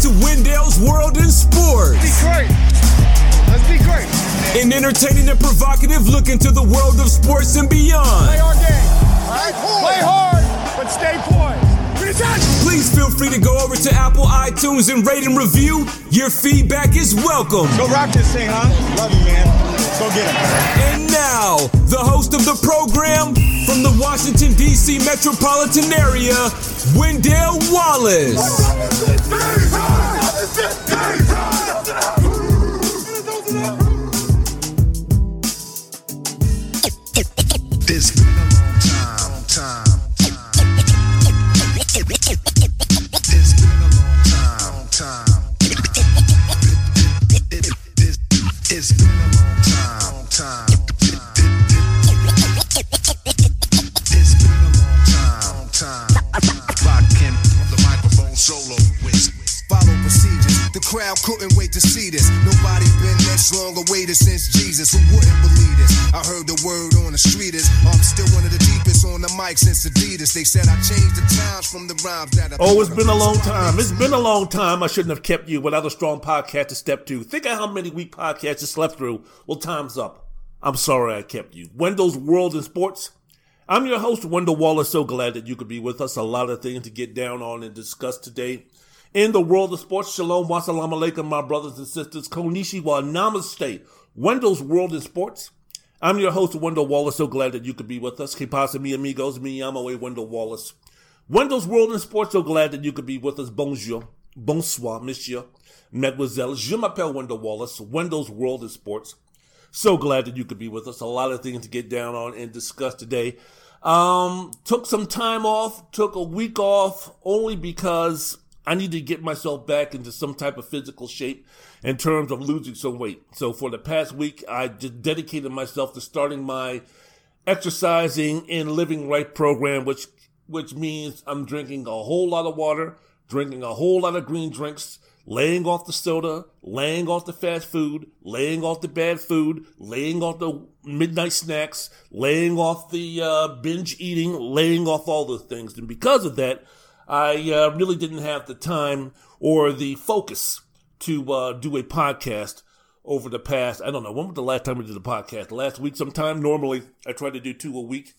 to Wendell's World in Sports. Be great. Let's be great. An entertaining and provocative look into the world of sports and beyond. Play our game. All right? Play hard, but stay poised. Please feel free to go over to Apple iTunes and rate and review. Your feedback is welcome. Go rock this thing, huh? Love you, man. Go get him. And now, the host of the program from the Washington, D.C. metropolitan area, Wendell Wallace. Awaited since Jesus. Who wouldn't believe this? I heard the word on the street is oh, I'm still one of the deepest on the mic since Adidas. They said I changed the times from the rhymes that I Oh, it's been a long time. It's been a long time. I shouldn't have kept you without a strong podcast to step to. Think of how many weak podcasts you slept through. Well, time's up. I'm sorry I kept you. Wendell's World in Sports. I'm your host, Wendell Wallace. So glad that you could be with us. A lot of things to get down on and discuss today. In the world of sports, shalom, wassalamu alaikum, my brothers and sisters. Konnichiwa, namaste. Wendell's World in Sports. I'm your host, Wendell Wallace. So glad that you could be with us. Que pasa, mi amigos? Mi llamo Wendell Wallace. Wendell's World in Sports. So glad that you could be with us. Bonjour. Bonsoir, monsieur. Mademoiselle. Je m'appelle Wendell Wallace. Wendell's World in Sports. So glad that you could be with us. A lot of things to get down on and discuss today. Um, took some time off, took a week off only because I need to get myself back into some type of physical shape in terms of losing some weight. So for the past week, I just dedicated myself to starting my exercising and living right program, which, which means I'm drinking a whole lot of water, drinking a whole lot of green drinks, laying off the soda, laying off the fast food, laying off the bad food, laying off the midnight snacks, laying off the uh, binge eating, laying off all those things. And because of that, I uh, really didn't have the time or the focus to uh, do a podcast over the past. I don't know when was the last time we did a podcast. Last week, sometime. Normally, I try to do two a week,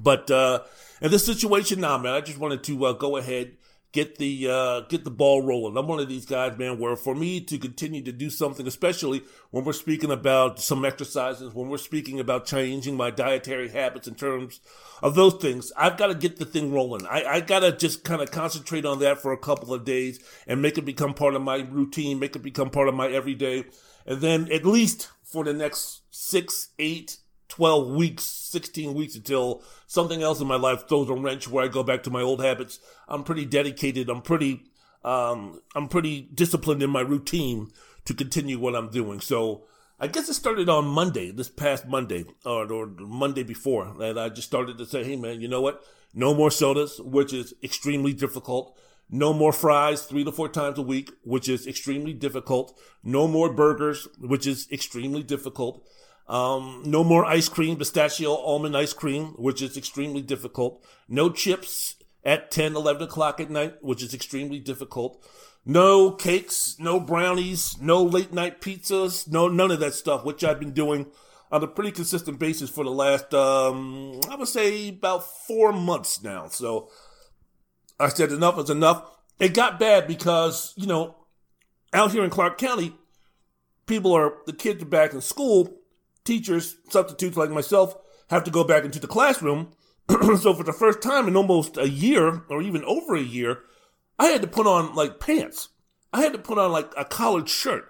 but uh, in this situation now, man, I just wanted to uh, go ahead get the uh, get the ball rolling. I'm one of these guys, man, where for me to continue to do something, especially when we're speaking about some exercises, when we're speaking about changing my dietary habits in terms of those things, I've got to get the thing rolling. I, I got to just kind of concentrate on that for a couple of days and make it become part of my routine, make it become part of my everyday. And then at least for the next six, eight, 12 weeks, 16 weeks until something else in my life throws a wrench where I go back to my old habits. I'm pretty dedicated. I'm pretty, um, I'm pretty disciplined in my routine to continue what I'm doing. So I guess it started on Monday, this past Monday, or, or Monday before, and I just started to say, hey man, you know what? No more sodas, which is extremely difficult. No more fries three to four times a week, which is extremely difficult. No more burgers, which is extremely difficult. Um, no more ice cream, pistachio almond ice cream, which is extremely difficult. No chips at 10, 11 o'clock at night, which is extremely difficult. No cakes, no brownies, no late night pizzas, no, none of that stuff, which I've been doing on a pretty consistent basis for the last, um, I would say about four months now. So I said enough is enough. It got bad because, you know, out here in Clark County, people are, the kids are back in school teachers, substitutes like myself, have to go back into the classroom. so for the first time in almost a year, or even over a year, I had to put on like pants. I had to put on like a collared shirt.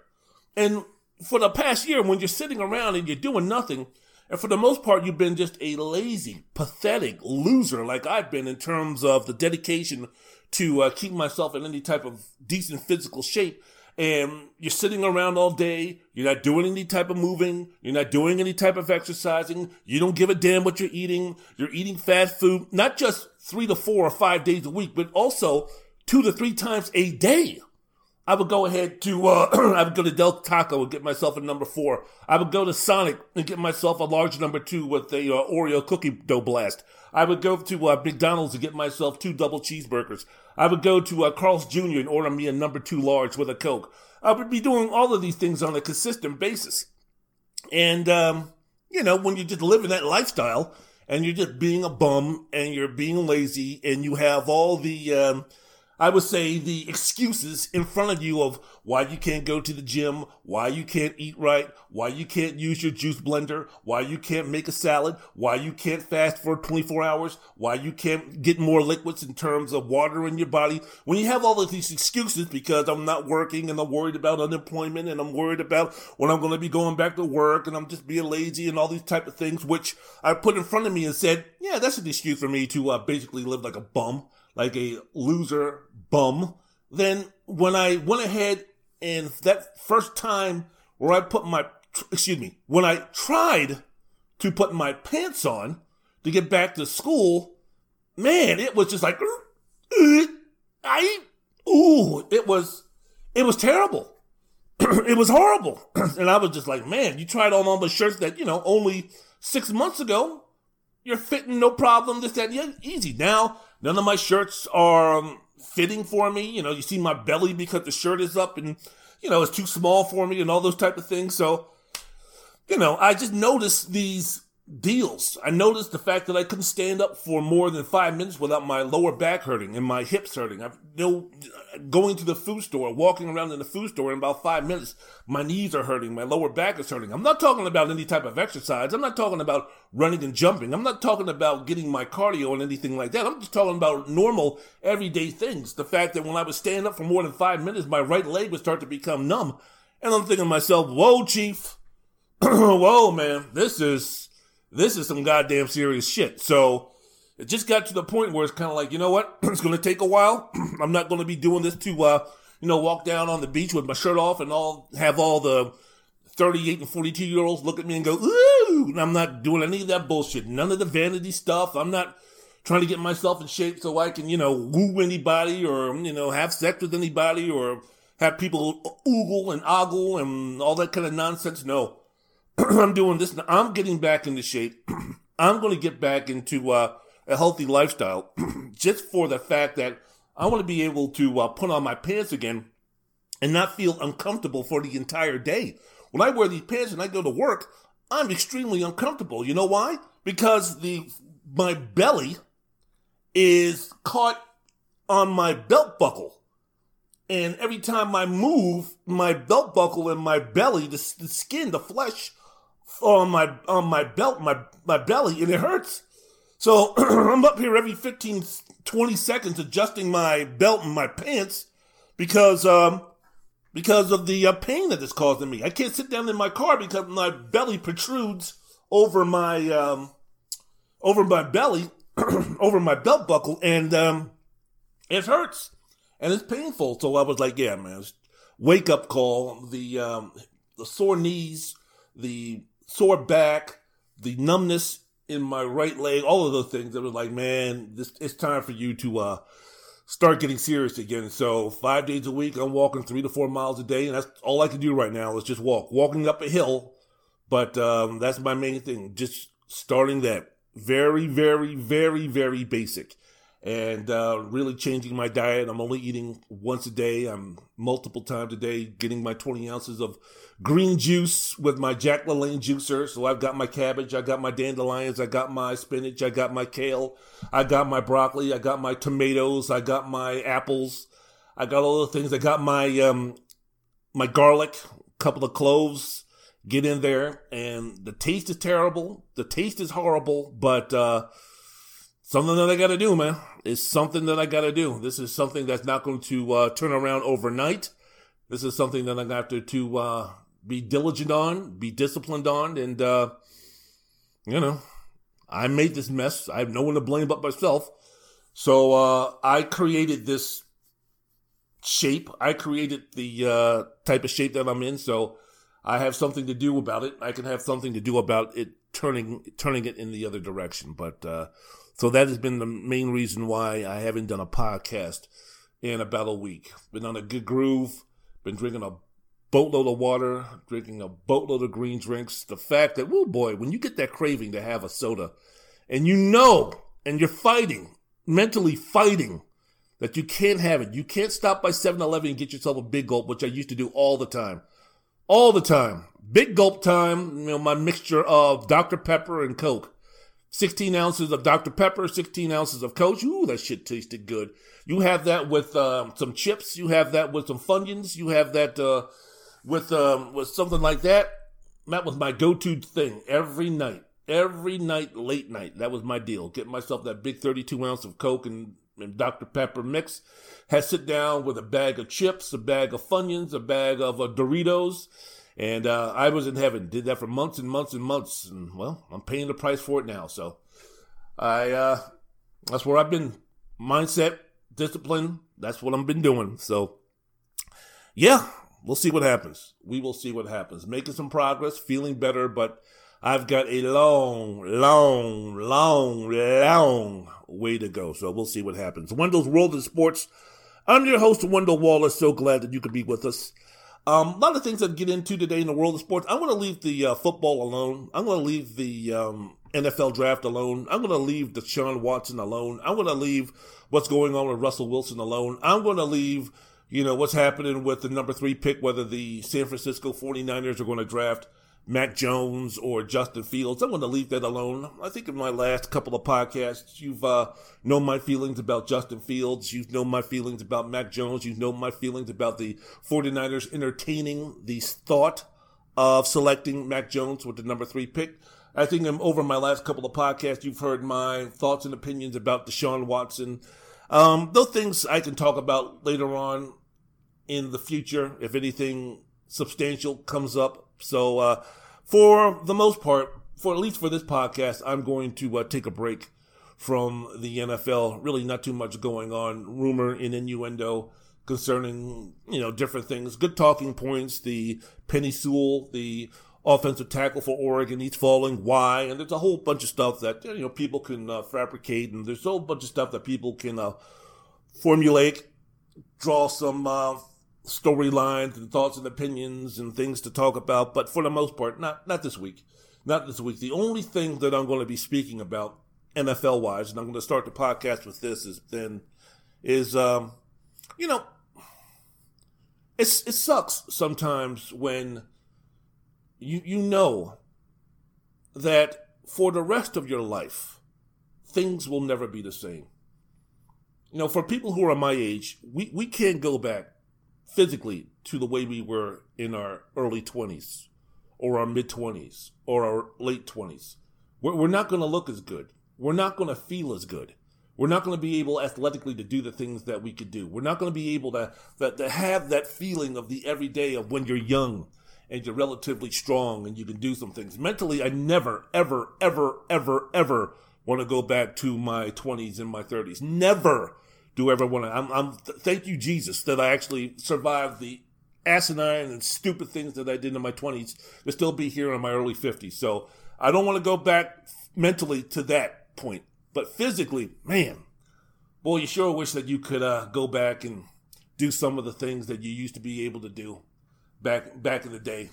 And for the past year, when you're sitting around and you're doing nothing, and for the most part, you've been just a lazy, pathetic loser like I've been in terms of the dedication to uh, keep myself in any type of decent physical shape and you're sitting around all day, you're not doing any type of moving, you're not doing any type of exercising, you don't give a damn what you're eating, you're eating fast food, not just three to four or five days a week, but also two to three times a day. I would go ahead to, uh, I would go to Del Taco and get myself a number four. I would go to Sonic and get myself a large number two with a uh, Oreo cookie dough blast. I would go to uh, McDonald's and get myself two double cheeseburgers. I would go to uh, Carl's Jr. and order me a number two large with a Coke. I would be doing all of these things on a consistent basis. And, um, you know, when you're just living that lifestyle and you're just being a bum and you're being lazy and you have all the, um, I would say the excuses in front of you of why you can't go to the gym, why you can't eat right, why you can't use your juice blender, why you can't make a salad, why you can't fast for 24 hours, why you can't get more liquids in terms of water in your body. When you have all of these excuses because I'm not working and I'm worried about unemployment and I'm worried about when I'm going to be going back to work and I'm just being lazy and all these type of things, which I put in front of me and said, yeah, that's an excuse for me to uh, basically live like a bum like a loser bum. Then when I went ahead and that first time where I put my, excuse me, when I tried to put my pants on to get back to school, man, it was just like, I, ooh, it was, it was terrible. it was horrible. and I was just like, man, you tried on all the shirts that, you know, only six months ago, you're fitting no problem, this, that, yeah, easy. Now, None of my shirts are um, fitting for me. You know, you see my belly because the shirt is up and, you know, it's too small for me and all those type of things. So, you know, I just noticed these deals. I noticed the fact that I couldn't stand up for more than five minutes without my lower back hurting and my hips hurting. I you know going to the food store, walking around in the food store in about five minutes, my knees are hurting, my lower back is hurting. I'm not talking about any type of exercise. I'm not talking about running and jumping. I'm not talking about getting my cardio and anything like that. I'm just talking about normal everyday things. The fact that when I was standing up for more than five minutes, my right leg would start to become numb. And I'm thinking to myself, whoa, chief. whoa, man, this is, this is some goddamn serious shit. So it just got to the point where it's kind of like, you know what? it's going to take a while. I'm not going to be doing this to, uh, you know, walk down on the beach with my shirt off and all have all the 38 and 42 year olds look at me and go, ooh, I'm not doing any of that bullshit. None of the vanity stuff. I'm not trying to get myself in shape so I can, you know, woo anybody or, you know, have sex with anybody or have people oogle and ogle and all that kind of nonsense. No. I'm doing this. I'm getting back into shape. I'm going to get back into uh, a healthy lifestyle just for the fact that I want to be able to uh, put on my pants again and not feel uncomfortable for the entire day. When I wear these pants and I go to work, I'm extremely uncomfortable. You know why? Because the my belly is caught on my belt buckle. And every time I move, my belt buckle and my belly, the, the skin, the flesh on my on my belt, my my belly, and it hurts. So I'm up here every 15, 20 seconds adjusting my belt and my pants because um because of the uh, pain that it's causing me. I can't sit down in my car because my belly protrudes over my um over my belly, over my belt buckle, and um it hurts and it's painful. So I was like, yeah, man, wake up call. The um the sore knees, the sore back, the numbness in my right leg, all of those things. It was like, man, this it's time for you to uh, start getting serious again. So five days a week, I'm walking three to four miles a day, and that's all I can do right now is just walk, walking up a hill. But um, that's my main thing, just starting that very, very, very, very basic and uh, really changing my diet. I'm only eating once a day. I'm multiple times a day getting my 20 ounces of green juice with my Jack LaLanne juicer. So I've got my cabbage, I got my dandelions, I got my spinach, I got my kale, I got my broccoli, I got my tomatoes, I got my apples, I got all the things. I got my um my garlic, couple of cloves. Get in there, and the taste is terrible. The taste is horrible, but uh something that I got to do, man. It's something that I got to do. This is something that's not going to uh, turn around overnight. This is something that I got to, to uh, be diligent on, be disciplined on, and uh, you know, I made this mess. I have no one to blame but myself. So uh, I created this shape. I created the uh, type of shape that I'm in. So I have something to do about it. I can have something to do about it turning turning it in the other direction. But uh, so that has been the main reason why I haven't done a podcast in about a week. Been on a good groove. Been drinking a boatload of water, drinking a boatload of green drinks. The fact that, oh boy, when you get that craving to have a soda, and you know, and you're fighting, mentally fighting, that you can't have it. You can't stop by 7 Eleven and get yourself a big gulp, which I used to do all the time. All the time. Big gulp time, you know, my mixture of Dr. Pepper and Coke. 16 ounces of Dr. Pepper, 16 ounces of Coke. Ooh, that shit tasted good. You have that with um, some chips. You have that with some Funyuns. You have that uh, with um, with something like that. That was my go-to thing every night. Every night, late night. That was my deal. Get myself that big 32 ounce of Coke and, and Dr. Pepper mix. Had sit down with a bag of chips, a bag of Funyuns, a bag of uh, Doritos. And uh, I was in heaven. Did that for months and months and months. And, well, I'm paying the price for it now. So I, uh, that's where I've been. Mindset, discipline. That's what I've been doing. So, yeah, we'll see what happens. We will see what happens. Making some progress, feeling better, but I've got a long, long, long, long way to go. So we'll see what happens. Wendell's World of Sports. I'm your host, Wendell Wallace. So glad that you could be with us. Um, a lot of things to get into today in the world of sports. I'm going to leave the uh, football alone. I'm going to leave the um, NFL draft alone. I'm going to leave Deshaun Watson alone. I'm going to leave what's going on with Russell Wilson alone. I'm going to leave, you know, what's happening with the number three pick, whether the San Francisco 49ers are going to draft Mac Jones or Justin Fields. I'm going to leave that alone. I think in my last couple of podcasts, you've uh, known my feelings about Justin Fields. You've known my feelings about Mac Jones. You've known my feelings about the 49ers entertaining the thought of selecting Mac Jones with the number three pick. I think over my last couple of podcasts. You've heard my thoughts and opinions about Deshaun Watson. Um, those things I can talk about later on in the future if anything substantial comes up so, uh, for the most part, for at least for this podcast, I'm going to uh, take a break from the NFL. Really, not too much going on. Rumor and innuendo concerning you know different things. Good talking points. The Penei Sewell, the offensive tackle for Oregon, he's falling. Why? And there's a whole bunch of stuff that you know people can uh, fabricate, and there's a whole bunch of stuff that people can uh, formulate, draw some uh, storylines and thoughts and opinions and things to talk about, but for the most part, not not this week. Not this week. The only thing that I'm going to be speaking about NFL wise, and I'm going to start the podcast with this is then is um, you know, it's it sucks sometimes when you you know that for the rest of your life things will never be the same. You know, for people who are my age, we, we can't go back physically to the way we were in our early 20s or our mid 20s or our late 20s. We're, we're not going to look as good. We're not going to feel as good. We're not going to be able athletically to do the things that we could do. We're not going to be able to, to have that feeling of the everyday of when you're young and you're relatively strong and you can do some things. Mentally, I never, ever, ever, ever, ever want to go back to my 20s and my 30s. Never do ever want to. I'm, I'm thank you, Jesus, that I actually survived the asinine and stupid things that I did in my 20s to still be here in my early 50s. So I don't want to go back mentally to that point. But physically, man, boy, you sure wish that you could uh, go back and do some of the things that you used to be able to do back back in the day.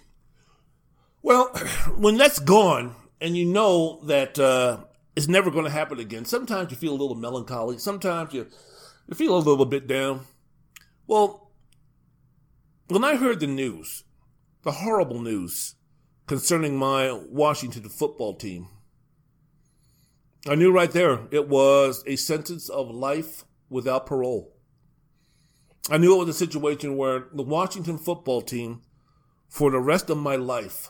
Well, when that's gone, and you know that uh, it's never going to happen again, sometimes you feel a little melancholy. Sometimes you you feel a little bit down. Well, when I heard the news, the horrible news concerning my Washington football team, I knew right there it was a sentence of life without parole. I knew it was a situation where the Washington football team, for the rest of my life,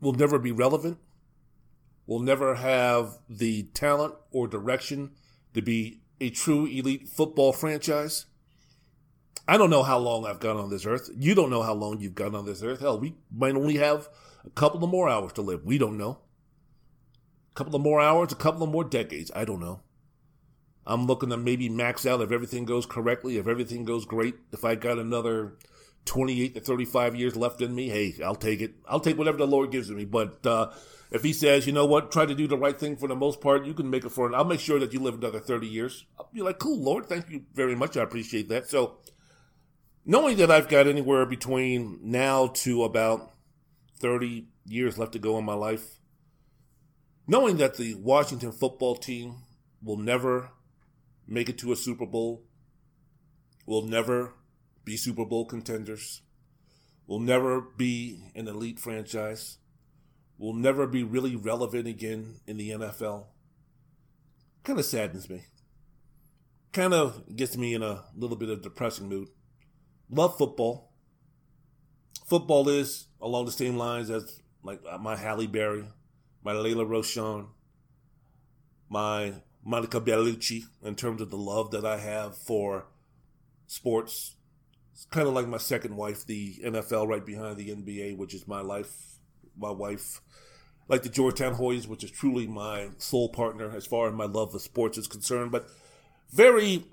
will never be relevant, will never have the talent or direction to be a true elite football franchise. I don't know how long I've got on this earth. You don't know how long you've got on this earth. Hell, we might only have a couple of more hours to live. We don't know. A couple of more hours, a couple of more decades. I don't know. I'm looking to maybe max out if everything goes correctly, if everything goes great. If I got another 28 to 35 years left in me, hey, I'll take it. I'll take whatever the Lord gives me. But uh, if he says, you know what, try to do the right thing for the most part, you can make it for it. I'll make sure that you live another 30 years. I'll be like, cool, Lord, thank you very much. I appreciate that. So knowing that I've got anywhere between now to about 30 years left to go in my life, knowing that the Washington football team will never make it to a Super Bowl, will never be Super Bowl contenders, will never be an elite franchise, will never be really relevant again in the NFL, kind of saddens me. Kind of gets me in a little bit of depressing mood. Love football. Football is along the same lines as like my Halle Berry, my Lela Rochon, my Monica Bellucci in terms of the love that I have for sports. It's kind of like my second wife, the NFL, right behind the NBA, which is my life, my wife. Like the Georgetown Hoyas, which is truly my soul partner as far as my love of sports is concerned. But very,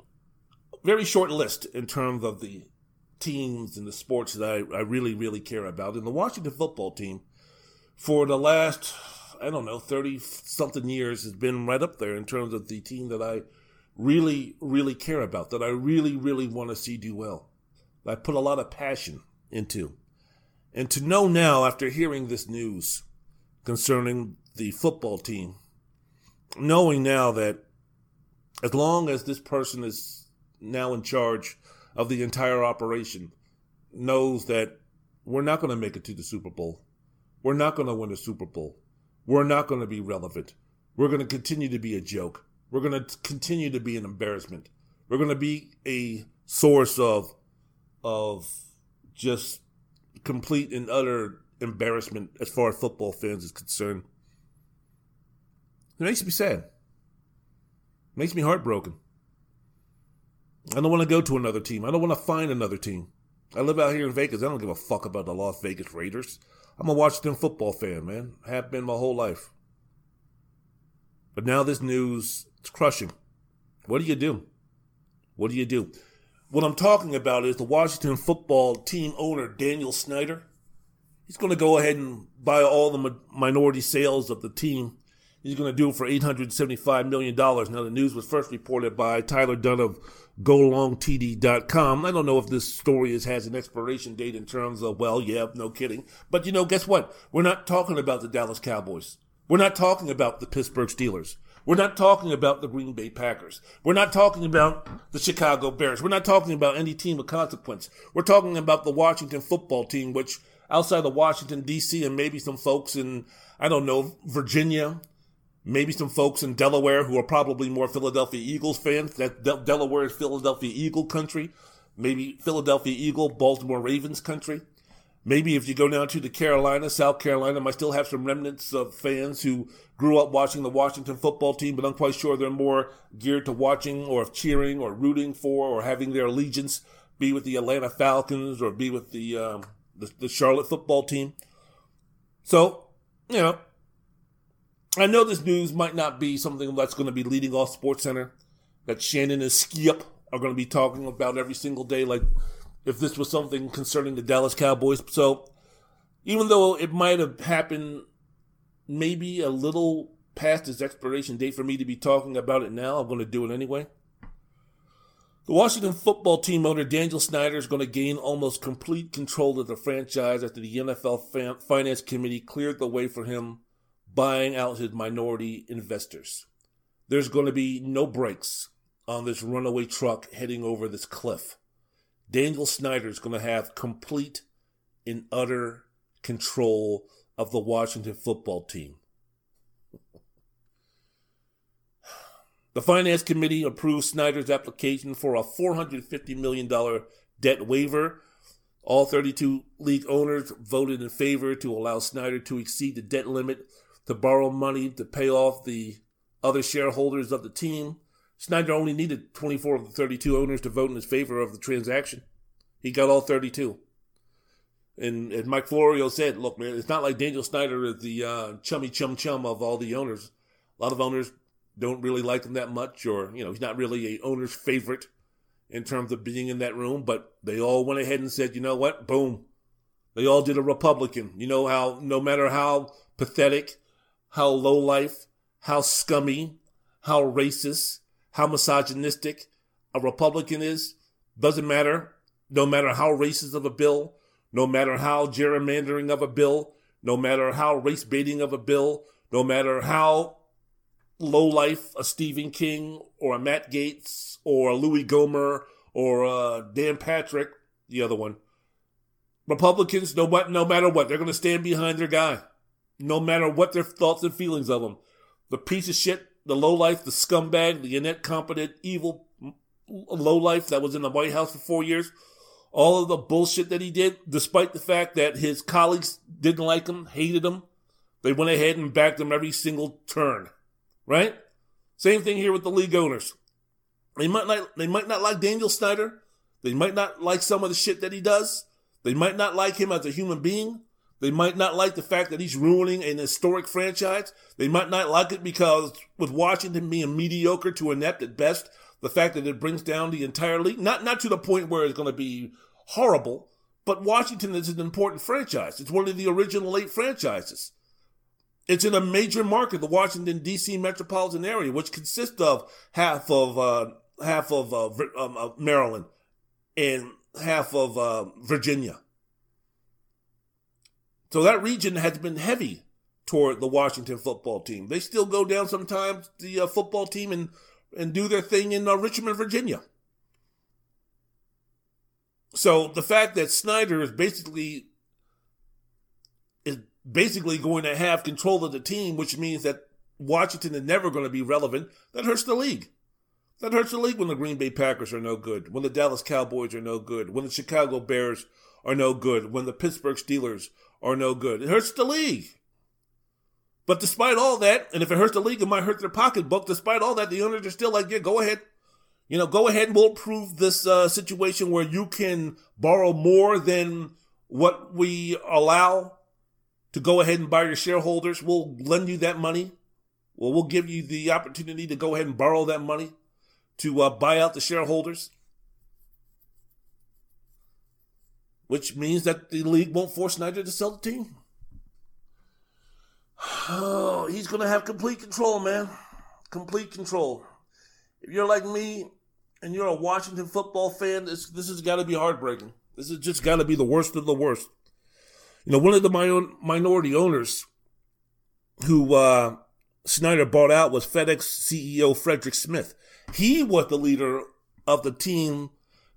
very short list in terms of the teams and the sports that I, I really, really care about. And the Washington football team, for the last I don't know, 30 something years has been right up there in terms of the team that I really, really care about, that I really, really want to see do well. I put a lot of passion into. And to know now, after hearing this news concerning the football team, knowing now that as long as this person is now in charge of the entire operation, knows that we're not going to make it to the Super Bowl. We're not going to win a Super Bowl we're not going to be relevant. We're going to continue to be a joke. We're going to continue to be an embarrassment. We're going to be a source of of just complete and utter embarrassment as far as football fans is concerned. It makes me sad. It makes me heartbroken. I don't want to go to another team. I don't want to find another team. I live out here in Vegas. I don't give a fuck about the Las Vegas Raiders. I'm a Washington football fan, man. Have been my whole life. But now this news, it's crushing. What do you do? What do you do? What I'm talking about is the Washington football team owner, Daniel Snyder. He's going to go ahead and buy all the minority sales of the team. He's going to do it for $875 million. Now, the news was first reported by Tyler Dunne of golongtd.com. I don't know if this story is, has an expiration date in terms of, well, yeah, no kidding. But you know, guess what? We're not talking about the Dallas Cowboys. We're not talking about the Pittsburgh Steelers. We're not talking about the Green Bay Packers. We're not talking about the Chicago Bears. We're not talking about any team of consequence. We're talking about the Washington football team, which outside of Washington, D.C., and maybe some folks in, I don't know, Virginia, maybe some folks in Delaware who are probably more Philadelphia Eagles fans. That De- Delaware is Philadelphia Eagle country. Maybe Philadelphia Eagle, Baltimore Ravens country. Maybe if you go down to the Carolina, South Carolina, might still have some remnants of fans who grew up watching the Washington football team, but I'm quite sure they're more geared to watching or cheering or rooting for or having their allegiance be with the Atlanta Falcons or be with the um, the, the Charlotte football team. So, you know, I know this news might not be something that's going to be leading off Sports Center, that Shannon and Skip are going to be talking about every single day, like if this was something concerning the Dallas Cowboys. So even though it might have happened maybe a little past its expiration date for me to be talking about it now, I'm going to do it anyway. The Washington football team owner Daniel Snyder is going to gain almost complete control of the franchise after the NFL Finance Committee cleared the way for him buying out his minority investors. There's going to be no brakes on this runaway truck heading over this cliff. Daniel Snyder is going to have complete and utter control of the Washington football team. The Finance Committee approved Snyder's application for a $450 million debt waiver. All 32 league owners voted in favor to allow Snyder to exceed the debt limit to borrow money to pay off the other shareholders of the team. Snyder only needed 24 of the 32 owners to vote in his favor of the transaction. He got all 32. And Mike Florio said, look, man, it's not like Daniel Snyder is the uh, chummy chum chum of all the owners. A lot of owners don't really like him that much, or, you know, he's not really a owner's favorite in terms of being in that room, but they all went ahead and said, you know what? Boom. They all did a Republican. You know how no matter how pathetic how low life, how scummy, how racist, how misogynistic a Republican is. Doesn't matter. no matter how racist of a bill, no matter how gerrymandering of a bill, no matter how race baiting of a bill, no matter how low life a Stephen King or a Matt Gaetz or a Louie Gohmert or uh, Dan Patrick, the other one. Republicans, no, no matter what, they're going to stand behind their guy, no matter what their thoughts and feelings of him. The piece of shit, the low life, the scumbag, the incompetent, evil low life that was in the White House for four years, all of the bullshit that he did, despite the fact that his colleagues didn't like him, hated him, they went ahead and backed him every single turn. Right? Same thing here with the league owners. They might not they might not like Daniel Snyder. They might not like some of the shit that he does. They might not like him as a human being. They might not like the fact that he's ruining an historic franchise. They might not like it because with Washington being mediocre to inept at best, the fact that it brings down the entire league, not not to the point where it's going to be horrible, but Washington is an important franchise. It's one of the original eight franchises. It's in a major market, the Washington D.C. metropolitan area, which consists of half of uh, half of uh, um, uh, Maryland and half of uh, Virginia. So that region has been heavy toward the Washington football team. They still go down sometimes the uh, football team and and do their thing in uh, Richmond, Virginia. So the fact that Snyder is basically is basically going to have control of the team, which means that Washington is never going to be relevant, that hurts the league. That hurts the league when the Green Bay Packers are no good, when the Dallas Cowboys are no good, when the Chicago Bears are no good, when the Pittsburgh Steelers are no good. It hurts the league. But despite all that, and if it hurts the league, it might hurt their pocketbook. Despite all that, the owners are still like, yeah, go ahead. You know, go ahead and we'll approve this uh, situation where you can borrow more than what we allow to go ahead and buy your shareholders. We'll lend you that money. Well, we'll give you the opportunity to go ahead and borrow that money to uh, buy out the shareholders. Which means that the league won't force Snyder to sell the team. Oh, he's going to have complete control, man. Complete control. If you're like me and you're a Washington football fan, this this has got to be heartbreaking. This has just got to be the worst of the worst. You know, one of the minority owners who uh, Snyder bought out was FedEx CEO Frederick Smith. He was the leader of the team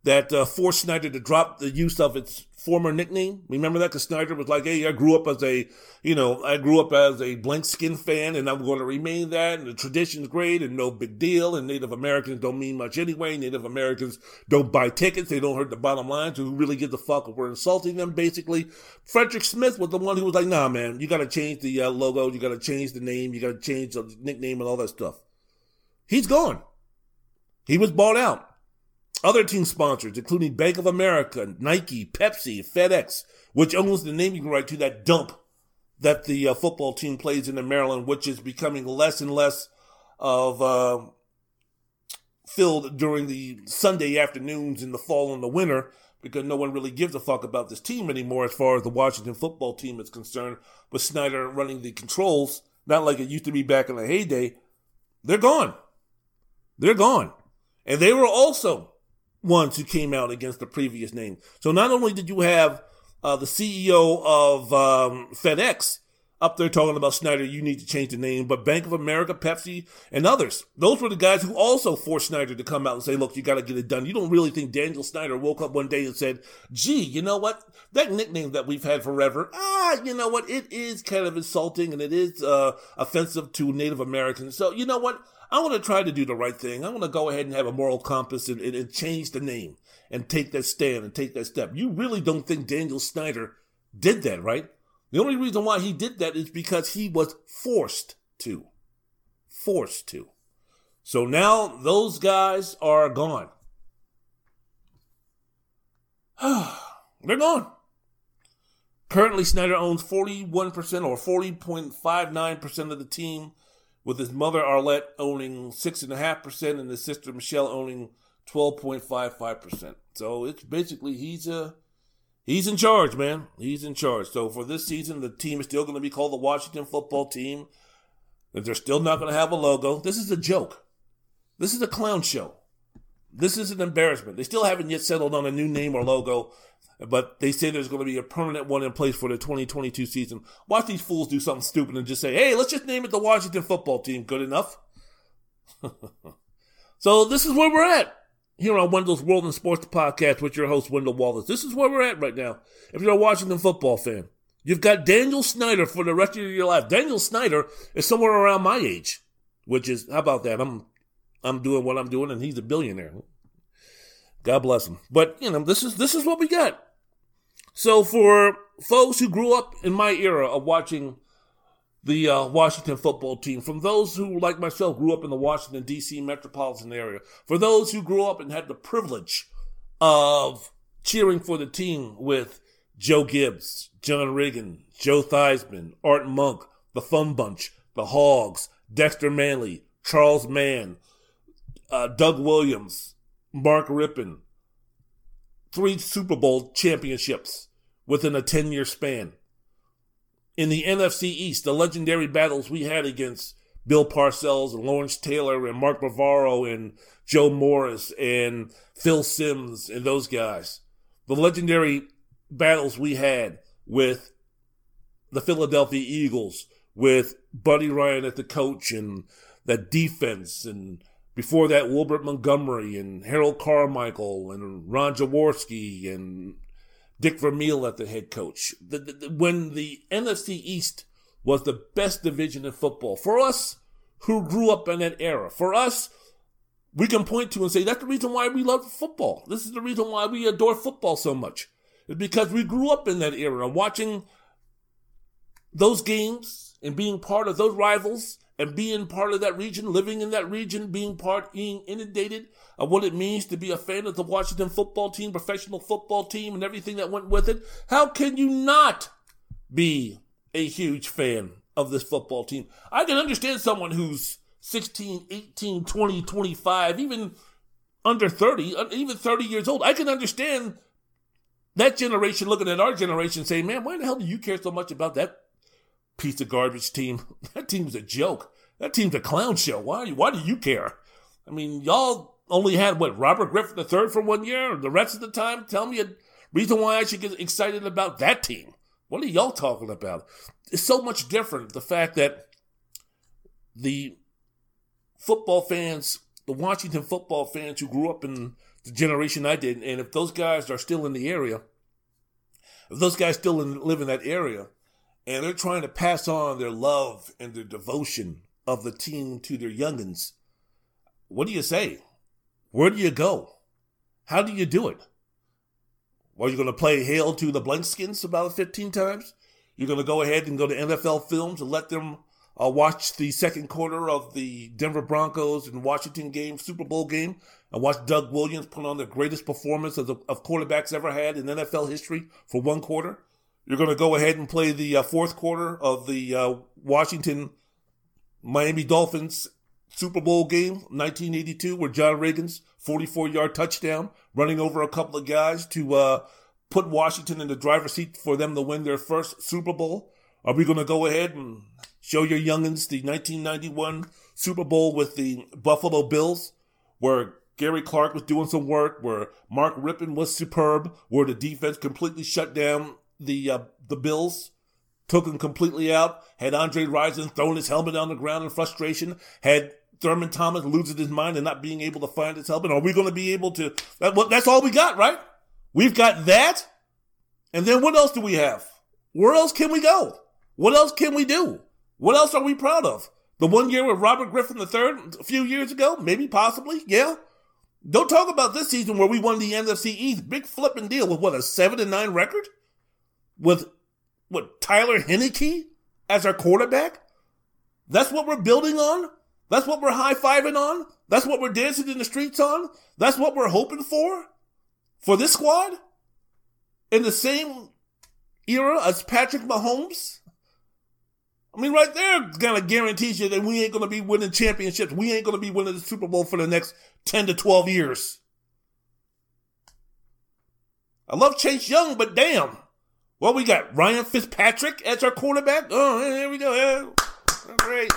that uh, forced Snyder to drop the use of its former nickname. Remember that? Because Snyder was like, hey, I grew up as a, you know, I grew up as a blank skin fan and I'm going to remain that. And the tradition's great and no big deal. And Native Americans don't mean much anyway. Native Americans don't buy tickets. They don't hurt the bottom line. So who really gives a fuck if we're insulting them, basically? Frederick Smith was the one who was like, nah, man, you got to change the uh, logo. You got to change the name. You got to change the nickname and all that stuff. He's gone. He was bought out. Other team sponsors, including Bank of America, Nike, Pepsi, FedEx, which owns the naming right to that dump that the uh, football team plays in Maryland, which is becoming less and less of uh, filled during the Sunday afternoons in the fall and the winter because no one really gives a fuck about this team anymore as far as the Washington football team is concerned. With Snyder running the controls, not like it used to be back in the heyday, they're gone. They're gone. And they were also ones who came out against the previous name. So not only did you have uh, the CEO of um, FedEx up there talking about Snyder, you need to change the name, but Bank of America, Pepsi, and others, those were the guys who also forced Snyder to come out and say, look, you got to get it done. You don't really think Daniel Snyder woke up one day and said, gee, you know what? That nickname that we've had forever, ah, you know what? It is kind of insulting and it is uh, offensive to Native Americans. So, you know what? I want to try to do the right thing. I want to go ahead and have a moral compass and, and, and, change the name and take that stand and take that step. You really don't think Daniel Snyder did that, right? The only reason why he did that is because he was forced to. Forced to. So now those guys are gone. They're gone. Currently, Snyder owns 41% or 40.59% of the team with his mother Arlette owning 6.5% and his sister Michelle owning 12.55%. So it's basically he's a uh, he's in charge, man. He's in charge. So for this season, the team is still going to be called the Washington Football Team. They're still not going to have a logo. This is a joke. This is a clown show. This is an embarrassment. They still haven't yet settled on a new name or logo, but they say there's going to be a permanent one in place for the 2022 season. Watch these fools do something stupid and just say, hey, let's just name it the Washington football team. Good enough. so this is where we're at here on Wendell's World and Sports Podcast with your host, Wendell Wallace. This is where we're at right now. If you're a Washington football fan, you've got Daniel Snyder for the rest of your life. Daniel Snyder is somewhere around my age, which is, how about that? I'm, I'm doing what I'm doing and he's a billionaire. God bless him. But, you know, this is, this is what we got. So for folks who grew up in my era of watching the uh, Washington football team, from those who, like myself, grew up in the Washington, D.C. metropolitan area, for those who grew up and had the privilege of cheering for the team with Joe Gibbs, John Riggin, Joe Theismann, Art Monk, the Fun Bunch, the Hogs, Dexter Manley, Charles Mann, uh, Doug Williams, Mark Rypien, three Super Bowl championships within a 10 year span in the NFC East, the legendary battles we had against Bill Parcells and Lawrence Taylor and Mark Bavaro and Joe Morris and Phil Simms and those guys. The legendary battles we had with the Philadelphia Eagles, with Buddy Ryan at the coach and that defense, and before that, Wilbert Montgomery and Harold Carmichael and Ron Jaworski and Dick Vermeil at the head coach. The, the, the, when the NFC East was the best division in football, for us who grew up in that era, for us, we can point to and say that's the reason why we love football. This is the reason why we adore football so much. It's because we grew up in that era, watching those games and being part of those rivals and being part of that region, living in that region, being part, being inundated of what it means to be a fan of the Washington football team, professional football team, and everything that went with it. How can you not be a huge fan of this football team? I can understand someone who's 16, 18, 20, 25, even under 30, uh, even 30 years old. I can understand that generation looking at our generation saying, man, why the hell do you care so much about that piece of garbage team. That team's a joke. That team's a clown show. Why? Why do you care? I mean, y'all only had what Robert Griffin III for one year. The rest of the time, tell me a reason why I should get excited about that team. What are y'all talking about? It's so much different. The fact that the football fans, the Washington football fans who grew up in the generation I did, and if those guys are still in the area, if those guys still in, live in that area, and they're trying to pass on their love and their devotion of the team to their youngins. What do you say? Where do you go? How do you do it? Well, you're going to play Hail to the Blankskins about 15 times? You're going to go ahead and go to NFL Films and let them uh, watch the second quarter of the Denver Broncos and Washington game, Super Bowl game, and watch Doug Williams put on the greatest performance of, the, of quarterbacks ever had in NFL history for one quarter? You're going to go ahead and play the uh, fourth quarter of the uh, Washington Miami Dolphins Super Bowl game, 1982, where John Riggins 44 yard touchdown, running over a couple of guys to uh, put Washington in the driver's seat for them to win their first Super Bowl. Are we going to go ahead and show your youngins the 1991 Super Bowl with the Buffalo Bills, where Gary Clark was doing some work, where Mark Rypien was superb, where the defense completely shut down the uh, the Bills, took him completely out. Had Andre Rison thrown his helmet on the ground in frustration. Had Thurman Thomas losing his mind and not being able to find his helmet. Are we going to be able to? That, well, that's all we got, right? We've got that. And then what else do we have? Where else can we go? What else can we do? What else are we proud of? The one year with Robert Griffin III a few years ago? Maybe, possibly, yeah. Don't talk about this season where we won the NFC East. Big flipping deal with what, a 7 and 9 record? With what Tyler Heinicke as our quarterback? That's what we're building on? That's what we're high fiving on? That's what we're dancing in the streets on? That's what we're hoping for? For this squad? In the same era as Patrick Mahomes? I mean, right there kind of guarantees you that we ain't going to be winning championships. We ain't going to be winning the Super Bowl for the next 10 to 12 years. I love Chase Young, but damn. Well, we got Ryan Fitzpatrick as our quarterback. Oh, here we go. Yeah. Great.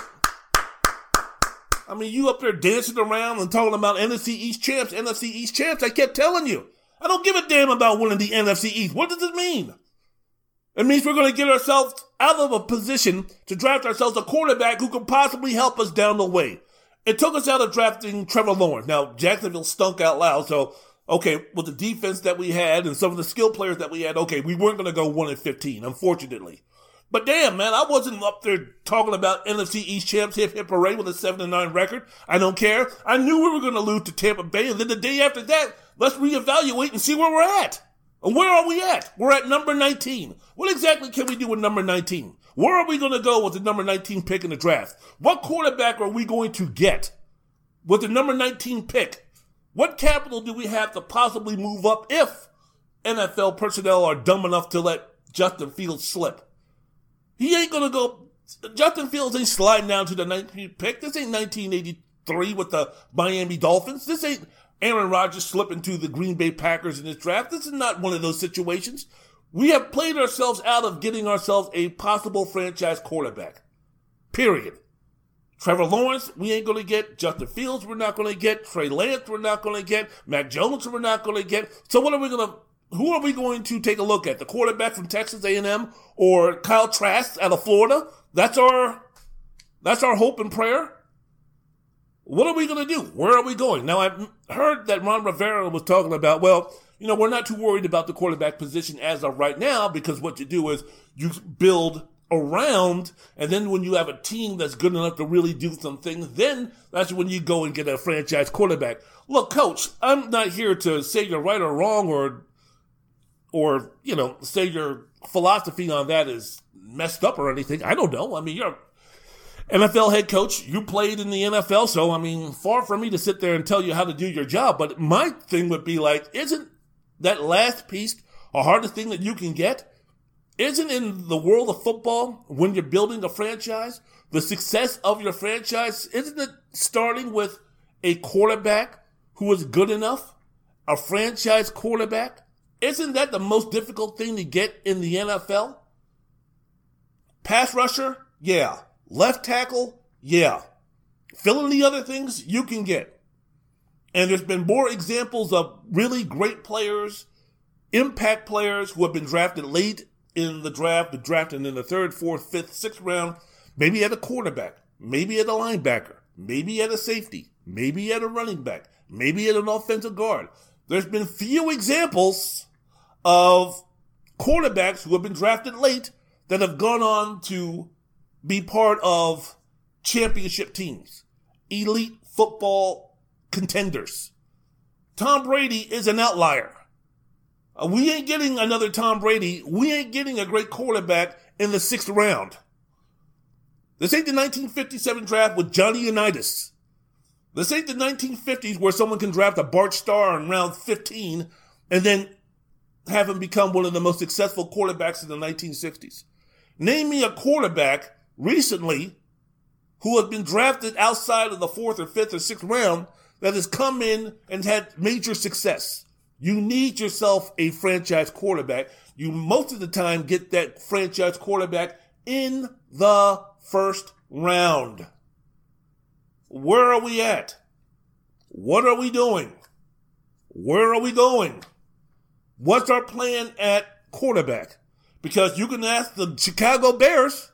I mean, you up there dancing around and talking about NFC East champs, NFC East champs. I kept telling you. I don't give a damn about winning the NFC East. What does it mean? It means we're going to get ourselves out of a position to draft ourselves a quarterback who can possibly help us down the way. It took us out of drafting Trevor Lawrence. Now, Jacksonville stunk out loud, so okay, with the defense that we had and some of the skill players that we had, okay, we weren't going to go 1 and 15, unfortunately. But damn, man, I wasn't up there talking about NFC East champs hip hip hooray with a 7 9 record. I don't care. I knew we were going to lose to Tampa Bay, and then the day after that, let's reevaluate and see where we're at. And where are we at? We're at number 19. What exactly can we do with number 19? Where are we going to go with the number 19 pick in the draft? What quarterback are we going to get with the number 19 pick? What capital do we have to possibly move up if NFL personnel are dumb enough to let Justin Fields slip? He ain't to go. Justin Fields ain't sliding down to the 19th pick. This ain't 1983 with the Miami Dolphins. This ain't Aaron Rodgers slipping to the Green Bay Packers in this draft. This is not one of those situations. We have played ourselves out of getting ourselves a possible franchise quarterback. Period. Trevor Lawrence, we ain't going to get. Justin Fields, we're not going to get. Trey Lance, we're not going to get. Mac Jones, we're not going to get. So what are we going to, who are we going to take a look at? The quarterback from Texas A&M or Kyle Trask out of Florida? That's our, that's our hope and prayer. What are we going to do? Where are we going? Now, I've heard that Ron Rivera was talking about, well, you know, we're not too worried about the quarterback position as of right now because what you do is you build around, and then when you have a team that's good enough to really do some things, then that's when you go and get a franchise quarterback. Look, coach, I'm not here to say you're right or wrong or, or, you know, say your philosophy on that is messed up or anything. I don't know. I mean, you're NFL head coach. You played in the NFL, so I mean, far from me to sit there and tell you how to do your job. But my thing would be like, isn't that last piece a hardest thing that you can get? Isn't in the world of football when you're building a franchise, the success of your franchise, isn't it starting with a quarterback who is good enough? A franchise quarterback? Isn't that the most difficult thing to get in the NFL? Pass rusher? Yeah. Left tackle, yeah. Fill in the other things you can get. And there's been more examples of really great players, impact players who have been drafted late in the draft, but drafted in the third, fourth, fifth, sixth round, maybe at a quarterback, maybe at a linebacker, maybe at a safety, maybe at a running back, maybe at an offensive guard. There's been few examples of quarterbacks who have been drafted late that have gone on to be part of championship teams, elite football contenders. Tom Brady is an outlier. Uh, we ain't getting another Tom Brady. We ain't getting a great quarterback in the sixth round. This ain't the 1957 draft with Johnny Unitas. This ain't the 1950s where someone can draft a Bart Starr in round 15 and then have him become one of the most successful quarterbacks in the 1960s. Name me a quarterback recently who has been drafted outside of the fourth or fifth or sixth round that has come in and had major success. You need yourself a franchise quarterback. You most of the time get that franchise quarterback in the first round. Where are we at? What are we doing? Where are we going? What's our plan at quarterback? Because you can ask the Chicago Bears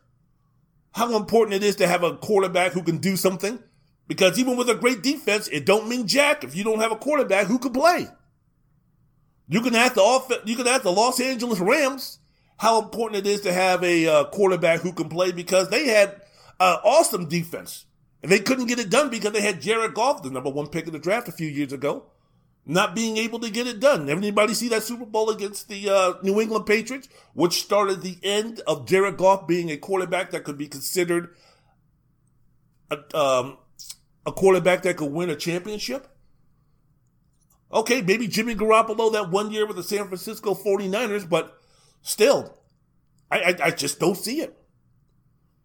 how important it is to have a quarterback who can do something. Because even with a great defense, it don't mean jack if you don't have a quarterback who can play. You can ask the off, you can ask the Los Angeles Rams how important it is to have a uh, quarterback who can play because they had uh, awesome defense and they couldn't get it done because they had Jared Goff, the number one pick in the draft a few years ago not being able to get it done. Everybody see that Super Bowl against the uh, New England Patriots, which started the end of Jared Goff being a quarterback that could be considered a, um, a quarterback that could win a championship? Okay, maybe Jimmy Garoppolo that one year with the San Francisco 49ers, but still, I, I, I just don't see it.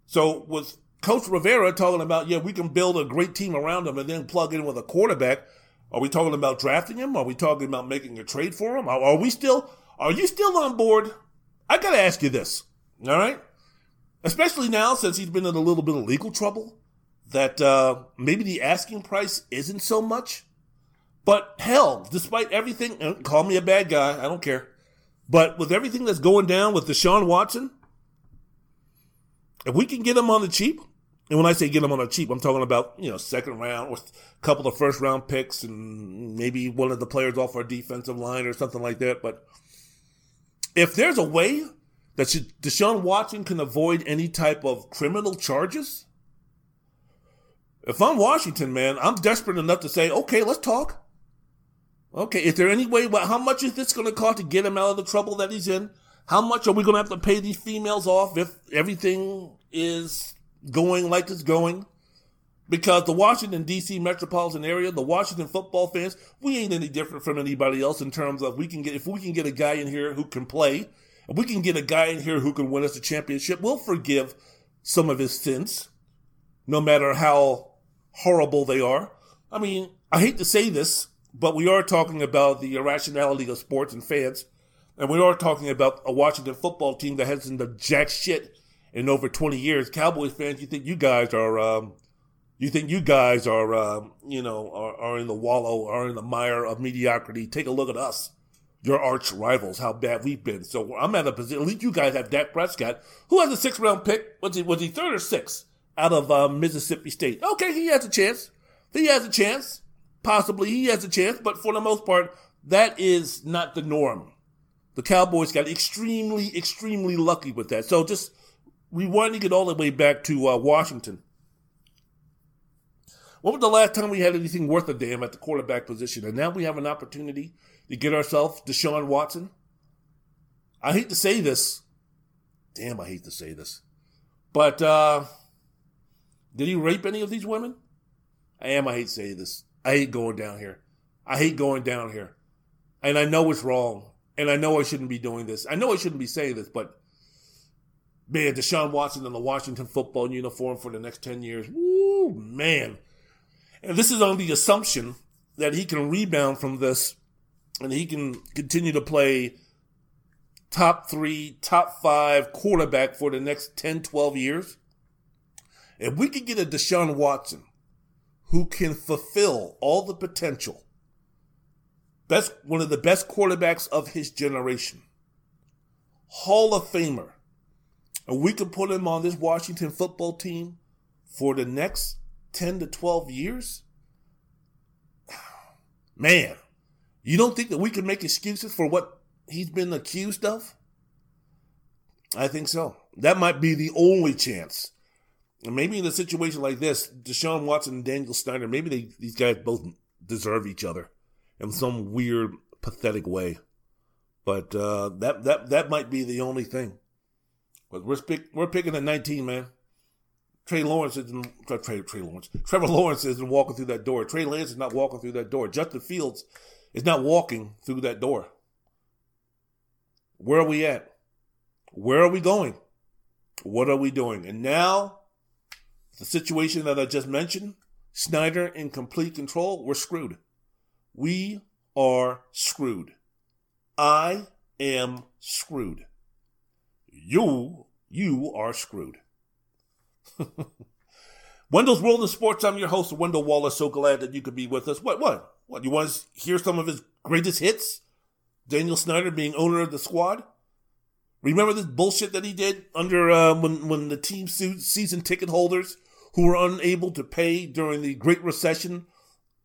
So with Coach Rivera talking about, yeah, we can build a great team around him and then plug in with a quarterback – are we talking about drafting him? Are we talking about making a trade for him? Are, are we still, are you still on board? I gotta ask you this, all right? Especially now since he's been in a little bit of legal trouble. that uh, maybe the asking price isn't so much. But hell, despite everything, uh, call me a bad guy, I don't care. But with everything that's going down with Deshaun Watson, if we can get him on the cheap, and when I say get him on the cheap, I'm talking about, you know, second round or a couple of first round picks and maybe one of the players off our defensive line or something like that. But if there's a way that Deshaun Watson can avoid any type of criminal charges, if I'm Washington, man, I'm desperate enough to say, okay, let's talk. Okay, is there any way, well, how much is this going to cost to get him out of the trouble that he's in? How much are we going to have to pay these females off if everything is going like it's going? Because the Washington D.C. metropolitan area, the Washington football fans, we ain't any different from anybody else in terms of we can get if we can get a guy in here who can play, if we can get a guy in here who can win us a championship, we'll forgive some of his sins, no matter how horrible they are. I mean, I hate to say this, but we are talking about the irrationality of sports and fans. And we are talking about a Washington football team that hasn't done jack shit in over 20 years. Cowboys fans, you think you guys are, um, you think you guys are, um, you know, are, are in the wallow, are in the mire of mediocrity. Take a look at us, your arch rivals, how bad we've been. So I'm at a position, at least you guys have Dak Prescott, who has a six round pick. Was he, was he third or sixth out of uh, Mississippi State? Okay, he has a chance. He has a chance. Possibly he has a chance, but for the most part, that is not the norm. The Cowboys got extremely, extremely lucky with that. So just rewinding it all the way back to uh, Washington. When was the last time we had anything worth a damn at the quarterback position? And now we have an opportunity to get ourselves Deshaun Watson. I hate to say this. Damn, I hate to say this. But uh, did he rape any of these women? I am, I hate to say this. I hate going down here. I hate going down here. And I know it's wrong. And I know I shouldn't be doing this. I know I shouldn't be saying this, but man, Deshaun Watson in the Washington football uniform for the next 10 years. Woo, man. And this is on the assumption that he can rebound from this and he can continue to play top three, top five quarterback for the next 10, 12 years. If we could get a Deshaun Watson who can fulfill all the potential Best, one of the best quarterbacks of his generation. Hall of Famer. And we could put him on this Washington football team for the next 10 to 12 years. Man, you don't think that we can make excuses for what he's been accused of? I think so. That might be the only chance. Maybe in a situation like this, Deshaun Watson and Daniel Snyder, maybe they, these guys both deserve each other in some weird, pathetic way. But uh, that that that might be the only thing. But we're pick, we're picking at 19, man. Trey Lawrence isn't Trey Trey Lawrence. Trevor Lawrence isn't walking through that door. Trey Lance is not walking through that door. Justin Fields is not walking through that door. Where are we at? Where are we going? What are we doing? And now, the situation that I just mentioned, Snyder in complete control, we're screwed. We are screwed. I am screwed. You, you are screwed. Wendell's World of Sports. I'm your host, Wendell Wallace. So glad that you could be with us. What, what, what? You want to hear some of his greatest hits? Daniel Snyder being owner of the squad. Remember this bullshit that he did under uh, when when the team season ticket holders who were unable to pay during the Great Recession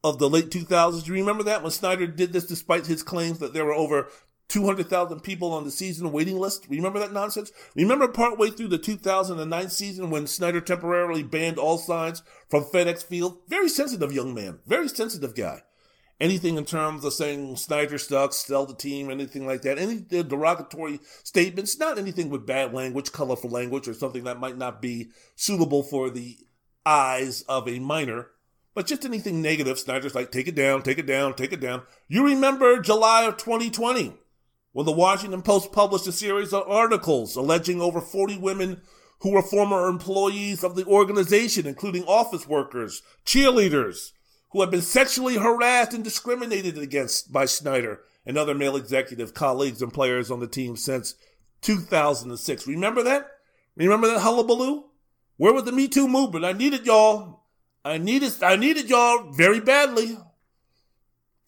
of the late 2000s. Do you remember that when Snyder did this despite his claims that there were over 200,000 people on the season waiting list? Remember that nonsense? Remember partway through the 2009 season when Snyder temporarily banned all signs from FedEx Field? Very sensitive young man, very sensitive guy. Anything in terms of saying Snyder sucks, sell the team, anything like that, any uh, derogatory statements, not anything with bad language, colorful language, or something that might not be suitable for the eyes of a minor but just anything negative, Snyder's like, take it down, take it down, take it down. You remember July of 2020 when the Washington Post published a series of articles alleging over 40 women who were former employees of the organization, including office workers, cheerleaders, who had been sexually harassed and discriminated against by Snyder and other male executive colleagues and players on the team since 2006. Remember that? Remember that hullabaloo? Where was the Me Too movement? I needed y'all I needed I needed y'all very badly.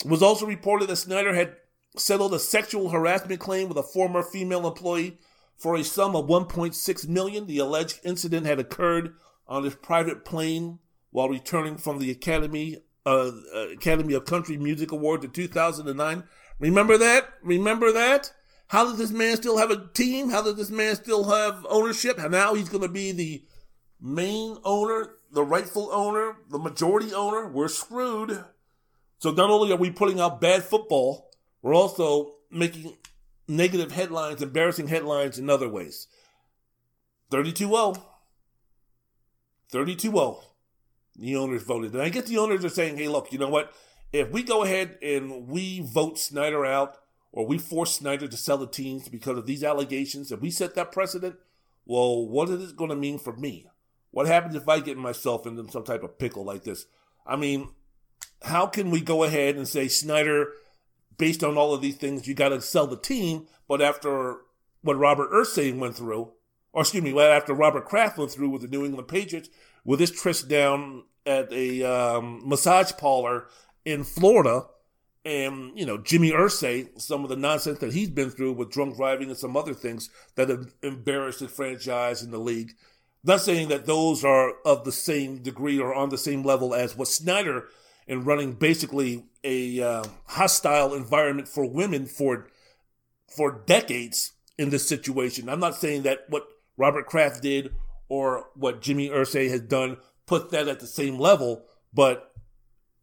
It was also reported that Snyder had settled a sexual harassment claim with a former female employee for a sum of 1.6 million. The alleged incident had occurred on his private plane while returning from the Academy uh, Academy of Country Music Award in 2009. Remember that? Remember that? How does this man still have a team? How does this man still have ownership? And now he's going to be the main owner, the rightful owner, the majority owner. We're screwed. So not only are we putting out bad football, we're also making negative headlines, embarrassing headlines in other ways. 32 0. 32 0. The owners voted. And I guess the owners are saying, hey, look, you know what? If we go ahead and we vote Snyder out, or we force Snyder to sell the teams because of these allegations, if we set that precedent, well, what is it going to mean for me? What happens if I get myself into some type of pickle like this? I mean, how can we go ahead and say Snyder, based on all of these things, you got to sell the team, but after what Robert Irsay went through, or excuse me, after Robert Kraft went through with the New England Patriots, with his tryst down at a um, massage parlor in Florida, and you know Jimmy Irsay, some of the nonsense that he's been through with drunk driving and some other things that have embarrassed his franchise in the league. Not saying that those are of the same degree or on the same level as what Snyder and running basically a uh, hostile environment for women for for decades in this situation. I'm not saying that what Robert Kraft did or what Jimmy Irsay has done put that at the same level, but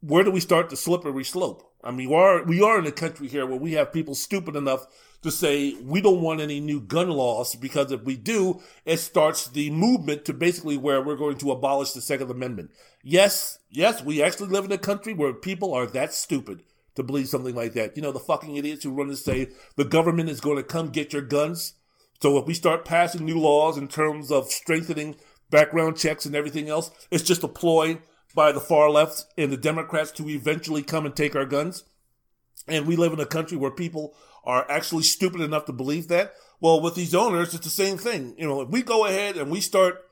where do we start the slippery slope? I mean, we are we are in a country here where we have people stupid enough to say we don't want any new gun laws because if we do, it starts the movement to basically where we're going to abolish the Second Amendment. Yes, yes, we actually live in a country where people are that stupid to believe something like that. You know, the fucking idiots who run to say the government is going to come get your guns. So if we start passing new laws in terms of strengthening background checks and everything else, it's just a ploy by the far left and the Democrats to eventually come and take our guns. And we live in a country where people are actually stupid enough to believe that. Well, with these owners, it's the same thing. You know, if we go ahead and we start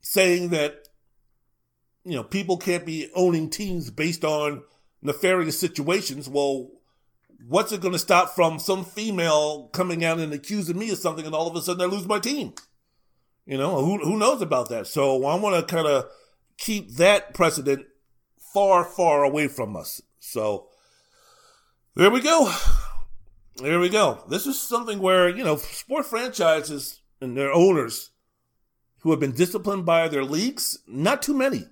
saying that, you know, people can't be owning teams based on nefarious situations, well, what's it going to stop from some female coming out and accusing me of something and all of a sudden I lose my team? You know, who, who knows about that? So I want to kind of keep that precedent far, far away from us. So there we go. There we go. This is something where, you know, sport franchises and their owners who have been disciplined by their leagues, not too many.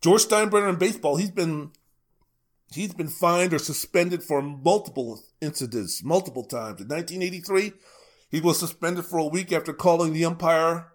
George Steinbrenner in baseball, he's been he's been fined or suspended for multiple incidents, multiple times. In 1983, he was suspended for a week after calling the umpire,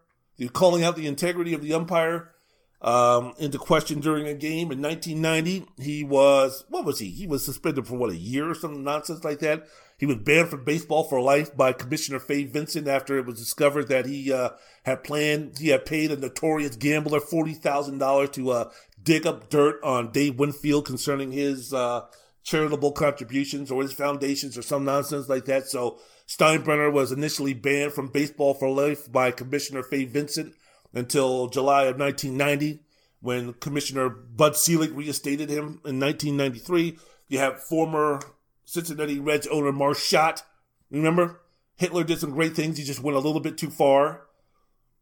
calling out the integrity of the umpire um, into question during a game. In 1990, he was, what was he? He was suspended for what, a year or some nonsense like that. He was banned from baseball for life by Commissioner Fay Vincent after it was discovered that he uh, had planned, he had paid a notorious gambler $40,000 to uh, dig up dirt on Dave Winfield concerning his uh, charitable contributions or his foundations or some nonsense like that. So Steinbrenner was initially banned from baseball for life by Commissioner Fay Vincent until July of 1990 when Commissioner Bud Selig reinstated him in 1993. You have former Cincinnati Reds owner Marge Schott. Remember? Hitler did some great things. He just went a little bit too far.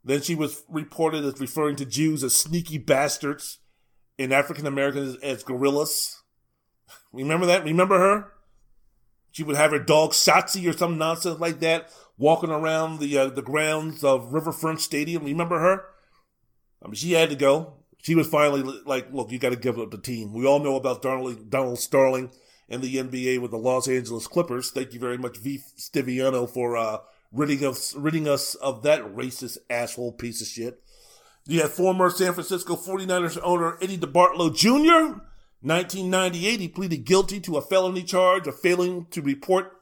Then she was reported as referring to Jews as sneaky bastards and African Americans as gorillas. Remember that? Remember her? She would have her dog Schottzie or some nonsense like that walking around the uh, the grounds of Riverfront Stadium. Remember her? I mean, she had to go. She was finally like, "Look, you got to give up the team." We all know about Donald, Donald Sterling and the NBA with the Los Angeles Clippers. Thank you very much, V. Stiviano, for uh, ridding us ridding us of that racist asshole piece of shit. You have former San Francisco 49ers owner Eddie DeBartolo Jr. 1998, he pleaded guilty to a felony charge of failing to report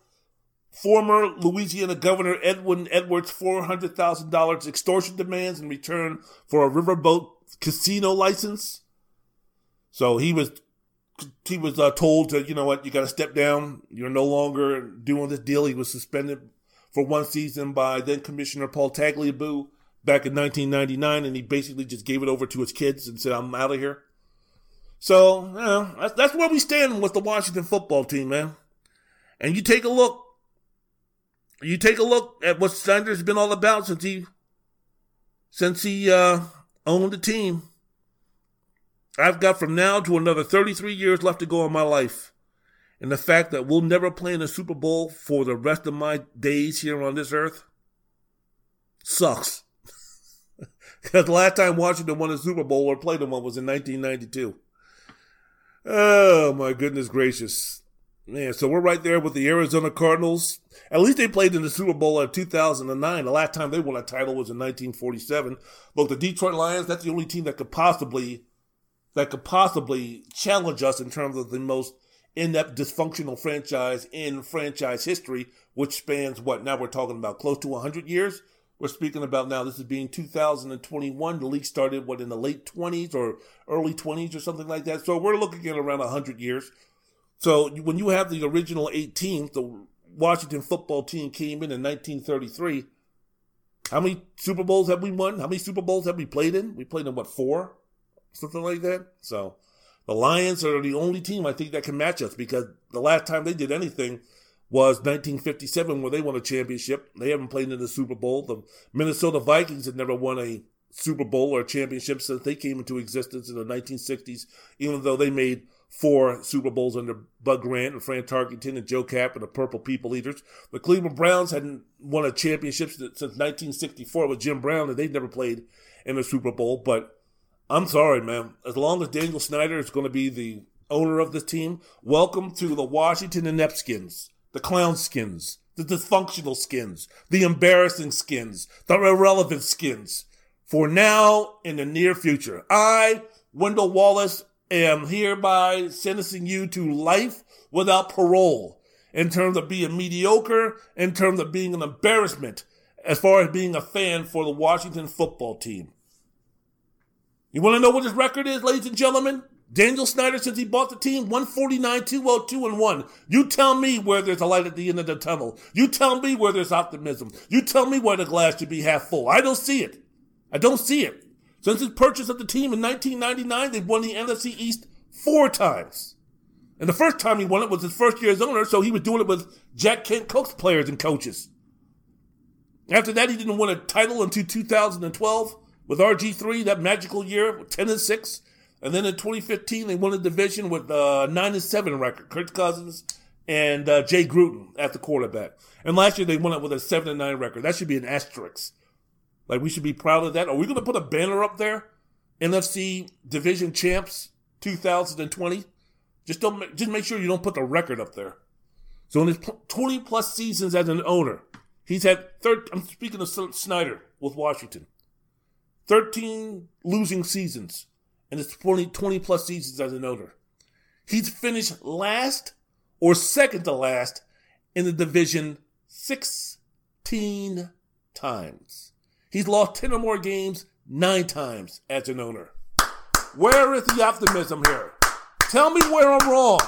Former Louisiana Governor Edwin Edwards $400,000 extortion demands in return for a riverboat casino license. So he was he was uh, told to, you know what, you got to step down. You're no longer doing this deal. He was suspended for one season by then Commissioner Paul Tagliabue. back in 1999, and he basically just gave it over to his kids and said, "I'm out of here." So, you know, that's, that's where we stand with the Washington football team, man. And you take a look, you take a look at what Snyder's been all about since he, since he uh, owned the team. I've got from now to another 33 years left to go in my life. And the fact that we'll never play in a Super Bowl for the rest of my days here on this earth sucks. Because the last time Washington won a Super Bowl or played in one was in 1992. Oh, my goodness gracious. Man, so we're right there with the Arizona Cardinals. At least they played in the Super Bowl in 2009. The last time they won a title was in 1947. Look, the Detroit Lions, that's the only team that could possibly that could possibly challenge us in terms of the most in-depth dysfunctional franchise in franchise history, which spans what now we're talking about close to 100 years. We're speaking about now. This is being 2021. The league started what in the late 20s or early 20s or something like that. So we're looking at around 100 years. So when you have the original 18th, the Washington football team came in in 1933. How many Super Bowls have we won? How many Super Bowls have we played in? We played in what four, something like that. So the Lions are the only team I think that can match us because the last time they did anything was 1957 where they won a championship. They haven't played in the Super Bowl. The Minnesota Vikings have never won a Super Bowl or a championship since they came into existence in the 1960s, even though they made four Super Bowls under Bud Grant and Fran Tarkenton and Joe Kapp and the Purple People Eaters. The Cleveland Browns hadn't won a championship since 1964 with Jim Brown, and they'd never played in a Super Bowl. But I'm sorry, man. As long as Daniel Snyder is going to be the owner of this team, welcome to the Washington Inepskins the clown skins, the dysfunctional skins, the embarrassing skins, the irrelevant skins. For now in the near future, I, Wendell Wallace, am hereby sentencing you to life without parole in terms of being mediocre, in terms of being an embarrassment, as far as being a fan for the Washington football team. You want to know what his record is, ladies and gentlemen? Daniel Snyder, since he bought the team, 149, 202, and 1. You tell me where there's a light at the end of the tunnel. You tell me where there's optimism. You tell me where the glass should be half full. I don't see it. I don't see it. Since his purchase of the team in 1999, they've won the NFC East four times. And the first time he won it was his first year as owner, so he was doing it with Jack Kent Cooke's players and coaches. After that, he didn't win a title until 2012 with RG3, that magical year, 10 and 6. And then in 2015, they won the division with a 9 and 7 record. Kirk Cousins and uh, Jay Gruden at the quarterback. And last year, they won it with a 7 and 9 record. That should be an asterisk. Like, we should be proud of that. Are we going to put a banner up there? NFC Division Champs 2020? Just don't just make sure you don't put the record up there. So in his 20 plus seasons as an owner, he's had third. I'm speaking of Snyder with Washington. 13 losing seasons in his 20, 20 plus seasons as an owner. He's finished last or second to last in the division 16 times. He's lost 10 or more games nine times as an owner. Where is the optimism here? Tell me where I'm wrong.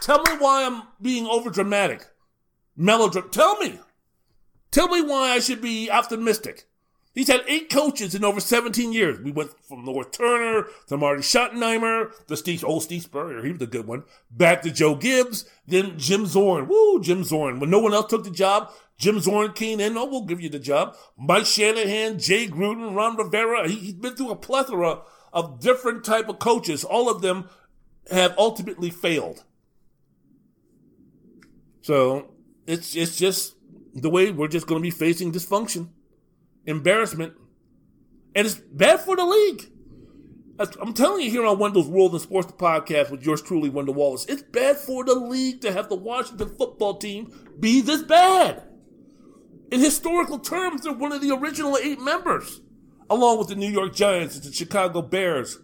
Tell me why I'm being overdramatic, melodramatic. Tell me. Tell me why I should be optimistic. He's had eight coaches in over 17 years. We went from Norv Turner to Marty Schottenheimer, the Steve, old Steve Spurrier, he was a good one, back to Joe Gibbs, then Jim Zorn. Woo, Jim Zorn. When no one else took the job, Jim Zorn came in. Oh, we'll give you the job. Mike Shanahan, Jay Gruden, Ron Rivera. He, he's been through a plethora of different type of coaches. All of them have ultimately failed. So it's it's just the way we're just going to be facing dysfunction embarrassment, and it's bad for the league. I'm telling you here on Wendell's World and Sports podcast with yours truly, Wendell Wallace. It's bad for the league to have the Washington football team be this bad. In historical terms, they're one of the original eight members, along with the New York Giants, the Chicago Bears,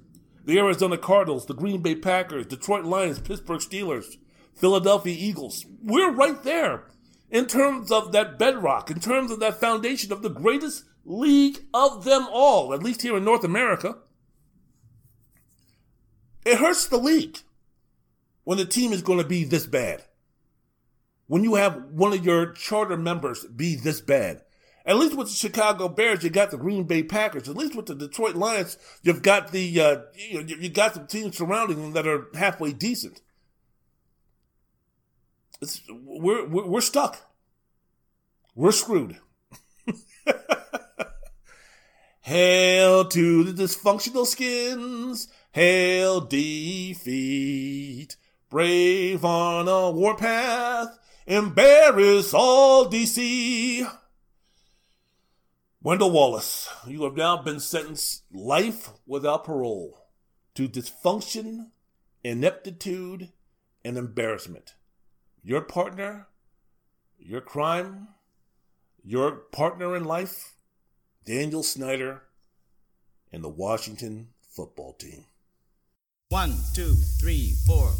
the Arizona Cardinals, the Green Bay Packers, Detroit Lions, Pittsburgh Steelers, Philadelphia Eagles. We're right there in terms of that bedrock, in terms of that foundation of the greatest league of them all, at least here in North America. It hurts the league when the team is going to be this bad. When you have one of your charter members be this bad. At least with the Chicago Bears, you got the Green Bay Packers. At least with the Detroit Lions, you've got the uh, you, you got some teams surrounding them that are halfway decent. It's, we're, we're we're stuck. We're screwed. Hail to the dysfunctional skins. Hail defeat. Brave on a warpath. Embarrass all DC. Wendell Wallace, you have now been sentenced life without parole to dysfunction, ineptitude, and embarrassment. Your partner, your crime, your partner in life, Daniel Snyder, and the Washington football team. One, two, three, four.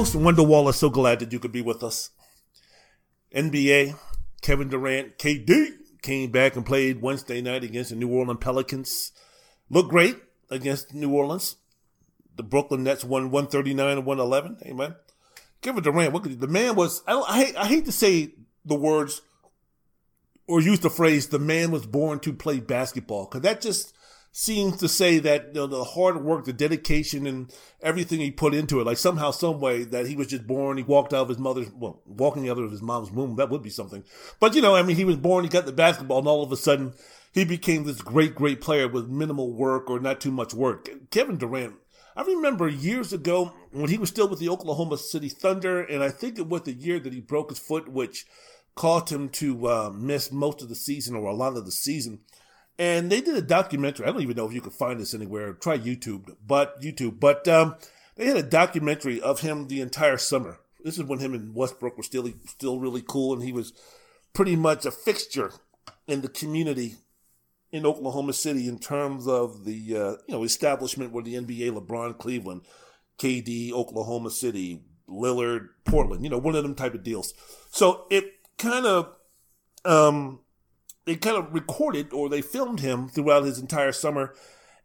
Host, Wendell Wallace. So glad that you could be with us. NBA, Kevin Durant, KD came back and played Wednesday night against the New Orleans Pelicans. Looked great against New Orleans. The Brooklyn Nets won 139 and 111. Amen. Kevin Durant, what could, the man was, I, I, hate, I hate to say the words or use the phrase, the man was born to play basketball, because that just, seems to say that you know, the hard work, the dedication, and everything he put into it, like somehow, some way, that he was just born. He walked out of his mother's, well, walking out of his mom's womb. That would be something. But you know, I mean, he was born. He got the basketball, and all of a sudden, he became this great, great player with minimal work or not too much work. Kevin Durant. I remember years ago when he was still with the Oklahoma City Thunder, and I think it was the year that he broke his foot, which caused him to uh, miss most of the season or a lot of the season. And they did a documentary. I don't even know if you can find this anywhere. Try YouTube, but YouTube. But um, they had a documentary of him the entire summer. This is when him and Westbrook were still still really cool, and he was pretty much a fixture in the community in Oklahoma City in terms of the uh, you know establishment where the NBA, LeBron, Cleveland, KD, Oklahoma City, Lillard, Portland. You know, one of them type of deals. So it kind of um, they kind of recorded or they filmed him throughout his entire summer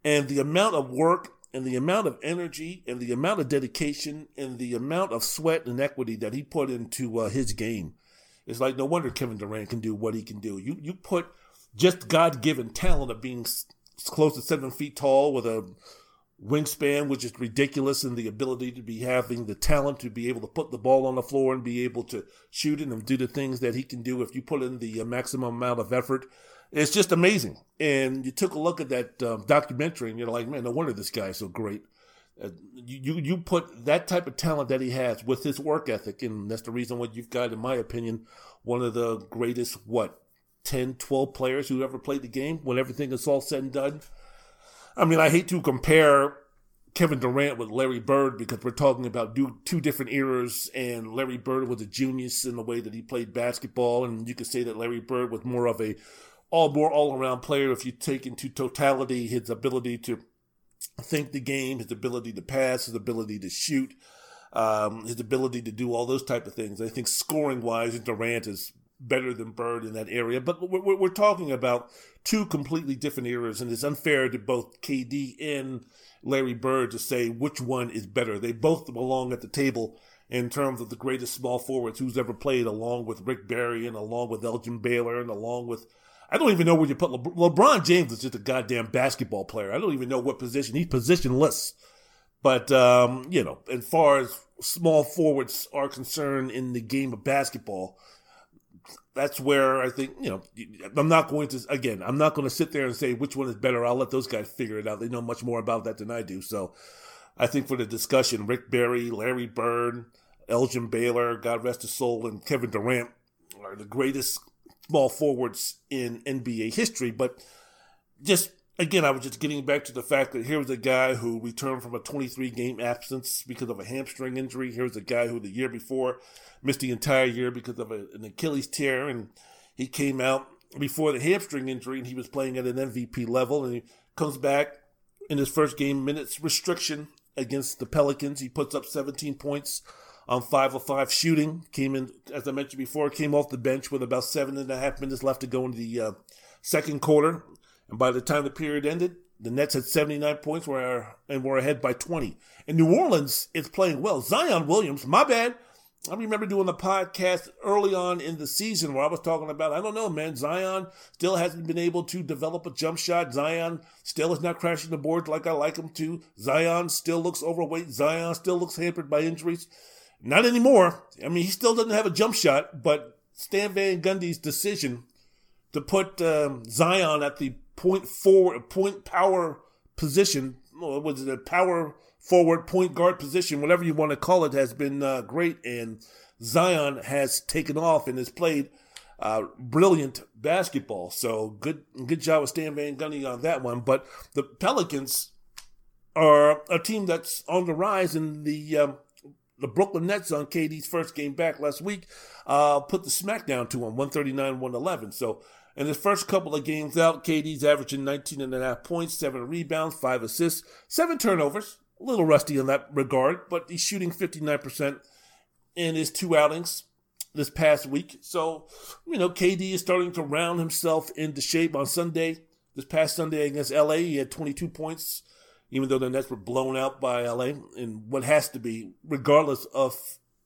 and the amount of work and the amount of energy and the amount of dedication and the amount of sweat and equity that he put into uh, his game it's like no wonder Kevin Durant can do what he can do. You you put just God given talent of being close to seven feet tall with a wingspan, which is ridiculous, and the ability to be having the talent to be able to put the ball on the floor and be able to shoot it and do the things that he can do if you put in the uh, maximum amount of effort. It's just amazing. And you took a look at that um, documentary and you're like, man, no wonder this guy is so great. Uh, you you put that type of talent that he has with his work ethic, and that's the reason why you've got, in my opinion, one of the greatest, what, 10, 12 players who ever played the game when everything is all said and done. I mean, I hate to compare Kevin Durant with Larry Bird because we're talking about two different eras, and Larry Bird was a genius in the way that he played basketball, and you could say that Larry Bird was more of a all more all around player if you take into totality his ability to think the game, his ability to pass, his ability to shoot, um, his ability to do all those type of things. I think scoring wise, Durant is better than Bird in that area. But we're, we're talking about two completely different eras, and it's unfair to both KD and Larry Bird to say which one is better. They both belong at the table in terms of the greatest small forwards who's ever played, along with Rick Barry and along with Elgin Baylor and along with. I don't even know where you put Le- LeBron James is just a goddamn basketball player. I don't even know what position he's positionless. But um, you know, as far as small forwards are concerned in the game of basketball, that's where I think, you know, I'm not going to, again, I'm not going to sit there and say which one is better. I'll let those guys figure it out. They know much more about that than I do. So I think for the discussion, Rick Barry, Larry Bird, Elgin Baylor, God rest his soul, and Kevin Durant are the greatest small forwards in NBA history. But just again, I was just getting back to the fact that here was a guy who returned from a 23 game absence because of a hamstring injury. Here was a guy who the year before missed the entire year because of a, an Achilles tear, and he came out before the hamstring injury and he was playing at an MVP level, and he comes back in his first game minutes restriction against the Pelicans. He puts up 17 points on five of five shooting. Came in, as I mentioned before, came off the bench with about seven and a half minutes left to go into the uh, second quarter. And by the time the period ended, the Nets had 79 points were, and were ahead by 20. And New Orleans is playing well. Zion Williams, my bad. I remember doing the podcast early on in the season where I was talking about, I don't know, man, Zion still hasn't been able to develop a jump shot. Zion still is not crashing the boards like I like him to. Zion still looks overweight. Zion still looks hampered by injuries. Not anymore. I mean, he still doesn't have a jump shot, but Stan Van Gundy's decision to put um, Zion at the point forward, point power position, was it a power forward point guard position, whatever you want to call it, has been uh, great. And Zion has taken off and has played uh, brilliant basketball. So good, good job with Stan Van Gundy on that one. But the Pelicans are a team that's on the rise, and the um, the Brooklyn Nets on KD's first game back last week uh, put the smackdown to him, 139 111. So in his first couple of games out, KD's averaging 19 and a half points, seven rebounds, five assists, seven turnovers. A little rusty in that regard, but he's shooting 59% in his two outings this past week. So, you know, KD is starting to round himself into shape on Sunday. This past Sunday against LA, he had 22 points, even though the Nets were blown out by LA in what has to be, regardless of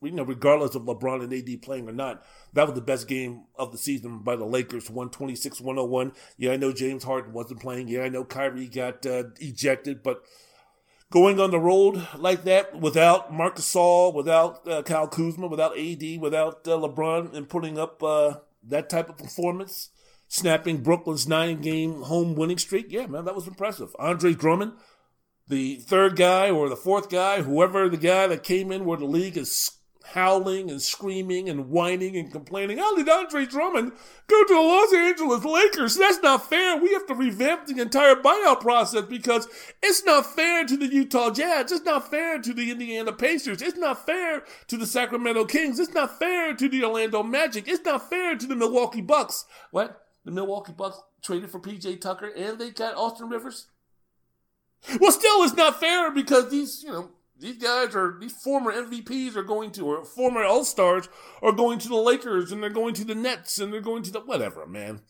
you know, regardless of LeBron and AD playing or not, that was the best game of the season by the Lakers, 126 101. Yeah, I know James Harden wasn't playing. Yeah, I know Kyrie got uh, ejected, but going on the road like that without Marc Gasol, without uh, Kyle Kuzma, without AD, without uh, LeBron, and putting up uh, that type of performance, snapping Brooklyn's nine game home winning streak, yeah, man, that was impressive. Andre Drummond the third guy or the fourth guy, whoever the guy that came in where the league is howling and screaming and whining and complaining, how did Andre Drummond go to the Los Angeles Lakers? That's not fair. We have to revamp the entire buyout process because it's not fair to the Utah Jazz. It's not fair to the Indiana Pacers. It's not fair to the Sacramento Kings. It's not fair to the Orlando Magic. It's not fair to the Milwaukee Bucks. What? The Milwaukee Bucks traded for PJ Tucker and they got Austin Rivers? Well, still, it's not fair because these, you know, these guys are these former MVPs are going to or former All Stars are going to the Lakers and they're going to the Nets and they're going to the whatever, man.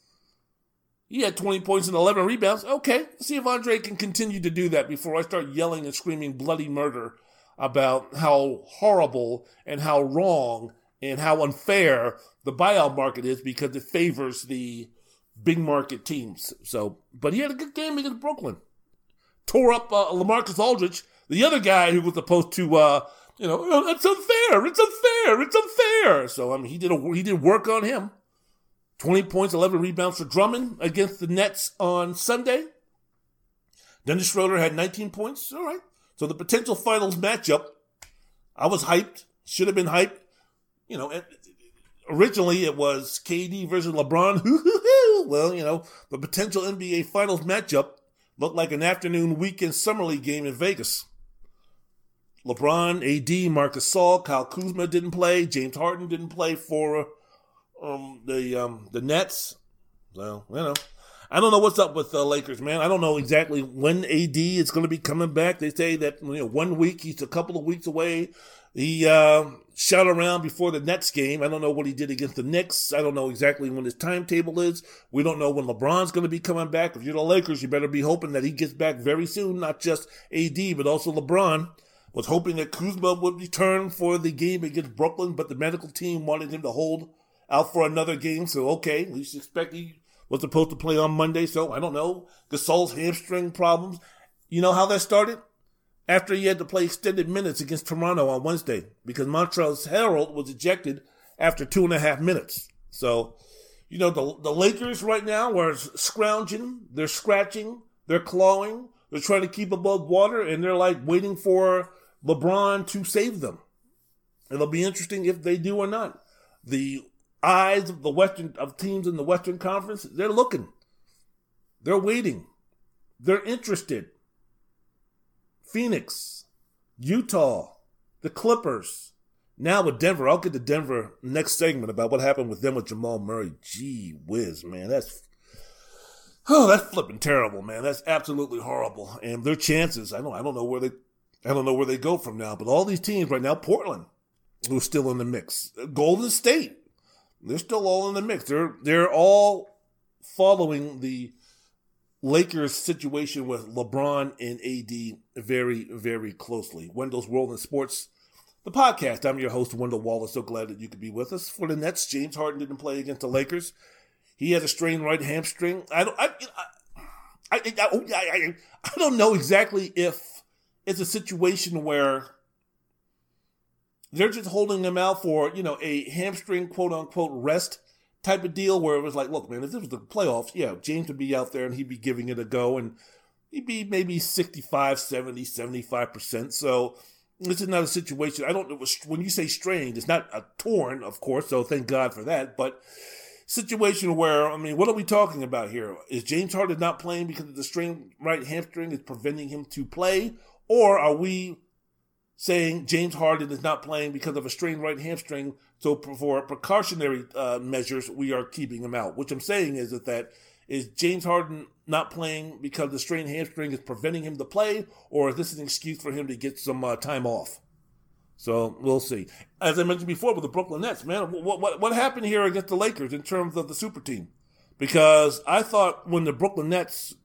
He had 20 points and 11 rebounds. Okay, let's see if Andre can continue to do that before I start yelling and screaming bloody murder about how horrible and how wrong and how unfair the buyout market is because it favors the big market teams. So, but he had a good game against Brooklyn tore up uh, LaMarcus Aldridge, the other guy who was supposed to, uh, you know, oh, it's unfair, it's unfair, it's unfair. So I mean, he did a, he did work on him. Twenty points, eleven rebounds for Drummond against the Nets on Sunday. Dennis Schroeder had 19 points. All right. So the potential finals matchup, I was hyped. Should have been hyped. You know, originally it was KD versus LeBron. well, you know, the potential NBA finals matchup looked like an afternoon weekend summer league game in Vegas. LeBron, AD, Marc Gasol, Kyle Kuzma didn't play. James Harden didn't play for um, the um, the Nets. So you know, I don't know what's up with the Lakers, man. I don't know exactly when AD is going to be coming back. They say that you know one week he's a couple of weeks away. He uh, shot around before the Nets game. I don't know what he did against the Knicks. I don't know exactly when his timetable is. We don't know when LeBron's going to be coming back. If you're the Lakers, you better be hoping that he gets back very soon. Not just AD, but also LeBron. Was hoping that Kuzma would return for the game against Brooklyn, but the medical team wanted him to hold out for another game. So okay, we should expect he was supposed to play on Monday. So I don't know. Gasol's hamstring problems. You know how that started? after he had to play extended minutes against Toronto on Wednesday because Montrezl Harrell was ejected after two and a half minutes. So, you know, the, the Lakers right now are scrounging, they're scratching, they're clawing, they're trying to keep above water, and they're like waiting for LeBron to save them. It'll be interesting if they do or not. The eyes of the Western of teams in the Western Conference, they're looking. They're waiting. They're interested. Phoenix, Utah, the Clippers. Now with Denver, I'll get to Denver next segment about what happened with them with Jamal Murray. Gee whiz, man. That's oh, that's flipping terrible, man. That's absolutely horrible. And their chances, I don't I don't know where they I don't know where they go from now. But all these teams right now, Portland, who's still in the mix. Golden State, they're still all in the mix. They're they're all following the Lakers situation with LeBron and AD very, very closely. Wendell's World in Sports, the podcast. I'm your host, Wendell Wallace. So glad that you could be with us. For the Nets, James Harden didn't play against the Lakers. He had a strained right hamstring. I don't, I, I, I, I, I don't know exactly if it's a situation where they're just holding him out for, you know, a hamstring quote unquote rest type of deal where it was like, look, man, if this was the playoffs, yeah, James would be out there and he'd be giving it a go and he'd be maybe 65, 70, 75%. So this is not a situation. I don't know. When you say strained, it's not a torn, of course. So thank God for that. But situation where, I mean, what are we talking about here? Is James Harden not playing because of the strained right hamstring is preventing him to play? Or are we saying James Harden is not playing because of a strained right hamstring. So for precautionary uh, measures, we are keeping him out. Which I'm saying is that, that is James Harden not playing because the strained hamstring is preventing him to play, or is this an excuse for him to get some uh, time off? So we'll see. As I mentioned before with the Brooklyn Nets, man, what, what, what happened here against the Lakers in terms of the super team? Because I thought when the Brooklyn Nets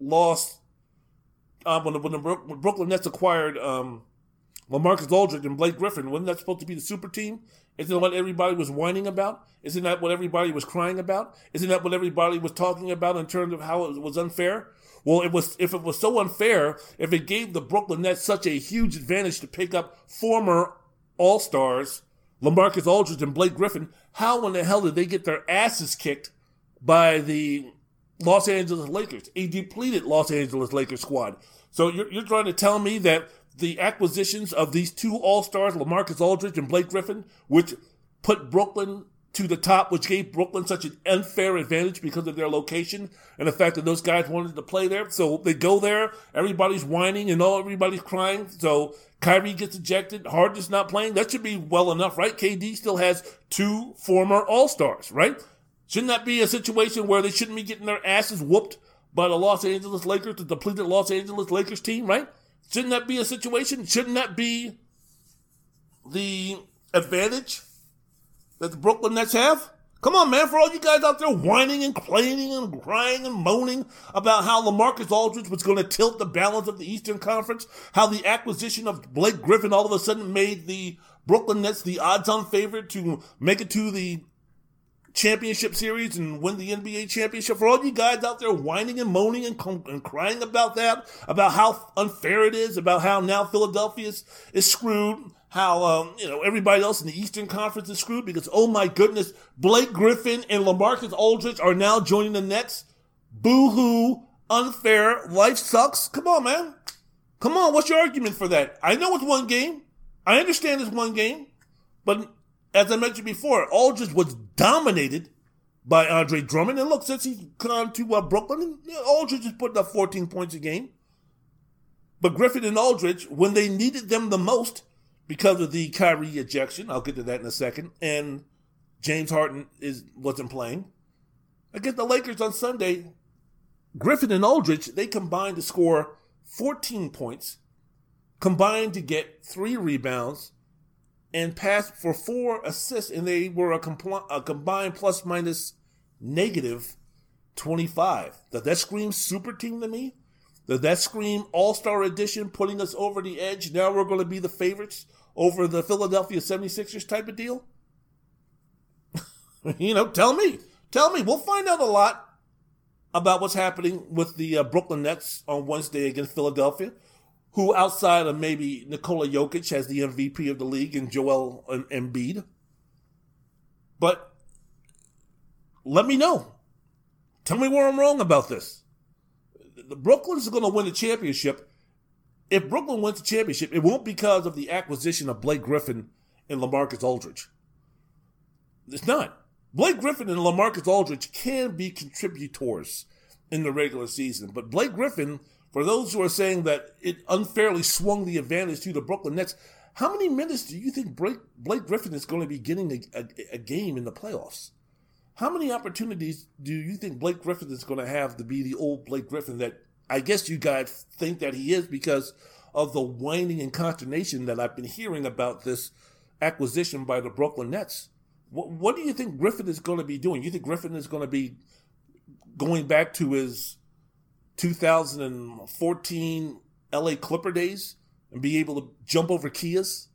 lost, uh, when, the, when the Brooklyn Nets acquired um, LaMarcus Aldridge and Blake Griffin, wasn't that supposed to be the super team? Isn't that what everybody was whining about? Isn't that what everybody was crying about? Isn't that what everybody was talking about in terms of how it was unfair? Well, it was if it was so unfair, if it gave the Brooklyn Nets such a huge advantage to pick up former All Stars, LaMarcus Aldridge and Blake Griffin, how in the hell did they get their asses kicked by the Los Angeles Lakers, a depleted Los Angeles Lakers squad? So you're, you're trying to tell me that the acquisitions of these two All Stars, LaMarcus Aldridge and Blake Griffin, which put Brooklyn to the top, which gave Brooklyn such an unfair advantage because of their location and the fact that those guys wanted to play there. So they go there, everybody's whining and all everybody's crying. So Kyrie gets ejected, Harden's not playing. That should be well enough, right? KD still has two former All Stars, right? Shouldn't that be a situation where they shouldn't be getting their asses whooped by the Los Angeles Lakers, the depleted Los Angeles Lakers team, right? Shouldn't that be a situation? Shouldn't that be the advantage that the Brooklyn Nets have? Come on, man, for all you guys out there whining and complaining and crying and moaning about how LaMarcus Aldridge was going to tilt the balance of the Eastern Conference, how the acquisition of Blake Griffin all of a sudden made the Brooklyn Nets the odds on favorite to make it to the championship series and win the NBA championship. For all you guys out there whining and moaning and, and crying about that, about how unfair it is, about how now Philadelphia is, is screwed, how um, you know everybody else in the Eastern Conference is screwed because oh my goodness, Blake Griffin and LaMarcus Aldridge are now joining the Nets. Boo hoo, unfair, life sucks. Come on, man. Come on, what's your argument for that? I know it's one game. I understand it's one game, but as I mentioned before, Aldridge was dominated by Andre Drummond. And look, since he's gone to uh, Brooklyn, Aldridge is putting up 14 points a game. But Griffin and Aldridge, when they needed them the most, because of the Kyrie ejection, I'll get to that in a second, and James Harden is wasn't playing. Against the Lakers on Sunday, Griffin and Aldridge, they combined to score 14 points, combined to get three rebounds, and passed for four assists, and they were a, compl- a combined plus minus negative 25. Does that scream super team to me? Does that scream All Star Edition putting us over the edge? Now we're going to be the favorites over the Philadelphia 76ers type of deal? you know, tell me. Tell me. We'll find out a lot about what's happening with the uh, Brooklyn Nets on Wednesday against Philadelphia who outside of maybe Nikola Jokic has the MVP of the league and Joel Embiid. But let me know. Tell me where I'm wrong about this. The Brooklyn's going to win the championship. If Brooklyn wins the championship, it won't because of the acquisition of Blake Griffin and LaMarcus Aldridge. It's not. Blake Griffin and LaMarcus Aldridge can be contributors in the regular season, but Blake Griffin, for those who are saying that it unfairly swung the advantage to the Brooklyn Nets, how many minutes do you think Blake, Griffin is going to be getting a, a, a game in the playoffs? How many opportunities do you think Blake Griffin is going to have to be the old Blake Griffin that I guess you guys think that he is because of the whining and consternation that I've been hearing about this acquisition by the Brooklyn Nets? What, what do you think Griffin is going to be doing? You think Griffin is going to be going back to his 2014 LA Clipper days and be able to jump over Kias?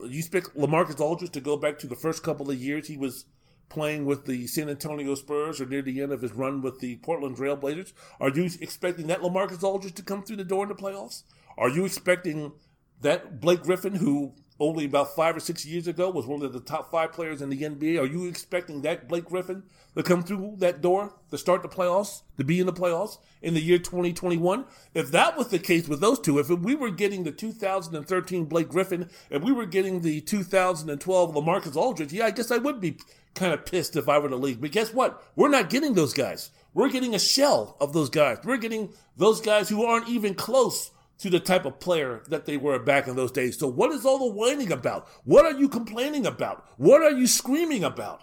You expect Lamarcus Aldridge to go back to the first couple of years he was playing with the San Antonio Spurs or near the end of his run with the Portland Trailblazers? Are you expecting that Lamarcus Aldridge to come through the door in the playoffs? Are you expecting that Blake Griffin, who only about five or six years ago was one of the top five players in the NBA, are you expecting that Blake Griffin to come through that door to start the playoffs, to be in the playoffs in the year 2021? If that was the case with those two, if we were getting the 2013 Blake Griffin and we were getting the 2012 Lamarcus Aldridge, yeah, I guess I would be kind of pissed if I were the league. But guess what? We're not getting those guys. We're getting a shell of those guys. We're getting those guys who aren't even close to the type of player that they were back in those days. So what is all the whining about? What are you complaining about? What are you screaming about?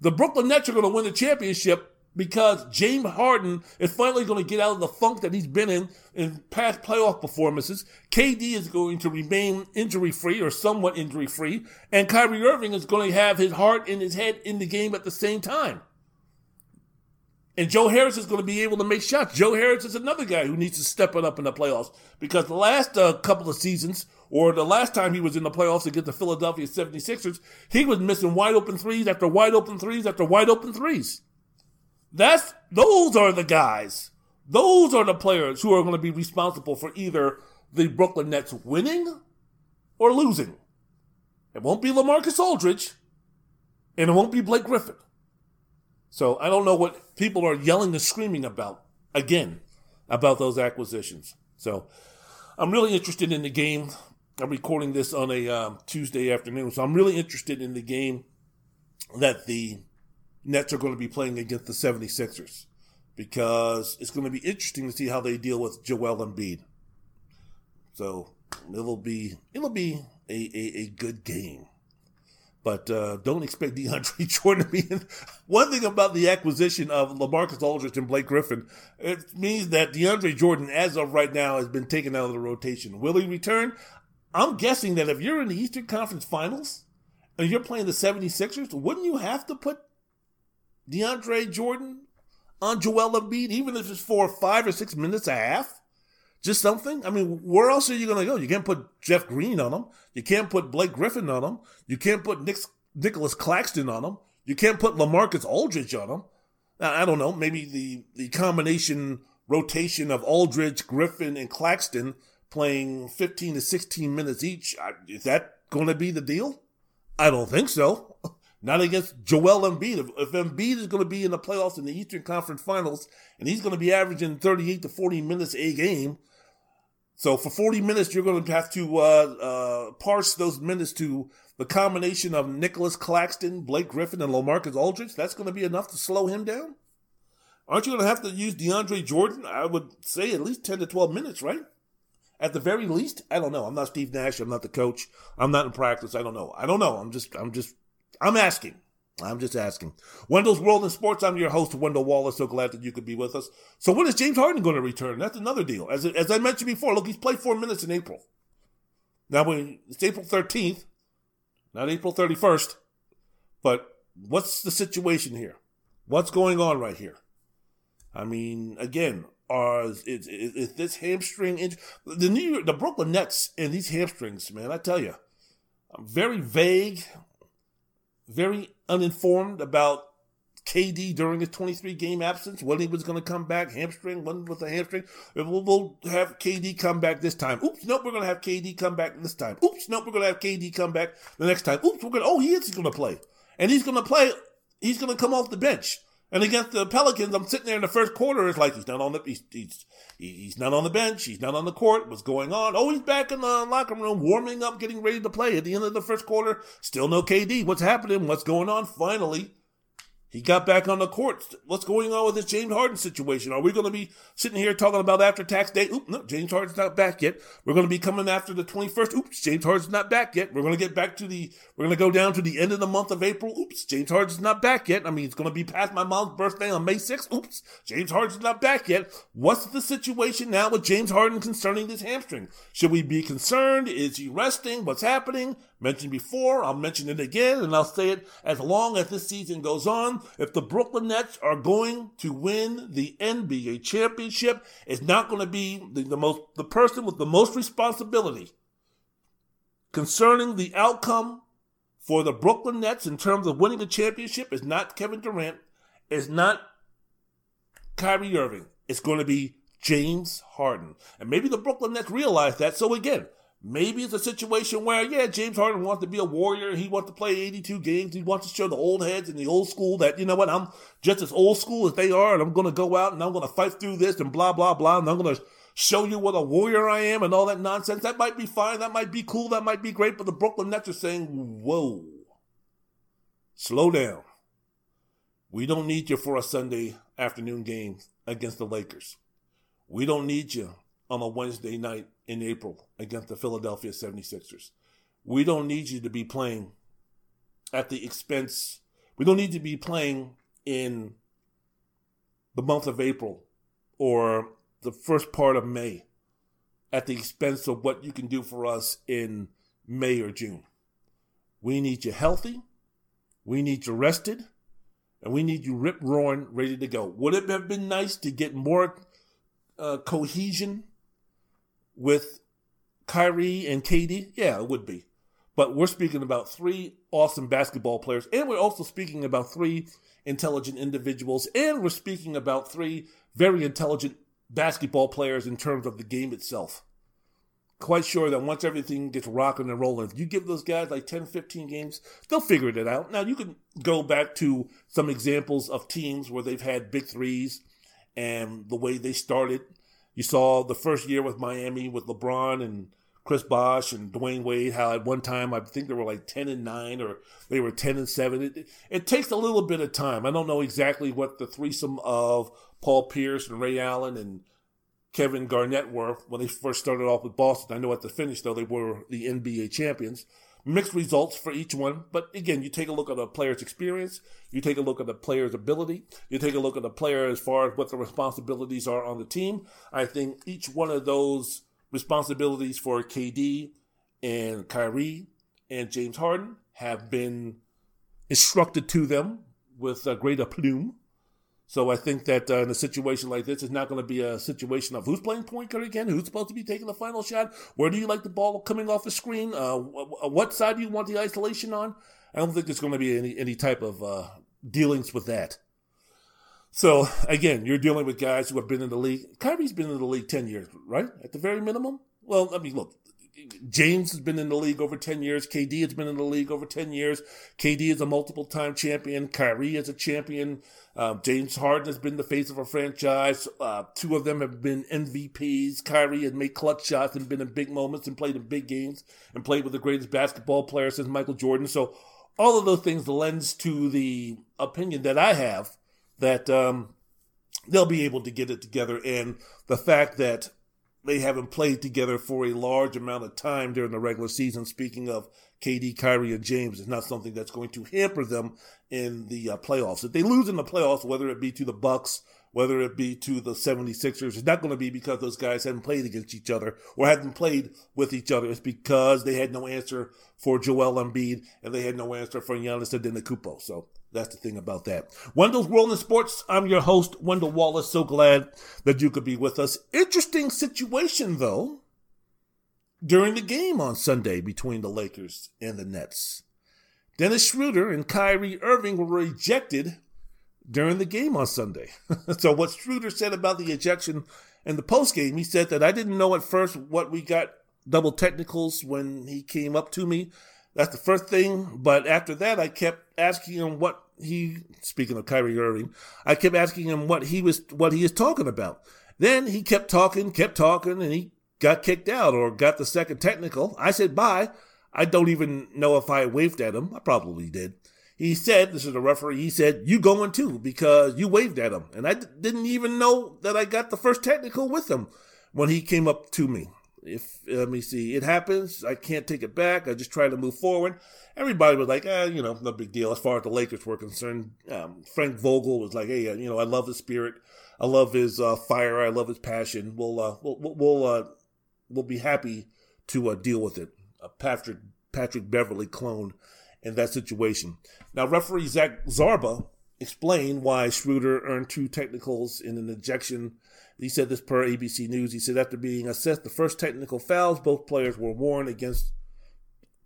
The Brooklyn Nets are going to win the championship because James Harden is finally going to get out of the funk that he's been in in past playoff performances. KD is going to remain injury free or somewhat injury free, and Kyrie Irving is going to have his heart and his head in the game at the same time. And Joe Harris is going to be able to make shots. Joe Harris is another guy who needs to step it up in the playoffs because the last uh, couple of seasons, or the last time he was in the playoffs against the Philadelphia 76ers, he was missing wide open threes after wide open threes after wide open threes. That's those are the guys. Those are the players who are going to be responsible for either the Brooklyn Nets winning or losing. It won't be LaMarcus Aldridge, and it won't be Blake Griffin. So I don't know what people are yelling and screaming about again about those acquisitions. So I'm really interested in the game. I'm recording this on a um, Tuesday afternoon, so I'm really interested in the game that the Nets are going to be playing against the 76ers because it's going to be interesting to see how they deal with Joel Embiid. So it'll be it'll be a, a, a good game. But uh, don't expect DeAndre Jordan to be in. One thing about the acquisition of LaMarcus Aldridge and Blake Griffin, it means that DeAndre Jordan, as of right now, has been taken out of the rotation. Will he return? I'm guessing that if you're in the Eastern Conference Finals and you're playing the 76ers, wouldn't you have to put DeAndre Jordan on Joel Embiid, even if it's for five or six minutes a half? Just something? I mean, where else are you going to go? You can't put Jeff Green on him. You can't put Blake Griffin on him. You can't put Nick, Nicolas Claxton on him. You can't put LaMarcus Aldridge on him. I don't know. Maybe the, the combination rotation of Aldridge, Griffin, and Claxton playing 15 to 16 minutes each. Is that going to be the deal? I don't think so. Not against Joel Embiid. If, if Embiid is going to be in the playoffs in the Eastern Conference Finals and he's going to be averaging 38 to 40 minutes a game, so for 40 minutes, you're going to have to uh, uh, parse those minutes to the combination of Nicolas Claxton, Blake Griffin, and LaMarcus Aldridge. That's going to be enough to slow him down. Aren't you going to have to use DeAndre Jordan? I would say at least 10 to 12 minutes, right? At the very least, I don't know. I'm not Steve Nash. I'm not the coach. I'm not in practice. I don't know. I don't know. I'm just, I'm just, I'm asking. I'm just asking. Wendell's World in Sports. I'm your host, Wendell Wallace. So glad that you could be with us. So when is James Harden going to return? That's another deal. As, as I mentioned before, look, he's played four minutes in April. Now, when it's April 13th, not April 31st, but what's the situation here? What's going on right here? I mean, again, are is, is, is this hamstring injury? The New York, the Brooklyn Nets and these hamstrings, man, I tell you, I'm very vague very uninformed about KD during his 23 game absence, when he was going to come back, hamstring, when was the hamstring. We'll, we'll, have KD come back this time. Oops, nope, we're going to have KD come back this time. Oops, nope, we're going to have KD come back the next time. Oops, we're going to, oh, he is going to play. and he's going to play. He's going to come off the bench. And against the Pelicans, I'm sitting there in the first quarter. It's like he's not on the he's, he's he's not on the bench. He's not on the court. What's going on? Oh, he's back in the locker room, warming up, getting ready to play. At the end of the first quarter, still no KD. What's happening? What's going on? Finally, he got back on the court. What's going on with this James Harden situation? Are we going to be sitting here talking about after tax day? Oop, no, James Harden's not back yet. We're going to be coming after the 21st. Oops, James Harden's not back yet. We're going to get back to the, we're going to go down to the end of the month of April. Oops, James Harden's not back yet. I mean, it's going to be past my mom's birthday on May 6th. Oops, James Harden's not back yet. What's the situation now with James Harden concerning this hamstring? Should we be concerned? Is he resting? What's happening? Mentioned before, I'll mention it again, and I'll say it as long as this season goes on. If the Brooklyn Nets are going to win the NBA championship, it's not going to be the, the most the person with the most responsibility concerning the outcome for the Brooklyn Nets in terms of winning the championship is not Kevin Durant, is not Kyrie Irving. It's going to be James Harden. And maybe the Brooklyn Nets realize that. So again, Maybe it's a situation where, yeah, James Harden wants to be a warrior. He wants to play 82 games. He wants to show the old heads and the old school that, you know what, I'm just as old school as they are, and I'm going to go out and I'm going to fight through this and blah, blah, blah. And I'm going to show you what a warrior I am and all that nonsense. That might be fine. That might be cool. That might be great. But the Brooklyn Nets are saying, whoa, slow down. We don't need you for a Sunday afternoon game against the Lakers. We don't need you on a Wednesday night in April against the Philadelphia 76ers. We don't need you to be playing at the expense. We don't need to be playing in the month of April or the first part of May at the expense of what you can do for us in May or June. We need you healthy. We need you rested. And we need you rip roaring, ready to go. Would it have been nice to get more uh, cohesion with Kyrie and KD? Yeah, it would be. But we're speaking about three awesome basketball players, and we're also speaking about three intelligent individuals, and we're speaking about three very intelligent basketball players in terms of the game itself. Quite sure that once everything gets rocking and rolling, if you give those guys like 10, 15 games, they'll figure it out. Now, you can go back to some examples of teams where they've had big threes and the way they started you saw the first year with Miami with LeBron and Chris Bosh and Dwyane Wade, how at one time I think they were like 10 and 9 or they were 10 and 7. It, it takes a little bit of time. I don't know exactly what the threesome of Paul Pierce and Ray Allen and Kevin Garnett were when they first started off with Boston. I know at the finish, though, they were the NBA champions mixed results for each one. But again, you take a look at a player's experience, you take a look at the player's ability, you take a look at the player as far as what the responsibilities are on the team. I think each one of those responsibilities for KD and Kyrie and James Harden have been instructed to them with a great aplomb. So I think that uh, in a situation like this, it's not going to be a situation of who's playing point guard again, who's supposed to be taking the final shot, where do you like the ball coming off the screen, uh, what side do you want the isolation on. I don't think there's going to be any any type of uh, dealings with that. So again, you're dealing with guys who have been in the league. Kyrie's been in the league ten years, right? At the very minimum. Well, I mean, look, James has been in the league over 10 years. KD has been in the league over 10 years. KD is a multiple time champion. Kyrie is a champion. Um, James Harden has been the face of a franchise. Uh, two of them have been MVPs. Kyrie has made clutch shots and been in big moments and played in big games and played with the greatest basketball player since Michael Jordan. So all of those things lends to the opinion that I have that um, they'll be able to get it together. And the fact that they haven't played together for a large amount of time during the regular season. Speaking of KD, Kyrie, and James, is not something that's going to hamper them in the uh, playoffs. If they lose in the playoffs, whether it be to the Bucks, whether it be to the 76ers, it's not going to be because those guys hadn't played against each other or hadn't played with each other. It's because they had no answer for Joel Embiid and they had no answer for Giannis Antetokounmpo. So that's the thing about that. Wendell's World in Sports. I'm your host, Wendell Wallace. So glad that you could be with us. Interesting situation, though, during the game on Sunday between the Lakers and the Nets. Dennis Schroeder and Kyrie Irving were ejected during the game on Sunday. so, what Schroeder said about the ejection in the postgame, he said that I didn't know at first what we got double technicals when he came up to me That's the first thing. But after that, I kept asking him what he. Speaking of Kyrie Irving, I kept asking him what he was what he is talking about. Then he kept talking, kept talking, and he got kicked out or got the second technical. I said bye. I don't even know if I waved at him. I probably did. He said, this is the referee, he said, you going too because you waved at him. And I d- didn't even know that I got the first technical with him when he came up to me. If, let me see, it happens. I can't take it back. I just try to move forward. Everybody was like, eh, you know, no big deal as far as the Lakers were concerned. Um, Frank Vogel was like, hey, uh, you know, I love his spirit. I love his uh, fire. I love his passion. We'll, uh, we'll, we'll, uh, we'll be happy to uh, deal with it. A Patrick, Patrick Beverley clone in that situation. Now, referee Zach Zarba explained why Schroeder earned two technicals in an ejection. He said this per ABC News. He said after being assessed the first technical fouls, both players were warned against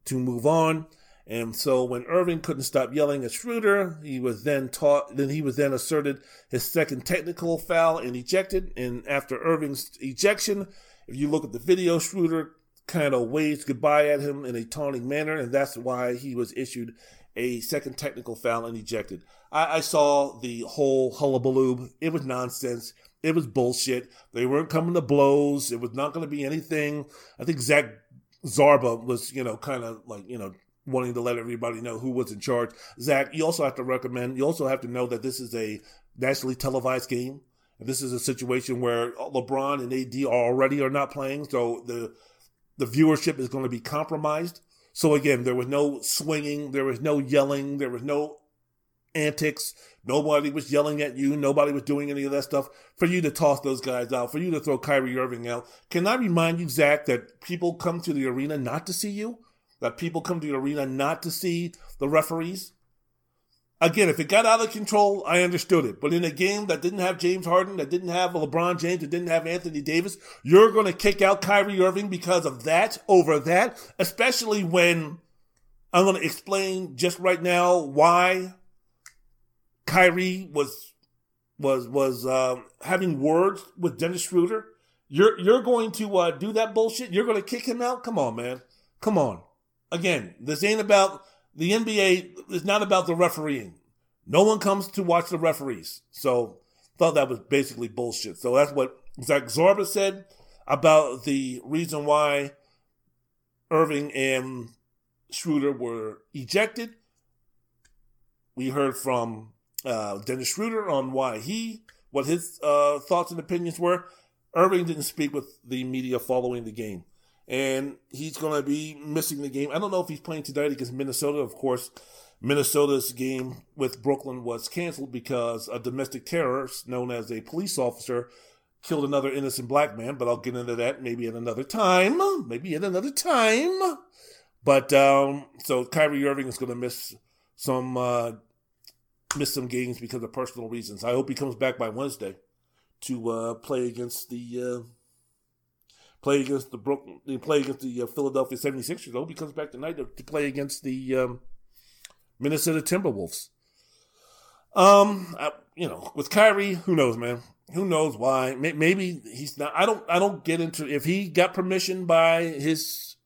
to move on. And so when Irving couldn't stop yelling at Schroeder, he was then taught then he was then asserted his second technical foul and ejected. And after Irving's ejection, if you look at the video, Schroeder kind of waves goodbye at him in a taunting manner, and that's why he was issued a second technical foul and ejected. I, I saw the whole hullabaloo. It was nonsense. It was bullshit. They weren't coming to blows. It was not going to be anything. I think Zach Zarba was, you know, kind of like, you know, wanting to let everybody know who was in charge. Zach, you also have to recommend, you also have to know that this is a nationally televised game. This is a situation where LeBron and AD already are not playing. So the, the viewership is going to be compromised. So again, there was no swinging, there was no yelling, there was no antics. Nobody was yelling at you. Nobody was doing any of that stuff for you to toss those guys out, for you to throw Kyrie Irving out. Can I remind you, Zach, that people come to the arena not to see you? That people come to the arena not to see the referees? Again, if it got out of control, I understood it. But in a game that didn't have James Harden, that didn't have LeBron James, that didn't have Anthony Davis, you're going to kick out Kyrie Irving because of that over that, especially when I'm going to explain just right now why Kyrie was was was um, having words with Dennis Schroeder. You're you're going to uh, do that bullshit. You're going to kick him out. Come on, man. Come on. Again, this ain't about the NBA is not about the refereeing. No one comes to watch the referees. So thought that was basically bullshit. So that's what Zach Zarba said about the reason why Irving and Schroeder were ejected. We heard from uh, Dennis Schroeder on why he, what his uh, thoughts and opinions were. Irving didn't speak with the media following the game and he's going to be missing the game. I don't know if he's playing tonight against Minnesota. Of course, Minnesota's game with Brooklyn was canceled because a domestic terrorist known as a police officer killed another innocent black man, but I'll get into that maybe at another time. Maybe at another time. But um, so Kyrie Irving is going to miss some uh, miss some games because of personal reasons. I hope he comes back by Wednesday to uh, play against the uh, play against the Brooklyn, they play against the uh, Philadelphia 76ers. Though he comes back tonight to, to play against the um, Minnesota Timberwolves. Um, I, you know, with Kyrie, who knows, man? Who knows why? Maybe he's not. I don't. I don't get into if he got permission by his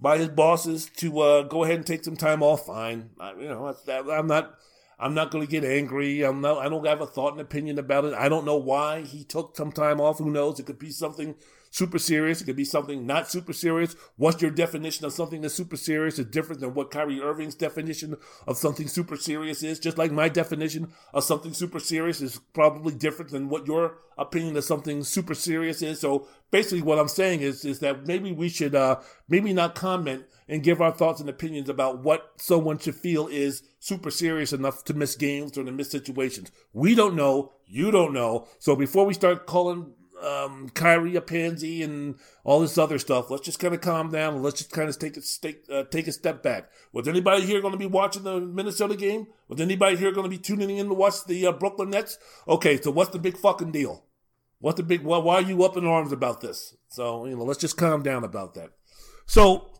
by his bosses to uh, go ahead and take some time off. Fine. I, you know, I'm not. I'm not going to get angry. I'm not. I don't have a thought and opinion about it. I don't know why he took some time off. Who knows? It could be something super serious. It could be something not super serious. What's your definition of something that's super serious is different than what Kyrie Irving's definition of something super serious is. Just like my definition of something super serious is probably different than what your opinion of something super serious is. So basically what I'm saying is, is that maybe we should, uh, maybe not comment and give our thoughts and opinions about what someone should feel is super serious enough to miss games or to miss situations. We don't know. You don't know. So before we start calling um, Kyrie a pansy and all this other stuff. Let's just kind of calm down let's just kind of take a take, uh, take a step back. Was anybody here going to be watching the Minnesota game? Was anybody here going to be tuning in to watch the uh, Brooklyn Nets? Okay, so what's the big fucking deal? What's the big? Why, why are you up in arms about this? So you know, let's just calm down about that. So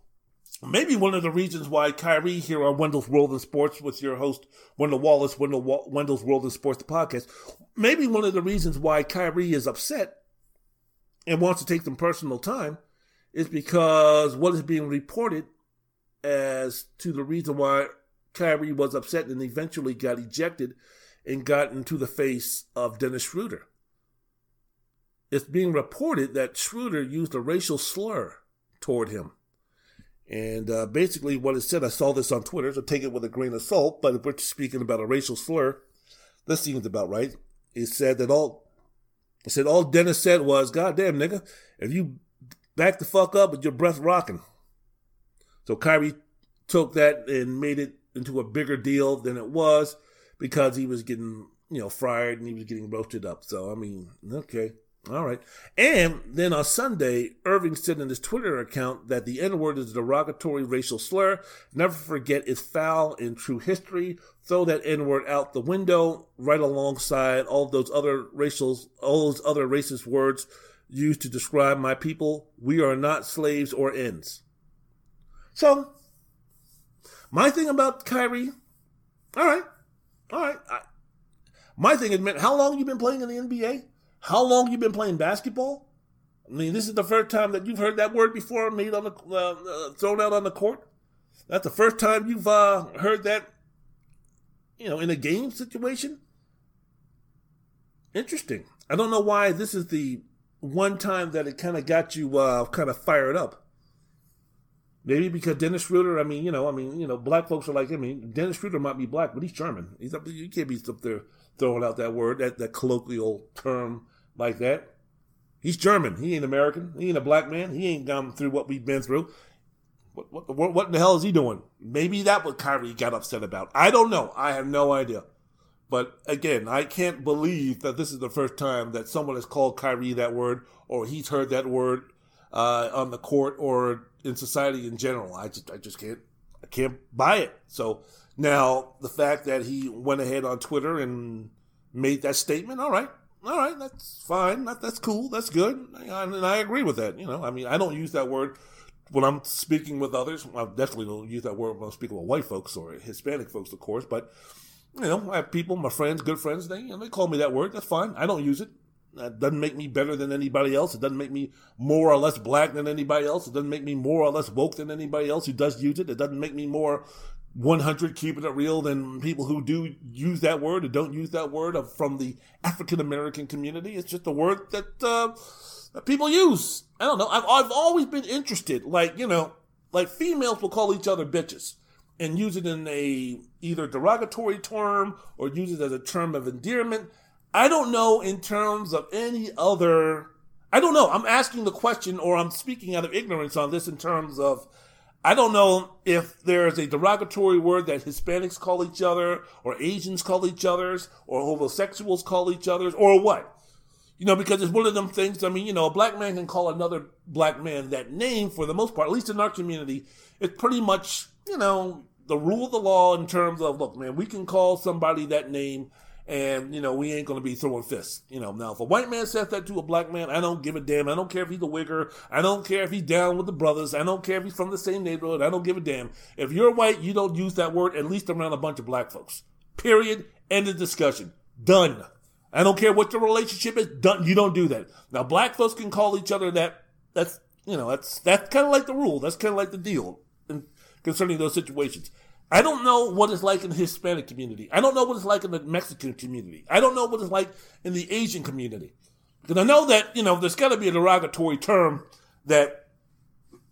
maybe one of the reasons why Kyrie here on Wendell's World in Sports with your host Wendell Wallace, Wendell Wendell's World in Sports, podcast. Maybe one of the reasons why Kyrie is upset and wants to take some personal time is because what is being reported as to the reason why Kyrie was upset and eventually got ejected and got into the face of Dennis Schroeder. It's being reported that Schroeder used a racial slur toward him. And uh, basically, what it said, I saw this on Twitter, so take it with a grain of salt, but if we're speaking about a racial slur, this seems about right. It said that all, it said all Dennis said was, God damn, nigga, if you back the fuck up with your breath rocking. So Kyrie took that and made it into a bigger deal than it was because he was getting, you know, fired and he was getting roasted up. So, I mean, okay. All right. And then on Sunday, Irving said in his Twitter account that the N word is a derogatory racial slur. Never forget it's foul in true history. Throw that N word out the window right alongside all those other racial, all those other racist words used to describe my people. We are not slaves or ends. So, my thing about Kyrie, all right, all right. I, my thing is, man, how long you been playing in the NBA? How long you been playing basketball? I mean, this is the first time that you've heard that word before made on the uh, uh, thrown out on the court. That's the first time you've uh, heard that, you know, in a game situation. Interesting. I don't know why this is the one time that it kind of got you uh, kind of fired up. Maybe because Dennis Schroeder, I mean, you know, I mean, you know, black folks are like, I mean, Dennis Schroeder might be black, but he's German. He's up, you can't be up there throwing out that word, that, that colloquial term like that. He's German. He ain't American. He ain't a black man. He ain't gone through what we've been through. What, what, what, in the hell is he doing? Maybe that what Kyrie got upset about. I don't know. I have no idea. But again, I can't believe that this is the first time that someone has called Kyrie that word or he's heard that word uh, on the court or in society in general. I just I just can't I can't buy it. So now the fact that he went ahead on Twitter and made that statement, all right, all right, that's fine. That, that's cool. That's good. And I agree with that. You know, I mean, I don't use that word when I'm speaking with others. I definitely don't use that word when I'm speaking with white folks or Hispanic folks, of course. But you know, I have people, my friends, good friends. They you know, they call me that word. That's fine. I don't use it. That doesn't make me better than anybody else. It doesn't make me more or less black than anybody else. It doesn't make me more or less woke than anybody else who does use it. It doesn't make me more 100 keeping it real than people who do use that word or don't use that word from the African American community. It's just a word that, uh, that people use. I don't know. I've, I've always been interested. Like, you know, like females will call each other bitches and use it in a either derogatory term or use it as a term of endearment. I don't know in terms of any other. I don't know. I'm asking the question, or I'm speaking out of ignorance on this in terms of. I don't know if there's a derogatory word that Hispanics call each other, or Asians call each other's, or homosexuals call each other's, or what. You know, because it's one of them things. I mean, you know, a black man can call another black man that name for the most part, at least in our community. It's pretty much, you know, the rule of the law in terms of, look, man, we can call somebody that name and you know we ain't gonna be throwing fists. You know, now if a white man says that to a black man, I don't give a damn. I don't care if he's a wigger. I don't care if he's down with the brothers. I don't care if he's from the same neighborhood. I don't give a damn. If you're white, you don't use that word at least around a bunch of black folks. Period. End of discussion. Done. I don't care what the relationship is. Done. You don't do that. Now black folks can call each other that. That's you know that's that's kind of like the rule. That's kind of like the deal concerning those situations. I don't know what it's like in the Hispanic community. I don't know what it's like in the Mexican community. I don't know what it's like in the Asian community. Because I know that, you know, there's got to be a derogatory term that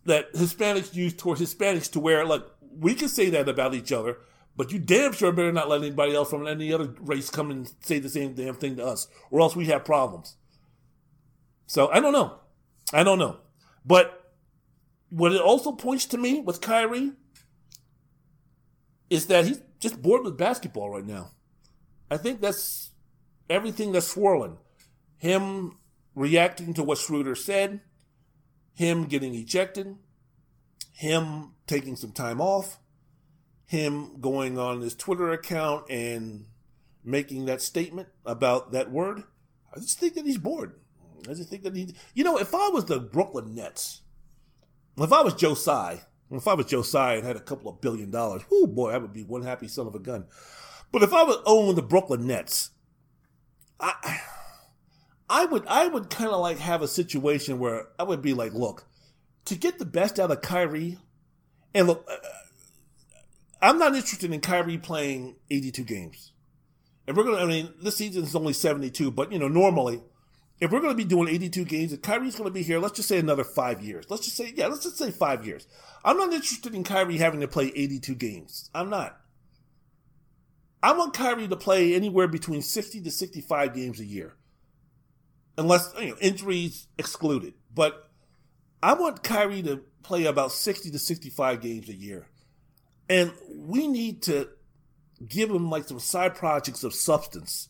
that Hispanics use towards Hispanics to where, like, we can say that about each other, but you damn sure better not let anybody else from any other race come and say the same damn thing to us, or else we have problems. So I don't know. I don't know. But what it also points to me with Kyrie is that he's just bored with basketball right now. I think that's everything that's swirling. Him reacting to what Schroeder said, him getting ejected, him taking some time off, him going on his Twitter account and making that statement about that word. I just think that he's bored. I just think that he, you know, if I was the Brooklyn Nets, if I was Joe Tsai, if I was Joe Tsai and had a couple of billion dollars, oh boy, I would be one happy son of a gun. But if I was owning the Brooklyn Nets, I, I would, I would kind of like have a situation where I would be like, look, to get the best out of Kyrie And look, uh, I'm not interested in Kyrie playing 82 games. If we're gonna, I mean, this season is only 72, but you know, normally, if we're gonna be doing 82 games, and Kyrie's gonna be here, let's just say another five years. Let's just say, yeah, let's just say five years. I'm not interested in Kyrie having to play 82 games. I'm not. I want Kyrie to play anywhere between 60 to 65 games a year, unless you know injuries excluded. But I want Kyrie to play about 60 to 65 games a year. And we need to give him like some side projects of substance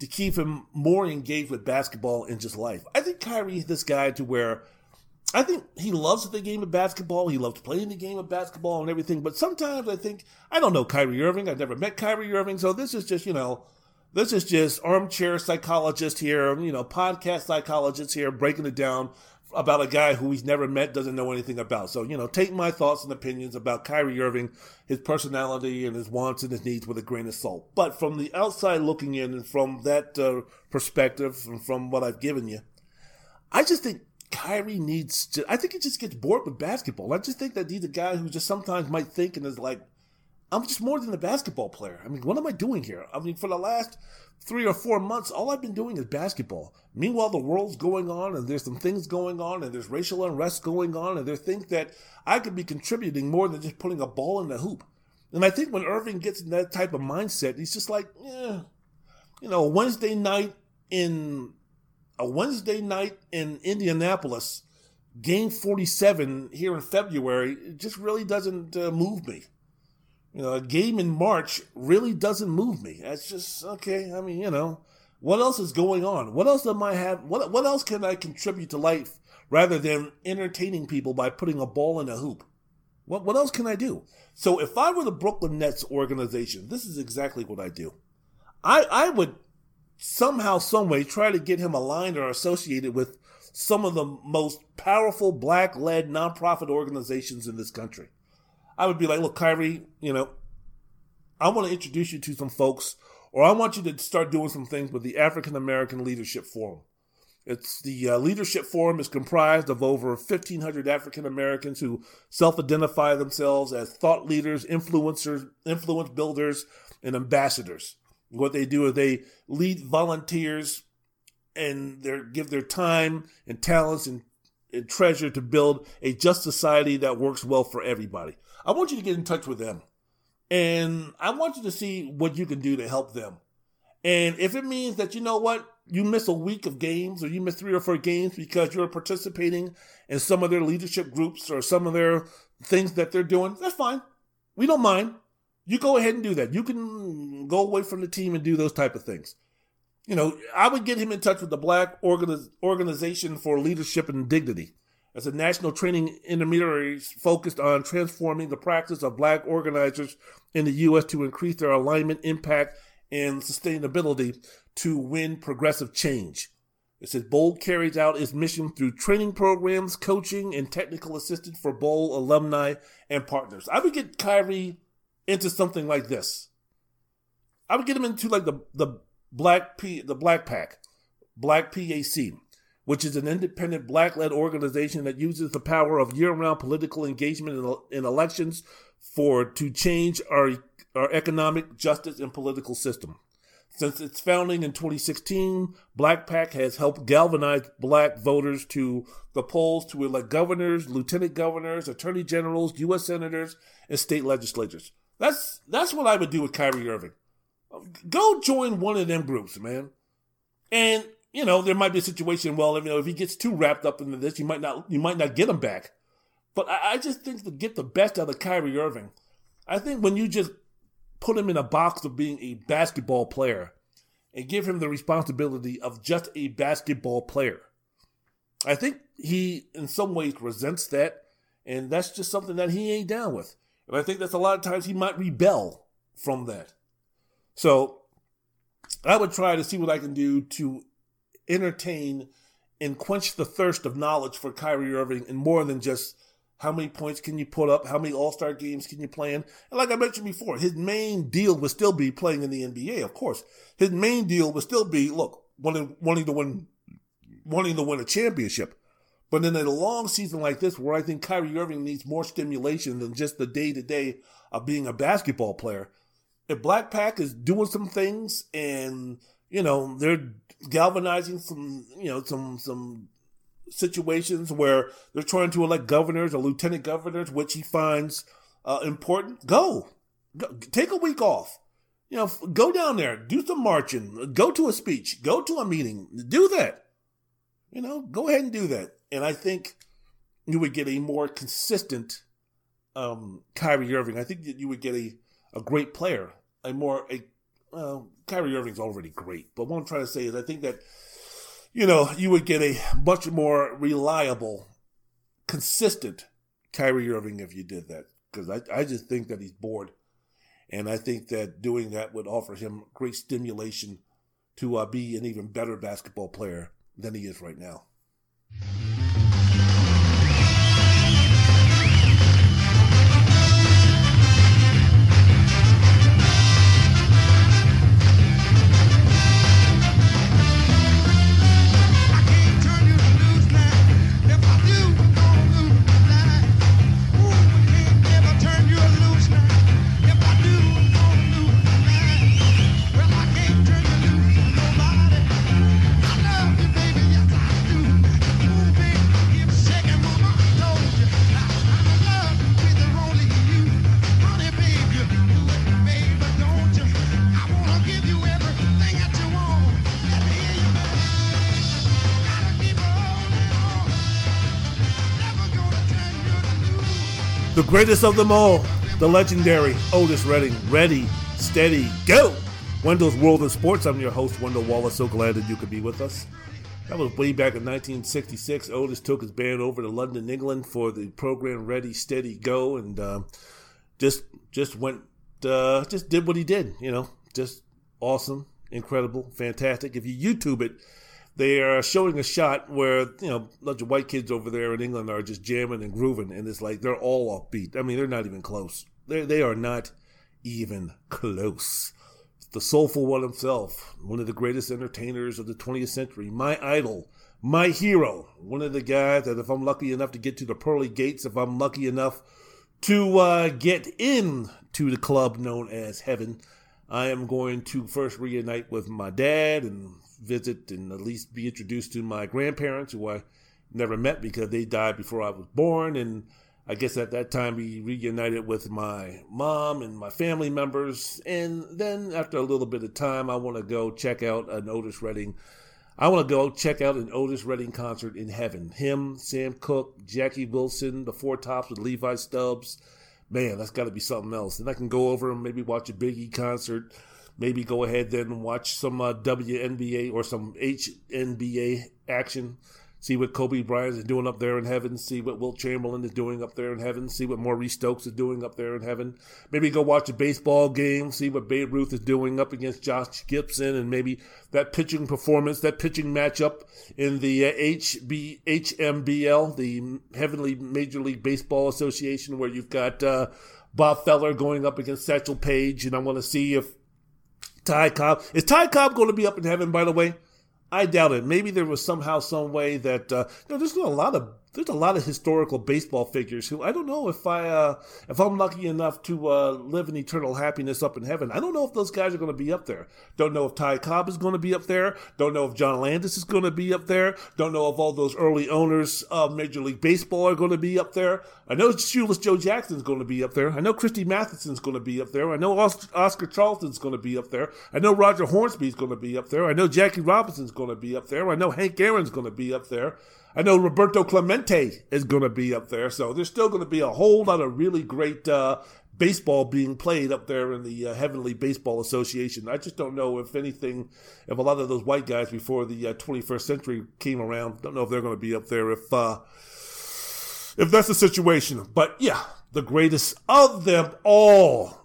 to keep him more engaged with basketball and just life. I think Kyrie is this guy to where I think he loves the game of basketball. He loves playing the game of basketball and everything. But sometimes I think, I don't know Kyrie Irving. I've never met Kyrie Irving. So this is just, you know, this is just armchair psychologist here, you know, podcast psychologist here breaking it down about a guy who he's never met, doesn't know anything about. So, you know, take my thoughts and opinions about Kyrie Irving, his personality and his wants and his needs with a grain of salt. But from the outside looking in and from that uh, perspective and from what I've given you, I just think Kyrie needs to, I think he just gets bored with basketball. I just think that he's a guy who just sometimes might think and is like, I'm just more than a basketball player. I mean, what am I doing here? I mean, for the last three or four months, all I've been doing is basketball. Meanwhile, the world's going on, and there's some things going on, and there's racial unrest going on, and there's things that I could be contributing more than just putting a ball in the hoop. And I think when Irving gets in that type of mindset, he's just like, yeah, you know, Wednesday night in a Wednesday night in Indianapolis, game 47 here in February, it just really doesn't uh, move me. You know, a game in March really doesn't move me. It's just okay. I mean, you know, what else is going on? What else am I have? What what else can I contribute to life rather than entertaining people by putting a ball in a hoop? What what else can I do? So if I were the Brooklyn Nets organization, this is exactly what I do. I I would somehow, someway try to get him aligned or associated with some of the most powerful black-led nonprofit organizations in this country. I would be like, look, Kyrie, you know, I want to introduce you to some folks, or I want you to start doing some things with the African American Leadership Forum. It's the uh, leadership forum is comprised of over 1,500 African Americans who self-identify themselves as thought leaders, influencers, influence builders, and ambassadors. What they do is they lead volunteers and they give their time and talents and, and treasure to build a just society that works well for everybody. I want you to get in touch with them. And I want you to see what you can do to help them. And if it means that, you know what, you miss a week of games or you miss three or four games because you're participating in some of their leadership groups or some of their things that they're doing, that's fine. We don't mind. You go ahead and do that. You can go away from the team and do those type of things. You know, I would get him in touch with the Black Organiz- Organization for Leadership and Dignity as a national training intermediary focused on transforming the practice of black organizers in the U.S. to increase their alignment, impact, and sustainability to win progressive change. It says Bold carries out its mission through training programs, coaching, and technical assistance for Bold alumni and partners. I would get Kyrie into something like this. I would get him into like the the black P the Black PAC, Black PAC which is an independent black led organization that uses the power of year round political engagement in, elections for to change our, our economic justice and political system. Since its founding in 2016, Black PAC has helped galvanize black voters to the polls to elect governors, lieutenant governors, attorney generals, U.S. senators, and state legislators. That's that's what I would do with Kyrie Irving. Go join one of them groups, man. And you know, there might be a situation. Well, you know, if he gets too wrapped up into this, you might not, you might not get him back. But I, I just think to get the best out of Kyrie Irving, I think when you just put him in a box of being a basketball player and give him the responsibility of just a basketball player, I think he, in some ways, resents that, and that's just something that he ain't down with. And I think that's a lot of times he might rebel from that. So I would try to see what I can do to entertain and quench the thirst of knowledge for Kyrie Irving and more than just how many points can you put up, how many All Star games can you play in. And like I mentioned before, his main deal would still be playing in the NBA, of course. His main deal would still be look, wanting, wanting to win wanting to win a championship. But in a long season like this, where I think Kyrie Irving needs more stimulation than just the day to day of being a basketball player, if Black PAC is doing some things and you know they're galvanizing some you know some some situations where they're trying to elect governors or lieutenant governors, which he finds uh, important, go. go. Take a week off. You know, go down there, do some marching, go to a speech, go to a meeting, do that. You know, go ahead and do that. And I think you would get a more consistent um, Kyrie Irving. I think that you would get a, a great player, a more, a, well, Kyrie Irving's already great. But what I'm trying to say is I think that you know, you would get a much more reliable, consistent Kyrie Irving if you did that. Because I, I just think that he's bored. And I think that doing that would offer him great stimulation to uh, be an even better basketball player than he is right now. The greatest of them all, the legendary Otis Redding. Ready, steady, go! Wendell's World of Sports. I'm your host, Wendell Wallace. So glad that you could be with us. That was way back in 1966. Otis took his band over to London, England for the program Ready, Steady, Go, and uh, just just went, uh, just did what he did. You know, just awesome, incredible, fantastic. If you YouTube it, they are showing a shot where you know a bunch of white kids over there in England are just jamming and grooving, and it's like they're all offbeat. I mean, they're not even close. They they are not even close. The soulful one himself, one of the greatest entertainers of the 20th century, my idol, my hero, one of the guys that if I'm lucky enough to get to the pearly gates, if I'm lucky enough to uh, get in to the club known as heaven, I am going to first reunite with my dad and visit and at least be introduced to my grandparents who I never met because they died before I was born. And I guess at that time we reunited with my mom and my family members. And then after a little bit of time, I want to go check out an Otis Redding. I want to go check out an Otis Redding concert in heaven. Him, Sam Cooke, Jackie Wilson, the Four Tops with Levi Stubbs. Man, that's got to be something else. And I can go over and maybe watch a Biggie concert maybe go ahead then and watch some uh, WNBA or some HNBA action. See what Kobe Bryant is doing up there in heaven. See what Wilt Chamberlain is doing up there in heaven. See what Maurice Stokes is doing up there in heaven. Maybe go watch a baseball game. See what Babe Ruth is doing up against Josh Gibson, and maybe that pitching performance, that pitching matchup in the uh, HB HMBL, the Heavenly Major League Baseball Association, where you've got uh, Bob Feller going up against Satchel Paige, and I want to see if Ty Cobb. Is Ty Cobb going to be up in heaven, by the way? I doubt it. Maybe there was somehow, some way that uh, you know, there's a lot of there's a lot of historical baseball figures who I don't know if I uh, if I'm lucky enough to uh, live in eternal happiness up in heaven. I don't know if those guys are going to be up there. Don't know if Ty Cobb is going to be up there. Don't know if John Landis is going to be up there. Don't know if all those early owners of Major League Baseball are going to be up there. I know Shoeless Joe Jackson is going to be up there. I know Christy Mathewson's going to be up there. I know Oscar Charleston's going to be up there. I know Roger Hornsby's going to be up there. I know Jackie Robinson's going to be up there. I know Hank Aaron's going to be up there. I know Roberto Clemente is going to be up there, so there's still going to be a whole lot of really great uh, baseball being played up there in the uh, Heavenly Baseball Association. I just don't know if anything, if a lot of those white guys before the uh, 21st century came around, don't know if they're going to be up there if uh, if that's the situation. But yeah, the greatest of them all.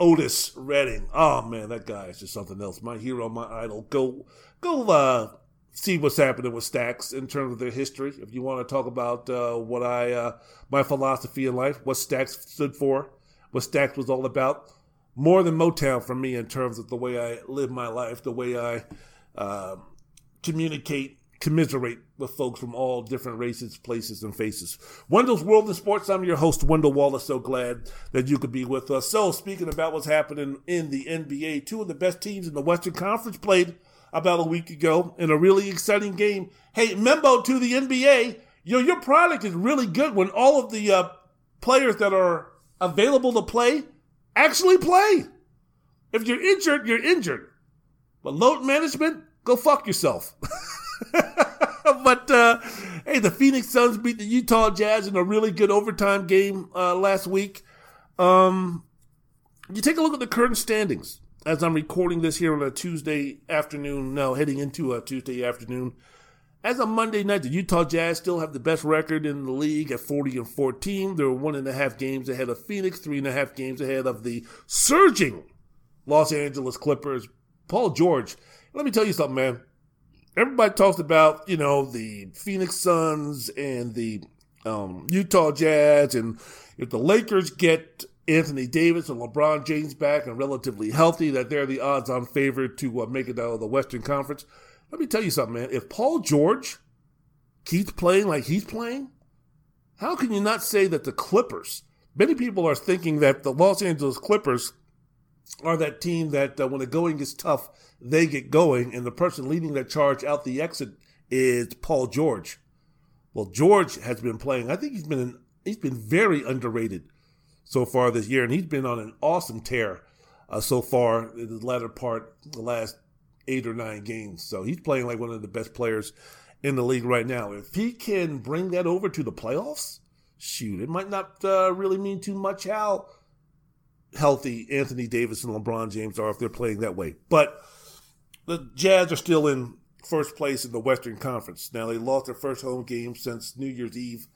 Otis Redding. Oh man, that guy is just something else. My hero, my idol. Go, go, uh, see what's happening with Stax in terms of their history. If you want to talk about uh, what I, uh, my philosophy in life, what Stax stood for, what Stax was all about, more than Motown for me in terms of the way I live my life, the way I uh, communicate commiserate with folks from all different races, places, and faces. Wendell's World in Sports. I'm your host, Wendell Wallace. So glad that you could be with us. So, speaking about what's happening in the NBA, two of the best teams in the Western Conference played about a week ago in a really exciting game. Hey, Membo to the NBA. Know, your product is really good when all of the uh, players that are available to play actually play. If you're injured, you're injured. But load management, go fuck yourself. but uh, hey, the Phoenix Suns beat the Utah Jazz in a really good overtime game uh, last week. Um, you take a look at the current standings as I'm recording this here on a Tuesday afternoon. Now heading into a Tuesday afternoon. As of Monday night, the Utah Jazz still have the best record in the league at 40 and 14. They're one and a half games ahead of Phoenix, three and a half games ahead of the surging Los Angeles Clippers. Paul George, let me tell you something, man everybody talks about, you know, the Phoenix Suns and the um, Utah Jazz, and if the Lakers get Anthony Davis and LeBron James back and relatively healthy, that they're the odds-on favorite to uh, make it out of the Western Conference. Let me tell you something, man. If Paul George keeps playing like he's playing, how can you not say that the Clippers? Many people are thinking that the Los Angeles Clippers are that team that uh, when the going gets tough, they get going, and the person leading that charge out the exit is Paul George. Well, George has been playing. I think he's been an, he's been very underrated so far this year, and he's been on an awesome tear uh, so far in the latter part, the last eight or nine games. So he's playing like one of the best players in the league right now. If he can bring that over to the playoffs, shoot, it might not uh, really mean too much how healthy Anthony Davis and LeBron James are if they're playing that way. But the Jazz are still in first place in the Western Conference. Now they lost their first home game since New Year's Eve,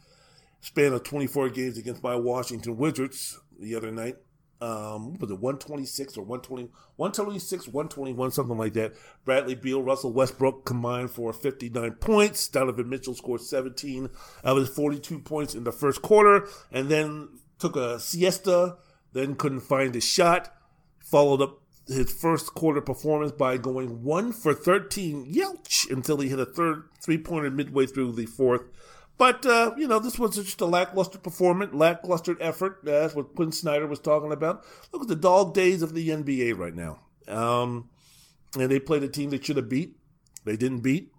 span of 24 games against my Washington Wizards the other night. Um, was it 126 or 120, 126, 121, something like that. Bradley Beal, Russell Westbrook combined for 59 points. Donovan Mitchell scored 17 of his 42 points in the first quarter and then took a siesta then couldn't find a shot. Followed up his first quarter performance by going one for 13, yelch, until he hit a third three pointer midway through the fourth. But, uh, you know, this was just a lackluster performance, lackluster effort. That's what Quin Snyder was talking about. Look at the dog days of the NBA right now. Um, and they played a team they should have beat. They didn't beat.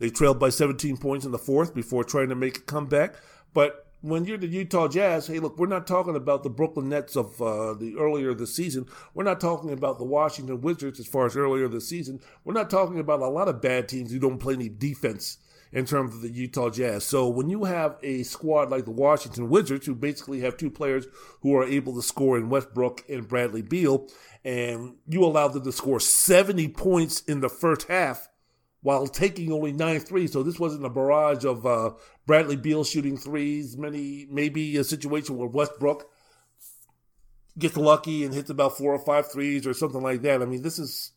They trailed by 17 points in the fourth before trying to make a comeback. But when you're the Utah Jazz, hey, look, we're not talking about the Brooklyn Nets of uh, the earlier this season. We're not talking about the Washington Wizards as far as earlier this season. We're not talking about a lot of bad teams who don't play any defense in terms of the Utah Jazz. So when you have a squad like the Washington Wizards, who basically have two players who are able to score in Westbrook and Bradley Beal, and you allow them to score 70 points in the first half while taking only nine threes. So this wasn't a barrage of uh, Bradley Beal shooting threes. Many maybe a situation where Westbrook gets lucky and hits about four or five threes or something like that. I mean, this is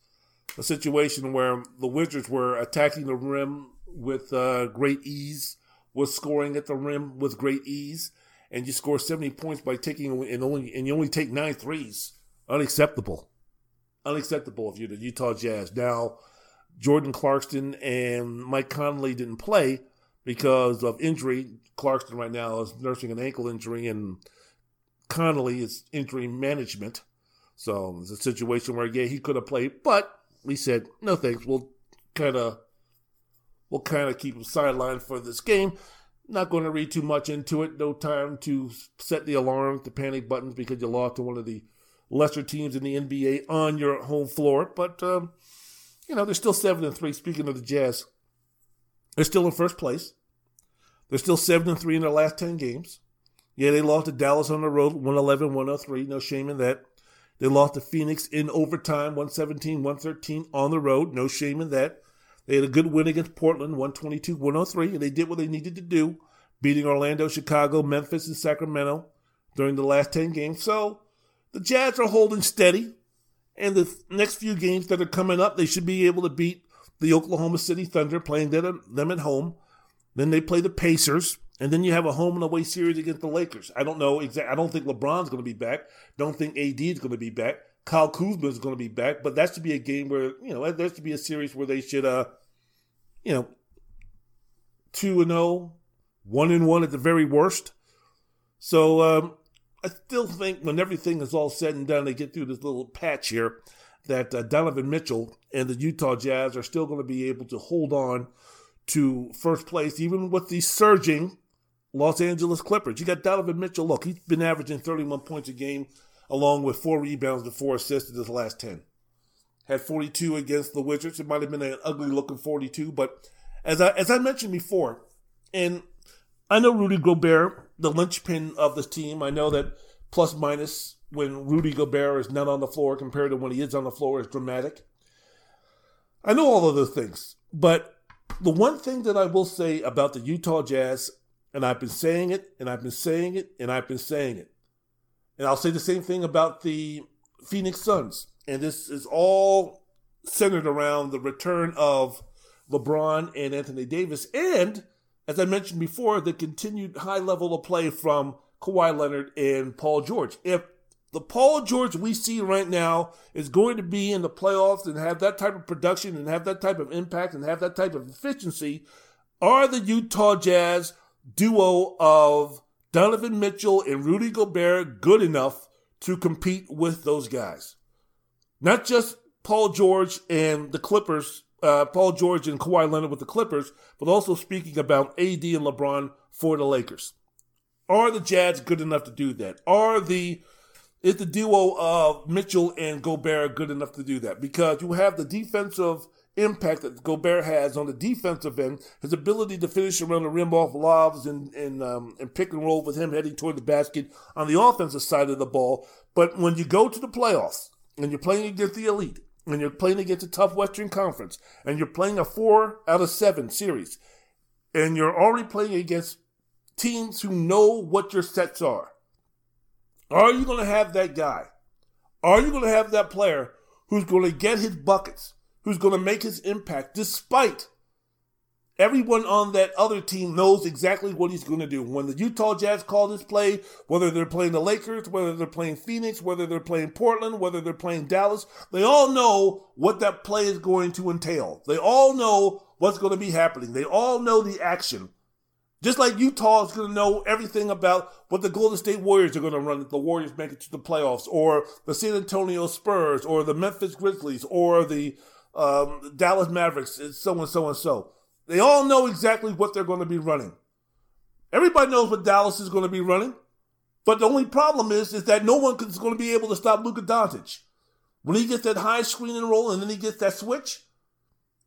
a situation where the Wizards were attacking the rim with uh, great ease, was scoring at the rim with great ease, and you score seventy points by taking and only and you only take nine threes. Unacceptable. Unacceptable if you're the Utah Jazz. Now Jordan Clarkson and Mike Conley didn't play because of injury. Clarkson right now is nursing an ankle injury, and Conley is injury management. So it's a situation where yeah, he could have played, but we said no thanks. We'll kind of we'll kind of keep him sidelined for this game. Not going to read too much into it. No time to set the alarm, the panic buttons because you lost to one of the lesser teams in the NBA on your home floor. But um, you know, they're still seven and three. Speaking of the Jazz, they're still in first place. They're still seven and three in their last ten games. Yeah, they lost to Dallas on the road, 111, 103. No shame in that. They lost to Phoenix in overtime, 117, 113 on the road. No shame in that. They had a good win against Portland, 122, 103, and they did what they needed to do, beating Orlando, Chicago, Memphis, and Sacramento during the last 10 games. So the Jazz are holding steady. And the next few games that are coming up, they should be able to beat the Oklahoma City Thunder, playing them at home. Then they play the Pacers, and then you have a home and away series against the Lakers. I don't know exactly. I don't think LeBron's going to be back. Don't think AD is going to be back. Kyle Kuzma is going to be back, but that should be a game where you know there should be a series where they should, uh, you know, 2 and 0, 1 and 1 at the very worst. So um, I still think when everything is all said and done, they get through this little patch here, that uh, Donovan Mitchell and the Utah Jazz are still going to be able to hold on to first place, even with the surging Los Angeles Clippers. You got Donovan Mitchell. Look, he's been averaging 31 points a game, along with four rebounds and four assists in his last 10. Had 42 against the Wizards. It might have been an ugly looking 42, but as I as I mentioned before, and I know Rudy Gobert, the linchpin of this team. I know that plus minus when Rudy Gobert is not on the floor compared to when he is on the floor is dramatic. I know all of those things, but the one thing that I will say about the Utah Jazz, and I've been saying it, and I've been saying it, and I've been saying it, and I'll say the same thing about the Phoenix Suns, and this is all centered around the return of LeBron and Anthony Davis, and as I mentioned before, the continued high level of play from Kawhi Leonard and Paul George. If the Paul George we see right now is going to be in the playoffs and have that type of production and have that type of impact and have that type of efficiency, are the Utah Jazz duo of Donovan Mitchell and Rudy Gobert good enough to compete with those guys? Not just Paul George and the Clippers, uh, Paul George and Kawhi Leonard with the Clippers, but also speaking about AD and LeBron for the Lakers. Are the Jazz good enough to do that? Are the is the duo of Mitchell and Gobert good enough to do that? Because you have the defensive impact that Gobert has on the defensive end, his ability to finish around the rim off lobs and and, um, and pick and roll with him heading toward the basket on the offensive side of the ball. But when you go to the playoffs and you're playing against the elite and you're playing against a tough Western Conference and you're playing a four out of seven series and you're already playing against teams who know what your sets are are you going to have that guy? Are you going to have that player who's going to get his buckets, who's going to make his impact, despite everyone on that other team knows exactly what he's going to do. When the Utah Jazz call this play, whether they're playing the Lakers, whether they're playing Phoenix, whether they're playing Portland, whether they're playing Dallas, they all know what that play is going to entail. They all know what's going to be happening. They all know the action. Just like Utah is going to know everything about what the Golden State Warriors are going to run if the Warriors make it to the playoffs, or the San Antonio Spurs, or the Memphis Grizzlies, or the um, Dallas Mavericks, so and so and so. They all know exactly what they're going to be running. Everybody knows what Dallas is going to be running, but the only problem is is that no one is going to be able to stop Luka Doncic. When he gets that high screen and roll, and then he gets that switch,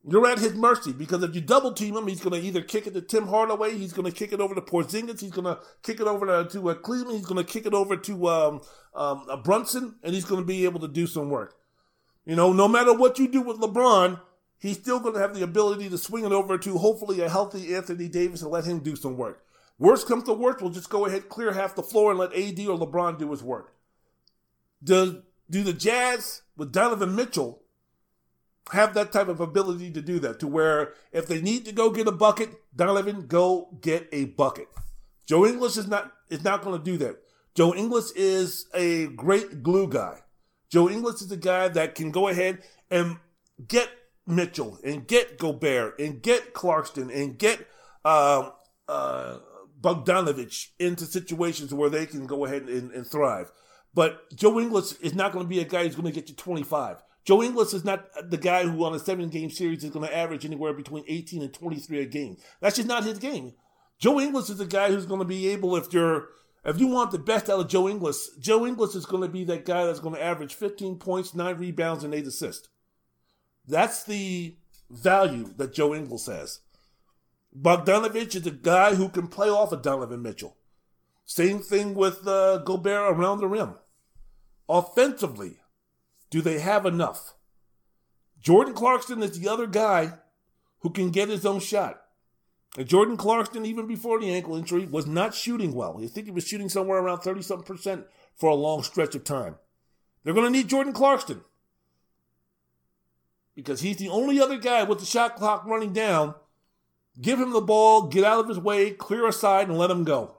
you're at his mercy because if you double team him, he's going to either kick it to Tim Hardaway, he's going to kick it over to Porzingis, he's going to kick it over to, to uh, Cleveland, he's going to kick it over to um, um, uh, Brunson, and he's going to be able to do some work. You know, no matter what you do with LeBron, he's still going to have the ability to swing it over to hopefully a healthy Anthony Davis and let him do some work. Worst comes to worst, we'll just go ahead, clear half the floor, and let AD or LeBron do his work. Do, do the Jazz with Donovan Mitchell have that type of ability to do that, to where if they need to go get a bucket, Donovan, go get a bucket. Joe Ingles is not is not going to do that. Joe Ingles is a great glue guy. Joe Ingles is a guy that can go ahead and get Mitchell and get Gobert and get Clarkson and get uh, uh, Bogdanovic into situations where they can go ahead and, and thrive. But Joe Ingles is not going to be a guy who's going to get you 25. Joe Ingles is not the guy who on a seven game series is going to average anywhere between 18 and 23 a game. That's just not his game. Joe Ingles is the guy who's going to be able, if you're, if you want the best out of Joe Ingles, Joe Ingles is going to be that guy that's going to average 15 points, nine rebounds, and eight assists. That's the value that Joe Ingles has. Bogdanovic is a guy who can play off of Donovan Mitchell. Same thing with uh, Gobert around the rim. Offensively, do they have enough? Jordan Clarkson is the other guy who can get his own shot. Jordan Clarkson, even before the ankle injury, was not shooting well. I think he was shooting somewhere around 30 something percent for a long stretch of time. They're going to need Jordan Clarkson because he's the only other guy with the shot clock running down. Give him the ball, get out of his way, clear aside, and let him go.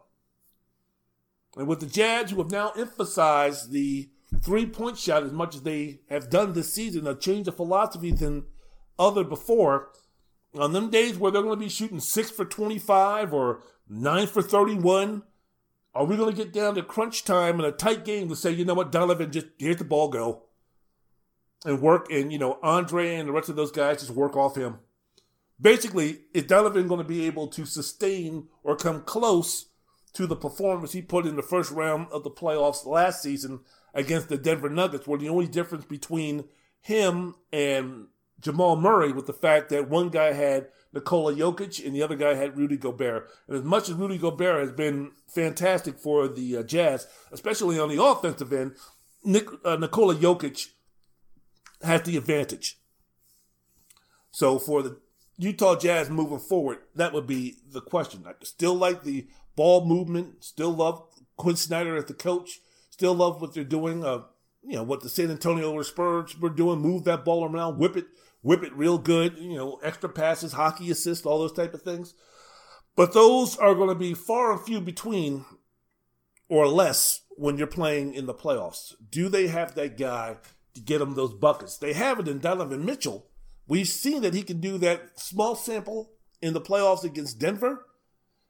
And with the Jazz, who have now emphasized the three point shot as much as they have done this season, a change of philosophy than other before, on them days where they're going to be shooting six for 25 or nine for 31, are we going to get down to crunch time in a tight game to say, you know what, Donovan, just here's the ball go and work, and, you know, Andre and the rest of those guys just work off him? Basically, is Donovan going to be able to sustain or come close to the performance he put in the first round of the playoffs last season against the Denver Nuggets, where the only difference between him and Jamal Murray with the fact that one guy had Nikola Jokic and the other guy had Rudy Gobert. And as much as Rudy Gobert has been fantastic for the uh, Jazz, especially on the offensive end, Nick, uh, Nikola Jokic has the advantage. So for the Utah Jazz moving forward, that would be the question. I still like the ball movement, still love Quin Snyder as the coach, still love what they're doing. Uh, you know what the San Antonio Spurs were doing, move that ball around, whip it, whip it real good. You know, extra passes, hockey assists, all those type of things. But those are going to be far and few between, or less, when you're playing in the playoffs. Do they have that guy to get them those buckets? They have it in Donovan Mitchell. We've seen that he can do that small sample in the playoffs against Denver.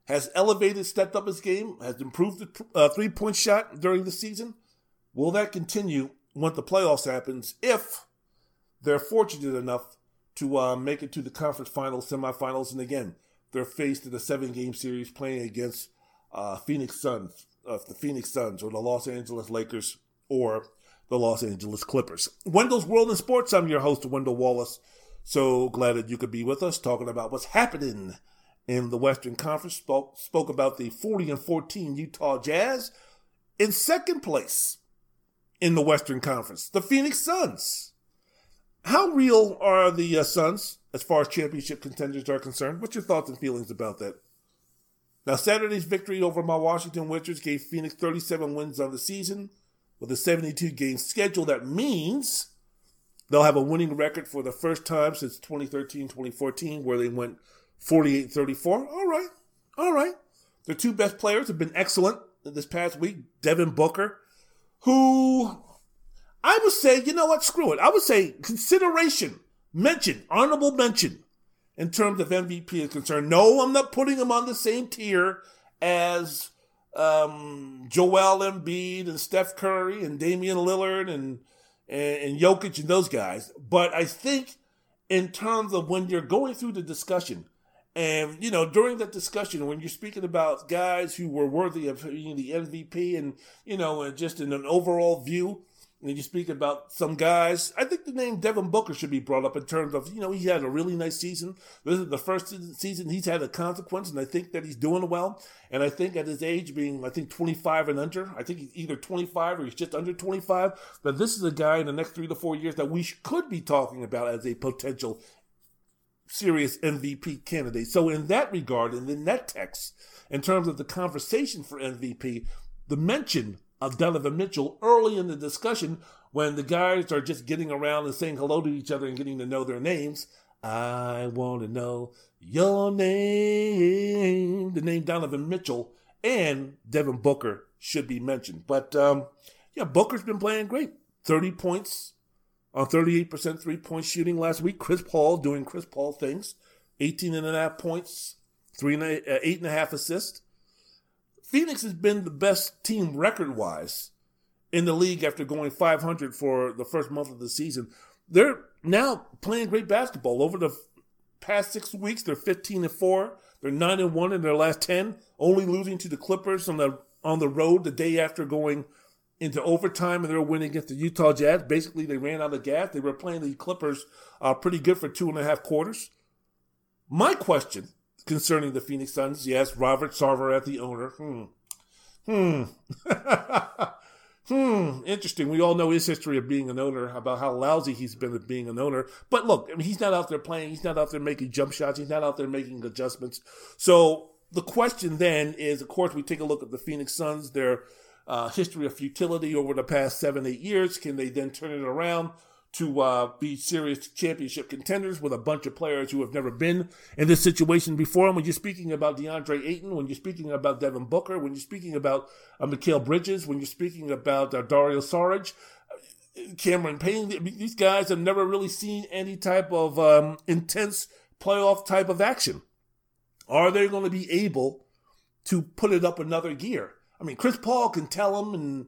Has elevated, stepped up his game, has improved the uh, three point shot during the season. Will that continue once the playoffs happens if they're fortunate enough to uh, make it to the conference finals, semifinals, and again, they're faced in a seven game series playing against uh, Phoenix Suns, uh, the Phoenix Suns, or the Los Angeles Lakers, or the Los Angeles Clippers. Wendell's World in Sports. I'm your host, Wendell Wallace. So glad that you could be with us talking about what's happening in the Western Conference. Spoke, spoke about the 40 and 14 Utah Jazz in second place in the Western Conference. The Phoenix Suns. How real are the uh, Suns as far as championship contenders are concerned? What's your thoughts and feelings about that? Now, Saturday's victory over my Washington Wizards gave Phoenix 37 wins on the season with a 72 game schedule. That means they'll have a winning record for the first time since 2013 2014, where they went 48 34. All right. All right. Their two best players have been excellent this past week Devin Booker who I would say, you know what, screw it. I would say consideration, mention, honorable mention in terms of MVP is concerned. No, I'm not putting him on the same tier as um, Joel Embiid and Steph Curry and Damian Lillard and, and, and Jokic and those guys. But I think in terms of when you're going through the discussion, and you know, during that discussion, when you're speaking about guys who were worthy of being the MVP, and you know, just in an overall view, and you speak about some guys, I think the name Devin Booker should be brought up in terms of, you know, he had a really nice season. This is the first season he's had a consequence, and I think that he's doing well. And I think at his age, being, I think, 25 and under, I think he's either 25 or he's just under 25, that this is a guy in the next three to four years that we could be talking about as a potential serious MVP candidate. So, in that regard, and in that text, in terms of the conversation for MVP, the mention of Donovan Mitchell early in the discussion when the guys are just getting around and saying hello to each other and getting to know their names. I want to know your name. The name Donovan Mitchell and Devin Booker should be mentioned. But um, yeah, Booker's been playing great. 30 points, on 38% three point shooting last week. Chris Paul doing Chris Paul things, 18 and a half points, three and a, uh, eight and a half assists. Phoenix has been the best team record wise in the league after going 500 for the first month of the season. They're now playing great basketball over the past six weeks. They're 15 and four. They're nine and one in their last 10, only losing to the Clippers on the on the road the day after going into overtime and they were winning against the Utah Jazz. Basically, they ran out of gas. They were playing the Clippers uh, pretty good for two and a half quarters. My question concerning the Phoenix Suns, yes, Robert Sarver at the owner. Hmm. Hmm. hmm. Interesting. We all know his history of being an owner, about how lousy he's been at being an owner. But look, I mean, he's not out there playing. He's not out there making jump shots. He's not out there making adjustments. So the question then is, of course, we take a look at the Phoenix Suns. They're uh, history of futility over the past seven, eight years? Can they then turn it around to uh, be serious championship contenders with a bunch of players who have never been in this situation before? And when you're speaking about DeAndre Ayton, when you're speaking about Devin Booker, when you're speaking about uh, Mikal Bridges, when you're speaking about uh, Dario Saric, Cameron Payne, these guys have never really seen any type of um, intense playoff type of action? Are they going to be able to put it up another gear? I mean, Chris Paul can tell them and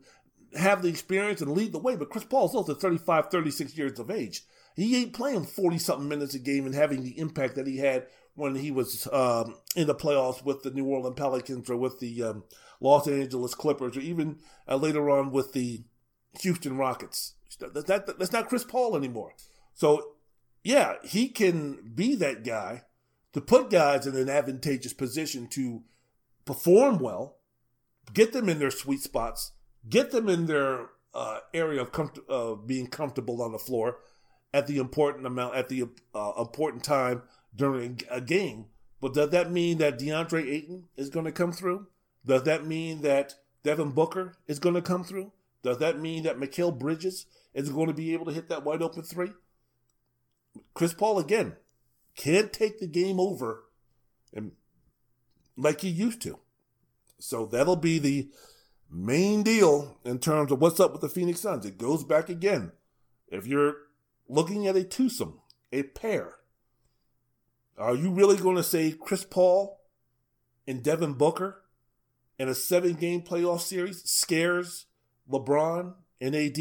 have the experience and lead the way, but Chris Paul is also 35, 36 years of age. He ain't playing 40 something minutes a game and having the impact that he had when he was um, in the playoffs with the New Orleans Pelicans or with the um, Los Angeles Clippers or even uh, later on with the Houston Rockets. That, that, that's not Chris Paul anymore. So, yeah, he can be that guy to put guys in an advantageous position to perform well, get them in their sweet spots, get them in their uh, area of being comfortable on the floor at the important amount at the uh, important time during a game. But does that mean that DeAndre Ayton is going to come through? Does that mean that Devin Booker is going to come through? Does that mean that Mikal Bridges is going to be able to hit that wide open three? Chris Paul again can't take the game over and like he used to. So that'll be the main deal in terms of what's up with the Phoenix Suns. It goes back again. If you're looking at a twosome, a pair, are you really going to say Chris Paul and Devin Booker in a seven game playoff series scares LeBron and AD?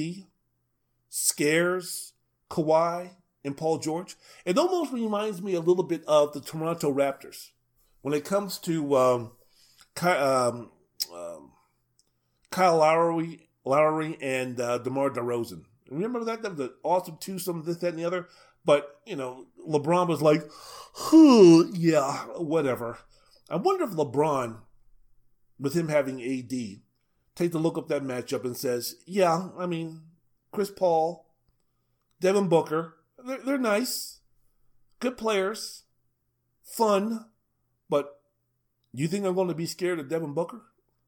Scares Kawhi and Paul George? It almost reminds me a little bit of the Toronto Raptors when it comes to um, um, um, Kyle Lowry, Lowry and uh, DeMar DeRozan. Remember that? That was an awesome twosome, this, that, and the other. But, you know, LeBron was like, oh, yeah, whatever. I wonder if LeBron, with him having AD, takes a look up that matchup and says, yeah, I mean, Chris Paul, Devin Booker, they're, they're nice, good players, fun, but you think I'm going to be scared of Devin Booker?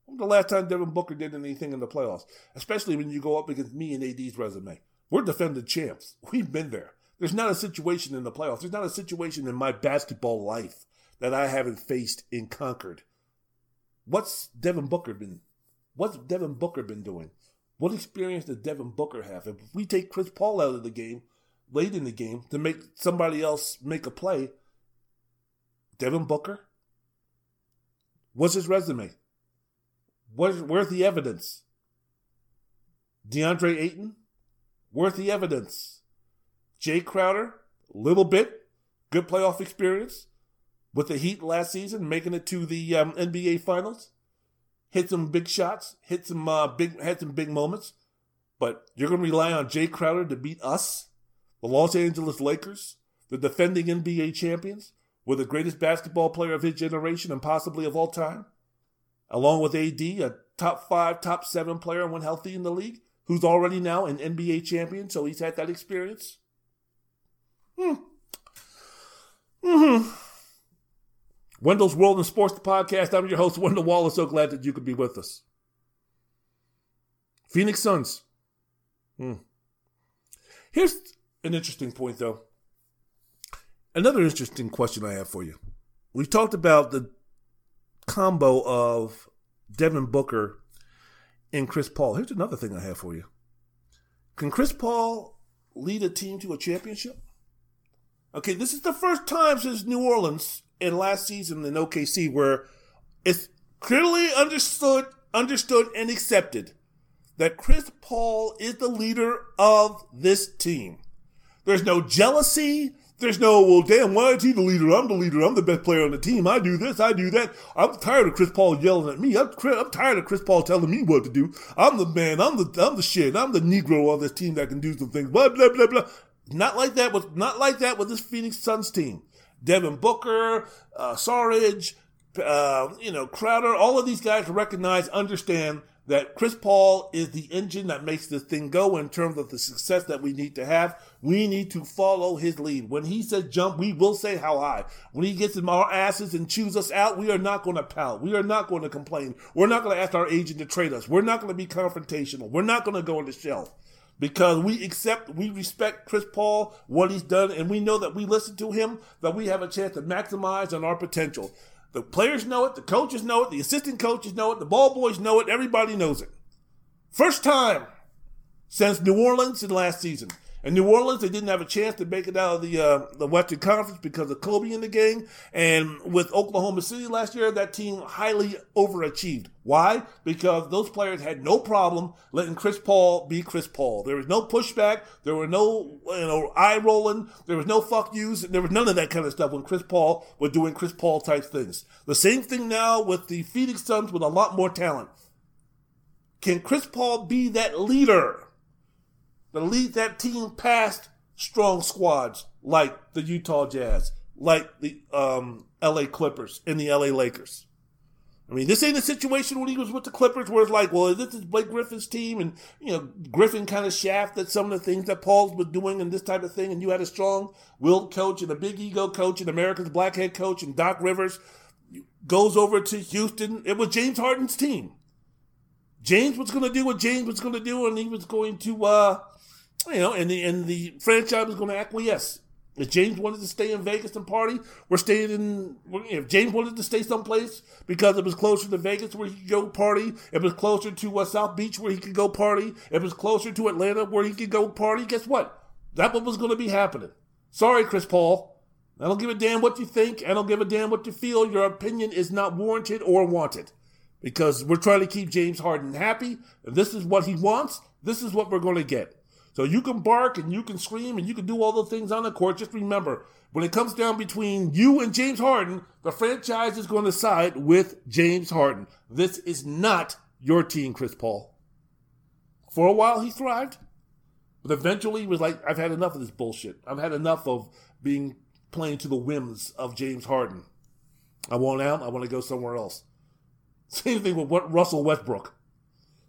The last time Devin Booker did anything in the playoffs? Especially when you go up against me and AD's resume. We're defending champs. We've been there. There's not a situation in the playoffs. There's not a situation in my basketball life that I haven't faced and conquered. What's Devin Booker been? What's Devin Booker been doing? What experience does Devin Booker have? If we take Chris Paul out of the game, late in the game, to make somebody else make a play, Devin Booker, what's his resume? What, where's the evidence? DeAndre Ayton, where's the evidence? Jay Crowder, little bit, good playoff experience with the Heat last season, making it to the um, NBA Finals. Hit some big shots, hit some uh, big, had some big moments. But you're going to rely on Jay Crowder to beat us, the Los Angeles Lakers, the defending NBA champions, with the greatest basketball player of his generation and possibly of all time, along with AD, a top five, top seven player when healthy in the league, who's already now an NBA champion, so he's had that experience. Hmm. Mm-hmm. Wendell's World and Sports, the podcast. I'm your host, Wendell Wallace. So glad that you could be with us. Phoenix Suns. Hmm. Here's an interesting point, though. Another interesting question I have for you. We've talked about the combo of Devin Booker and Chris Paul. Here's another thing I have for you. Can Chris Paul lead a team to a championship? Okay, this is the first time since New Orleans and last season in OKC where it's clearly understood, understood and accepted that Chris Paul is the leader of this team. There's no jealousy. There's no, well, damn, why is he the leader? I'm the leader. I'm the best player on the team. I do this. I do that. I'm tired of Chris Paul yelling at me. I'm, I'm tired of Chris Paul telling me what to do. I'm the man. I'm the, I'm the shit. I'm the Negro on this team that can do some things. Blah, blah, blah, blah. Not like that with not like that with this Phoenix Suns team. Devin Booker, uh, Sarge, uh, you know Crowder, all of these guys recognize, understand that Chris Paul is the engine that makes this thing go in terms of the success that we need to have. We need to follow his lead. When he says jump, we will say how high. When he gets in our asses and chews us out, we are not going to pout. We are not going to complain. We're not going to ask our agent to trade us. We're not going to be confrontational. We're not going to go on the shelf because we accept, we respect Chris Paul, what he's done, and we know that we listen to him, that we have a chance to maximize on our potential. The players know it, the coaches know it, the assistant coaches know it, the ball boys know it, everybody knows it. First time since New Orleans in last season. In New Orleans, they didn't have a chance to make it out of the uh, the Western Conference because of Kobe in the game. And with Oklahoma City last year, that team highly overachieved. Why? Because those players had no problem letting Chris Paul be Chris Paul. There was no pushback. There were no you know eye rolling. There was no fuck yous. There was none of that kind of stuff when Chris Paul was doing Chris Paul type things. The same thing now with the Phoenix Suns with a lot more talent. Can Chris Paul be that leader? To lead that team past strong squads like the Utah Jazz, like the um, LA Clippers and the LA Lakers. I mean, this ain't a situation when he was with the Clippers where it's like, well, this is Blake Griffin's team, and you know, Griffin kind of shafted some of the things that Paul's was doing and this type of thing, and you had a strong willed coach and a big ego coach and America's black head coach and Doc Rivers goes over to Houston. It was James Harden's team. James was going to do what James was going to do, and he was going to uh, you know, and the and the franchise is going to acquiesce. If James wanted to stay in Vegas and party, we're staying in. If James wanted to stay someplace because it was closer to Vegas where he could go party, it was closer to uh, South Beach where he could go party, it was closer to Atlanta where he could go party, guess what? That what was going to be happening. Sorry, Chris Paul. I don't give a damn what you think. I don't give a damn what you feel. Your opinion is not warranted or wanted because we're trying to keep James Harden happy. And this is what he wants. This is what we're going to get. So you can bark and you can scream and you can do all the things on the court. Just remember, when it comes down between you and James Harden, the franchise is going to side with James Harden. This is not your team, Chris Paul. For a while, he thrived, but eventually he was like, I've had enough of this bullshit. I've had enough of being playing to the whims of James Harden. I want out. I want to go somewhere else. Same thing with Russell Westbrook.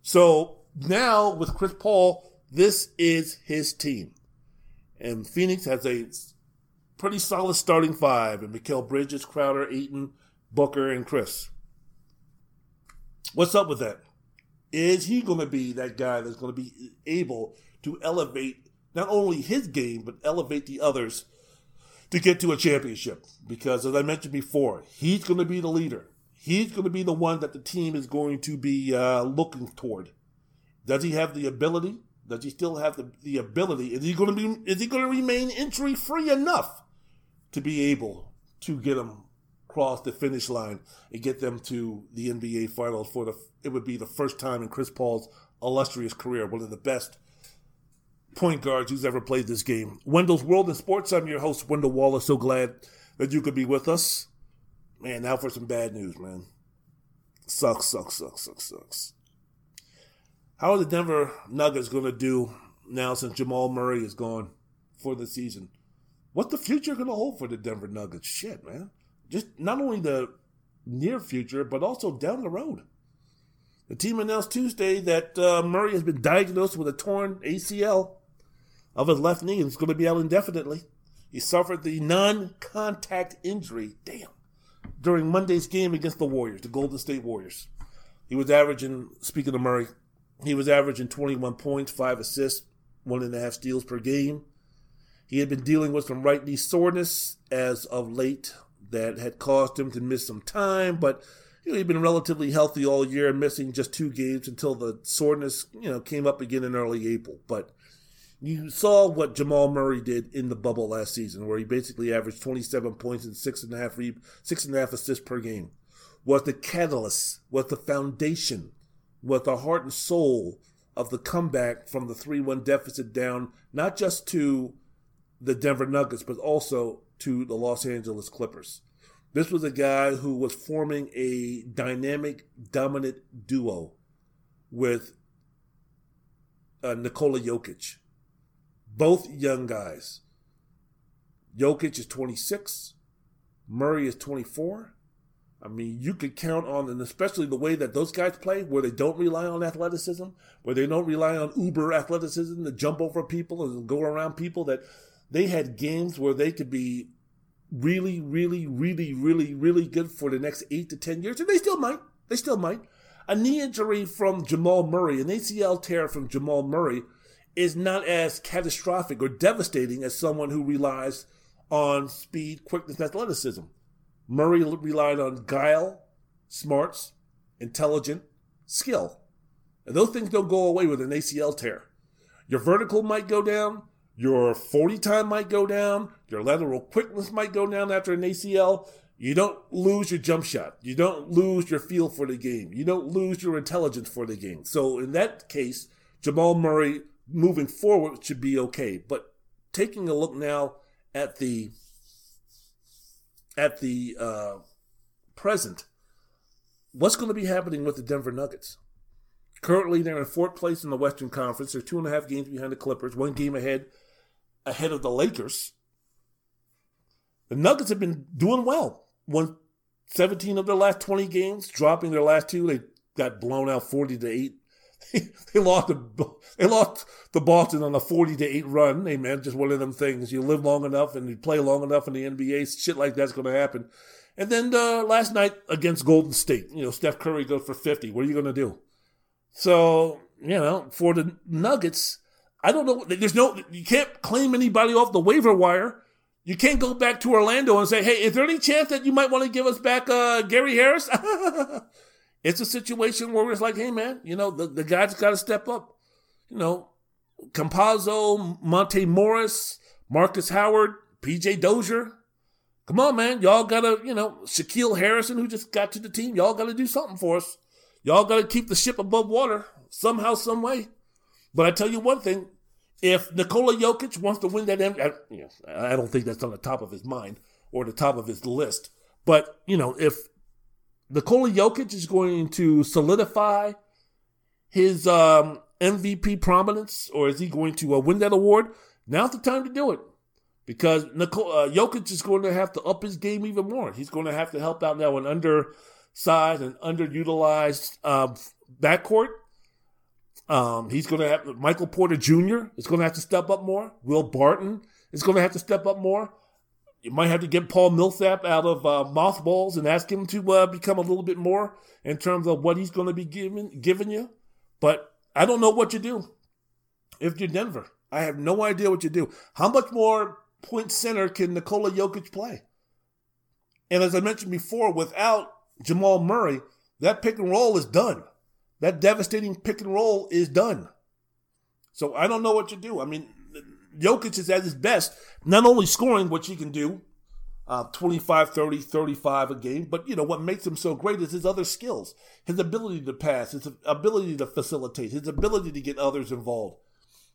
So now with Chris Paul, this is his team. And Phoenix has a pretty solid starting five and Mikal Bridges, Crowder, Ayton, Booker, and Chris. What's up with that? Is he going to be that guy that's going to be able to elevate not only his game, but elevate the others to get to a championship? Because as I mentioned before, he's going to be the leader. He's going to be the one that the team is going to be uh, looking toward. Does he have the ability? Does he still have the, the ability? Is he going to be? Is he going to remain injury free enough to be able to get them across the finish line and get them to the NBA Finals for the? It would be the first time in Chris Paul's illustrious career, one of the best point guards who's ever played this game. Wendell's World in Sports. I'm your host, Wendell Wallace. So glad that you could be with us. Man, now for some bad news, man. Sucks, sucks, sucks, sucks, sucks. How are the Denver Nuggets going to do now since Jamal Murray is gone for the season? What's the future going to hold for the Denver Nuggets? Shit, man. Just not only the near future, but also down the road. The team announced Tuesday that uh, Murray has been diagnosed with a torn ACL of his left knee and is going to be out indefinitely. He suffered the non contact injury, damn, during Monday's game against the Warriors, the Golden State Warriors. He was averaging, speaking of Murray, he was averaging 21 points, five assists, one and a half steals per game. He had been dealing with some right knee soreness as of late that had caused him to miss some time, but you know, he'd been relatively healthy all year, missing just two games until the soreness, you know, came up again in early April. But you saw what Jamal Murray did in the bubble last season, where he basically averaged 27 points and six and a half re- six and a half assists per game. Was the catalyst, was the foundation was the heart and soul of the comeback from the 3 1 deficit down, not just to the Denver Nuggets, but also to the Los Angeles Clippers. This was a guy who was forming a dynamic, dominant duo with uh, Nikola Jokic. Both young guys. Jokic is 26, Murray is 24. I mean, you could count on, and especially the way that those guys play, where they don't rely on athleticism, where they don't rely on uber athleticism to jump over people and go around people, that they had games where they could be really, really, really, really, really good for the next eight to 10 years. And they still might. They still might. A knee injury from Jamal Murray, an ACL tear from Jamal Murray, is not as catastrophic or devastating as someone who relies on speed, quickness, and athleticism. Murray relied on guile, smarts, intelligent, skill. And those things don't go away with an ACL tear. Your vertical might go down, Your 40 time might go down. Your lateral quickness might go down after an ACL. You don't lose your jump shot. You don't lose your feel for the game. You don't lose your intelligence for the game. So in that case, Jamal Murray moving forward should be okay. But taking a look now at the at the uh, present, what's going to be happening with the Denver Nuggets? Currently, they're in fourth place in the Western Conference. They're two and a half games behind the Clippers, one game ahead ahead of the Lakers. The Nuggets have been doing well. Won 17 of their last 20 games, dropping their last two. They got blown out 40 to 8. they lost the they lost the Boston on a 40 to 8 run. Hey man, just one of them things. You live long enough and you play long enough in the NBA, shit like that's going to happen. And then uh, last night against Golden State, you know, Steph Curry goes for 50. What are you going to do? So, you know, for the Nuggets, I don't know. There's no, you can't claim anybody off the waiver wire. You can't go back to Orlando and say, hey, is there any chance that you might want to give us back uh, Gary Harris? it's a situation where it's like, hey, man, you know, the, the guy's got to step up. You know, Campazzo, Monte Morris, Marcus Howard, PJ Dozier. Come on, man. Y'all got to, you know, Shaquille Harrison, who just got to the team, y'all got to do something for us. Y'all got to keep the ship above water somehow, some way. But I tell you one thing: if Nikola Jokic wants to win that, I, I don't think that's on the top of his mind or the top of his list. But you know, if Nikola Jokic is going to solidify his um, MVP prominence, or is he going to uh, win that award? Now's the time to do it because Nikola, uh, Jokic is going to have to up his game even more. He's going to have to help out now an undersized and underutilized uh, backcourt. Um, he's going to have Michael Porter Jr. is going to have to step up more. Will Barton is going to have to step up more. You might have to get Paul Millsap out of uh, mothballs and ask him to uh, become a little bit more in terms of what he's going to be giving giving you. But I don't know what you do if you're Denver. I have no idea what you do. How much more point center can Nikola Jokic play? And as I mentioned before, without Jamal Murray, that pick and roll is done that devastating pick and roll is done. So I don't know what you do. I mean, Jokic is at his best, not only scoring, which he can do, uh, 25, 30, 35 a game, but you know, what makes him so great is his other skills, his ability to pass, his ability to facilitate, his ability to get others involved,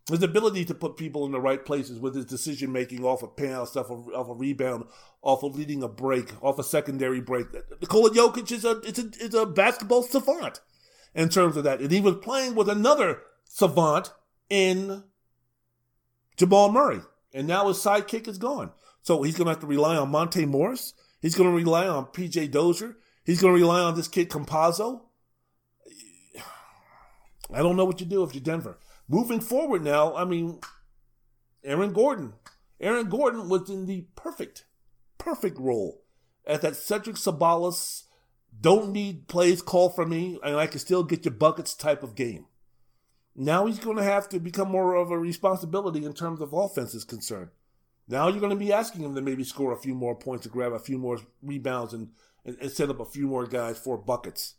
his ability to put people in the right places with his decision making off of pass, off of, off a rebound, off of leading a break, off a secondary break. Nikola Jokic is a, is a, is a basketball savant in terms of that. And he was playing with another savant in Jamal Murray. And now his sidekick is gone. So he's going to have to rely on Monte Morris. He's going to rely on PJ Dozier. He's going to rely on this kid Campazzo. I don't know what you do if you're Denver. Moving forward now, I mean, Aaron Gordon. Aaron Gordon was in the perfect, perfect role at that Cedric Ceballos don't need plays called for me, and I can still get your buckets type of game. Now he's going to have to become more of a responsibility in terms of offense is concerned. Now you're going to be asking him to maybe score a few more points to grab a few more rebounds and, and, and set up a few more guys for buckets.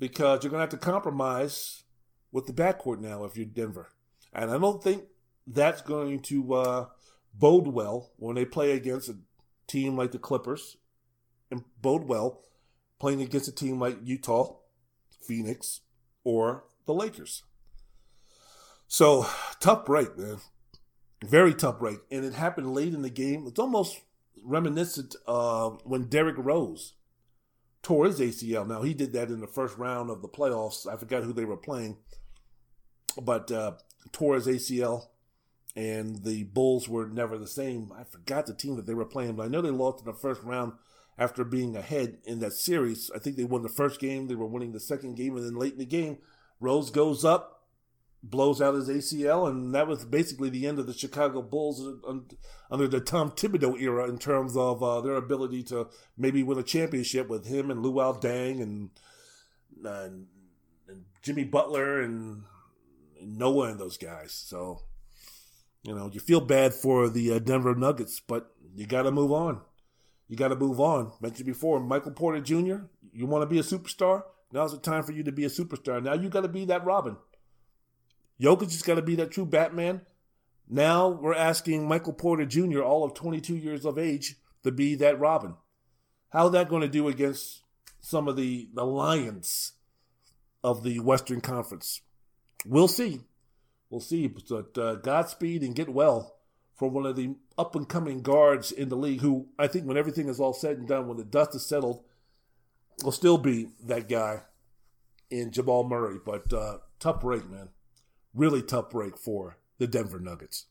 Because you're going to have to compromise with the backcourt now if you're Denver. And I don't think that's going to uh, bode well when they play against a team like the Clippers and bode well playing against a team like Utah, Phoenix, or the Lakers. So tough break, man. Very tough break. And it happened late in the game. It's almost reminiscent of when Derrick Rose tore his ACL. Now he did that in the first round of the playoffs. I forgot who they were playing, but uh, tore his ACL, and the Bulls were never the same. I forgot the team that they were playing, but I know they lost in the first round after being ahead in that series. I think they won the first game, they were winning the second game, and then late in the game, Rose goes up, blows out his ACL, and that was basically the end of the Chicago Bulls under the Tom Thibodeau era in terms of uh, their ability to maybe win a championship with him and Luol Deng and, and, and Jimmy Butler and, and Noah and those guys. So, you know, you feel bad for the uh, Denver Nuggets, but you got to move on. You got to move on. Mentioned before, Michael Porter Jr., you want to be a superstar? Now's the time for you to be a superstar. Now you got to be that Robin. Jokic has got to be that true Batman. Now we're asking Michael Porter Jr., all of 22 years of age, to be that Robin. How's that going to do against some of the, the lions of the Western Conference? We'll see. We'll see. But uh, Godspeed and get well for one of the up and coming guards in the league who I think when everything is all said and done, when the dust is settled, will still be that guy in Jamal Murray. But uh, tough break, man. Really tough break for the Denver Nuggets.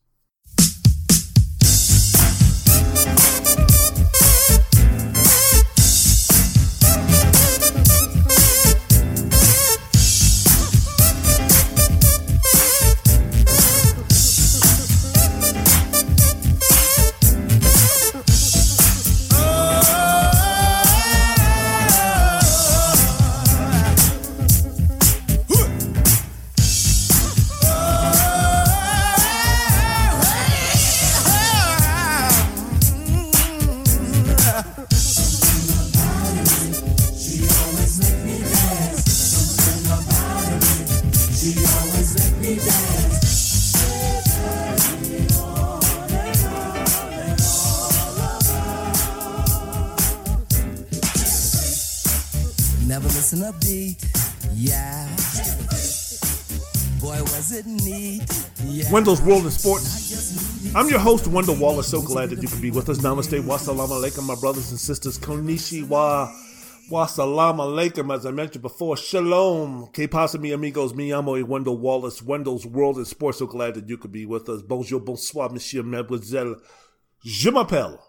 Wendell's World of Sports. I'm your host, Wendell Wallace. So glad that you could be with us. Namaste, wassalamu alaikum, my brothers and sisters. Konnichiwa, wassalamu alaikum. As I mentioned before, shalom. Que pasa, mi amigos? Mi amo Wendell Wallace. Wendell's World of Sports. So glad that you could be with us. Bonjour, bonsoir, monsieur, mademoiselle. Je m'appelle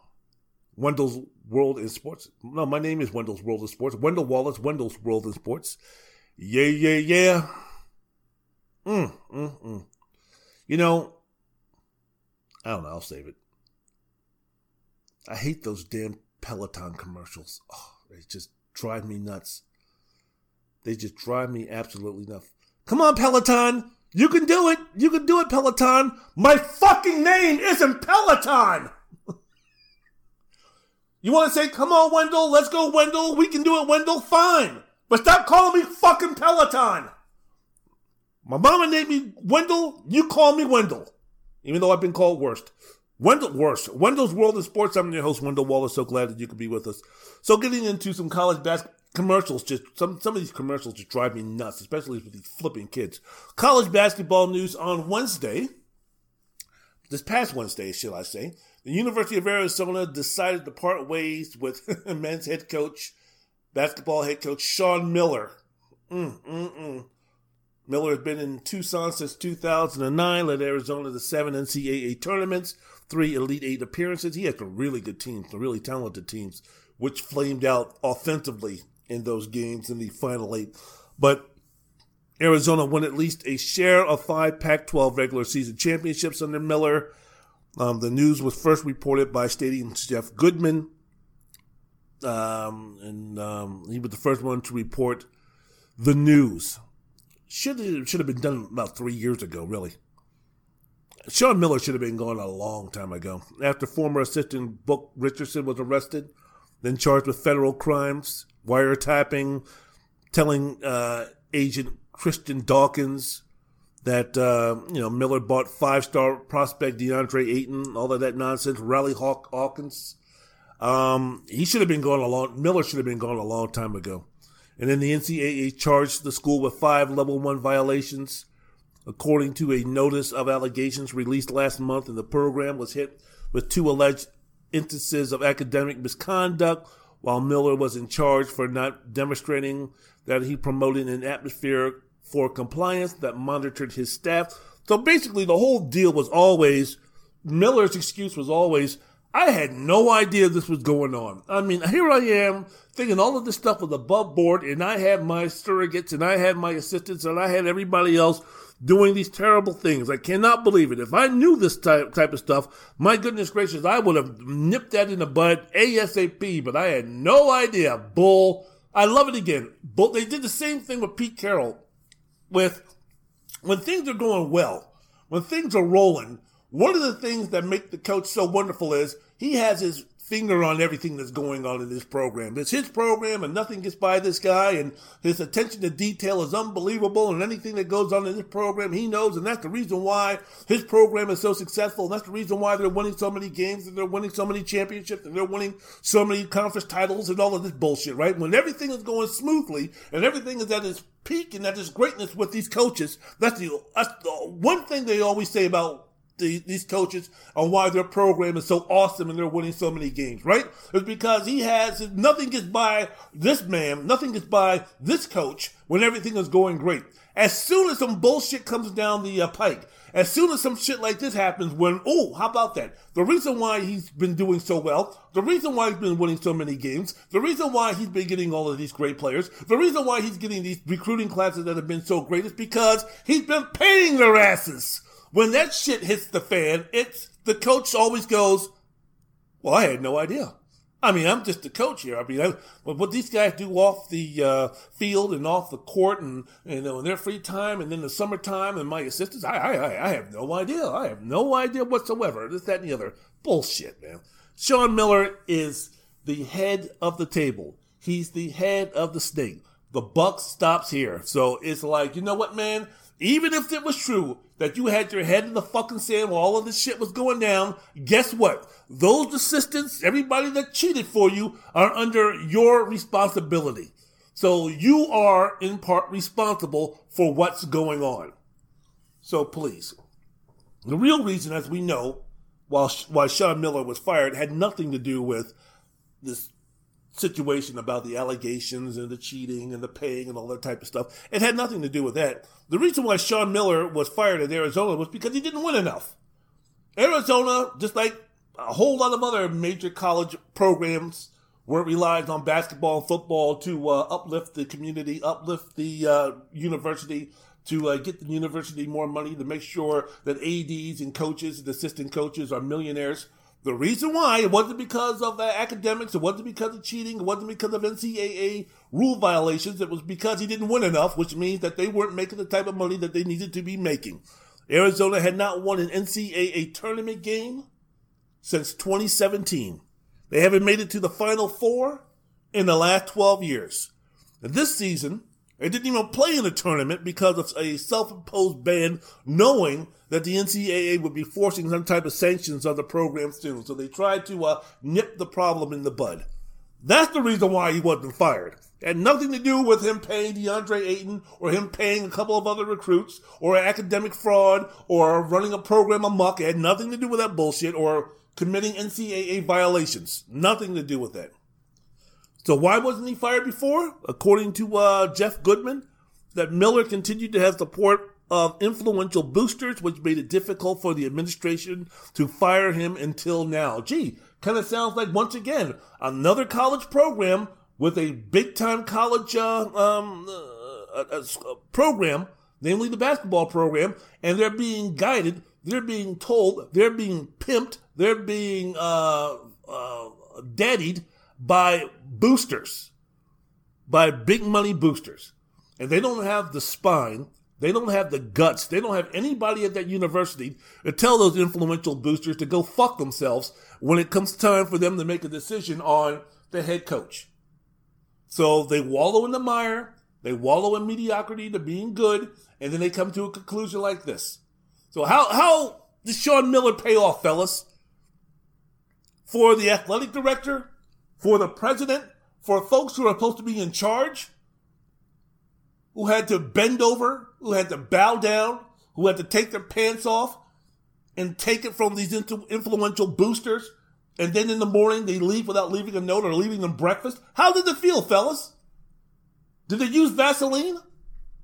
Wendell's World in Sports. No, my name is Wendell's World in Sports. Wendell Wallace, Wendell's World in Sports. Yeah, yeah, yeah. Mm, mm, mm. You know, I don't know. I'll save it. I hate those damn Peloton commercials. Oh, they just drive me nuts. They just drive me absolutely nuts. Come on, Peloton. You can do it. You can do it, Peloton. My fucking name isn't Peloton. You want to say, come on, Wendell, let's go, Wendell, we can do it, Wendell, fine. But stop calling me fucking Peloton. My mama named me Wendell, you call me Wendell. Even though I've been called worst. Wendell, worst. Wendell's World of Sports, I'm your host, Wendell Wallace. So glad that you could be with us. So getting into some college basketball commercials, just some, some of these commercials just drive me nuts, especially with these flipping kids. College basketball news on Wednesday, this past Wednesday, shall I say, the University of Arizona decided to part ways with men's head coach, basketball head coach Sean Miller. Mm, mm, mm. Miller has been in Tucson since 2009, led Arizona to seven NCAA tournaments, three Elite Eight appearances. He had some really good teams, some really talented teams, which flamed out offensively in those games in the final eight. But Arizona won at least a share of five Pac 12 regular season championships under Miller. Um, the news was first reported by Stadium Jeff Goodman, um, and um, he was the first one to report the news. Should should have been done about three years ago, really. Sean Miller should have been gone a long time ago. After former assistant Book Richardson was arrested, then charged with federal crimes, wiretapping, telling uh, agent Christian Dawkins that uh, you know Miller bought five star prospect DeAndre Ayton, all of that nonsense. Riley Hawk Hawkins, um, he should have been gone a long. Miller should have been gone a long time ago. And then the NCAA charged the school with five level one violations, according to a notice of allegations released last month. And the program was hit with two alleged instances of academic misconduct, while Miller was in charge for not demonstrating that he promoted an atmosphere for compliance that monitored his staff. So basically, the whole deal was always Miller's excuse was always, I had no idea this was going on. I mean, here I am thinking all of this stuff was above board, and I had my surrogates, and I had my assistants, and I had everybody else doing these terrible things. I cannot believe it. If I knew this type, type of stuff, my goodness gracious, I would have nipped that in the bud ASAP, but I had no idea. Bull. I love it again. Bull. They did the same thing with Pete Carroll with when things are going well, when things are rolling, one of the things that make the coach so wonderful is he has his finger on everything that's going on in this program. It's his program and nothing gets by this guy and his attention to detail is unbelievable and anything that goes on in this program he knows and that's the reason why his program is so successful and that's the reason why they're winning so many games and they're winning so many championships and they're winning so many conference titles and all of this bullshit, right? When everything is going smoothly and everything is at its peak and at its greatness with these coaches, that's the, that's the one thing they always say about the, these coaches on why their program is so awesome and they're winning so many games, right? It's because he has nothing gets by this man, nothing gets by this coach when everything is going great. As soon as some bullshit comes down the uh, pike, as soon as some shit like this happens, when oh, how about that? The reason why he's been doing so well, the reason why he's been winning so many games, the reason why he's been getting all of these great players, the reason why he's getting these recruiting classes that have been so great is because he's been paying their asses when that shit hits the fan, it's the coach always goes, "Well, I had no idea." I mean, I'm just the coach here. I mean, I, what these guys do off the uh, field and off the court, and you know, in their free time, and in the summertime, and my assistants, I, I, I have no idea. I have no idea whatsoever. This, that, and the other bullshit, man. Sean Miller is the head of the table. He's the head of the snake. The buck stops here. So it's like, you know what, man? Even if it was true that you had your head in the fucking sand while all of this shit was going down, guess what? Those assistants, everybody that cheated for you, are under your responsibility. So you are in part responsible for what's going on. So please. The real reason, as we know, while why Sean Miller was fired had nothing to do with this situation about the allegations and the cheating and the paying and all that type of stuff. It had nothing to do with that. The reason why Sean Miller was fired at Arizona was because he didn't win enough. Arizona, just like a whole lot of other major college programs, where it relies on basketball and football to uh, uplift the community, uplift the uh, university, to uh, get the university more money, to make sure that ADs and coaches and assistant coaches are millionaires. The reason why it wasn't because of uh, academics, it wasn't because of cheating, it wasn't because of NCAA rule violations. It was because he didn't win enough, which means that they weren't making the type of money that they needed to be making. Arizona had not won an NCAA tournament game since 2017. They haven't made it to the Final Four in the last 12 years. And this season, they didn't even play in the tournament because of a self-imposed ban, knowing that the NCAA would be forcing some type of sanctions on the program soon. So they tried to uh, nip the problem in the bud. That's the reason why he wasn't fired. It had nothing to do with him paying DeAndre Ayton or him paying a couple of other recruits or academic fraud or running a program amok. It had nothing to do with that bullshit or committing NCAA violations. Nothing to do with that. So why wasn't he fired before? According to uh, Jeff Goodman, that Miller continued to have support of influential boosters, which made it difficult for the administration to fire him until now. Gee, kind of sounds like once again another college program with a big time college uh, um, uh, uh, program, namely the basketball program, and they're being guided, they're being told, they're being pimped, they're being uh, uh, daddied by boosters, by big money boosters. And they don't have the spine they don't have the guts. They don't have anybody at that university to tell those influential boosters to go fuck themselves when it comes time for them to make a decision on the head coach. So they wallow in the mire, they wallow in mediocrity to being good, and then they come to a conclusion like this. So how how does Sean Miller pay off, fellas? For the athletic director, for the president, for folks who are supposed to be in charge, who had to bend over, who had to bow down, who had to take their pants off and take it from these influential boosters. And then in the morning they leave without leaving a note or leaving them breakfast. How did it feel, fellas? Did they use Vaseline?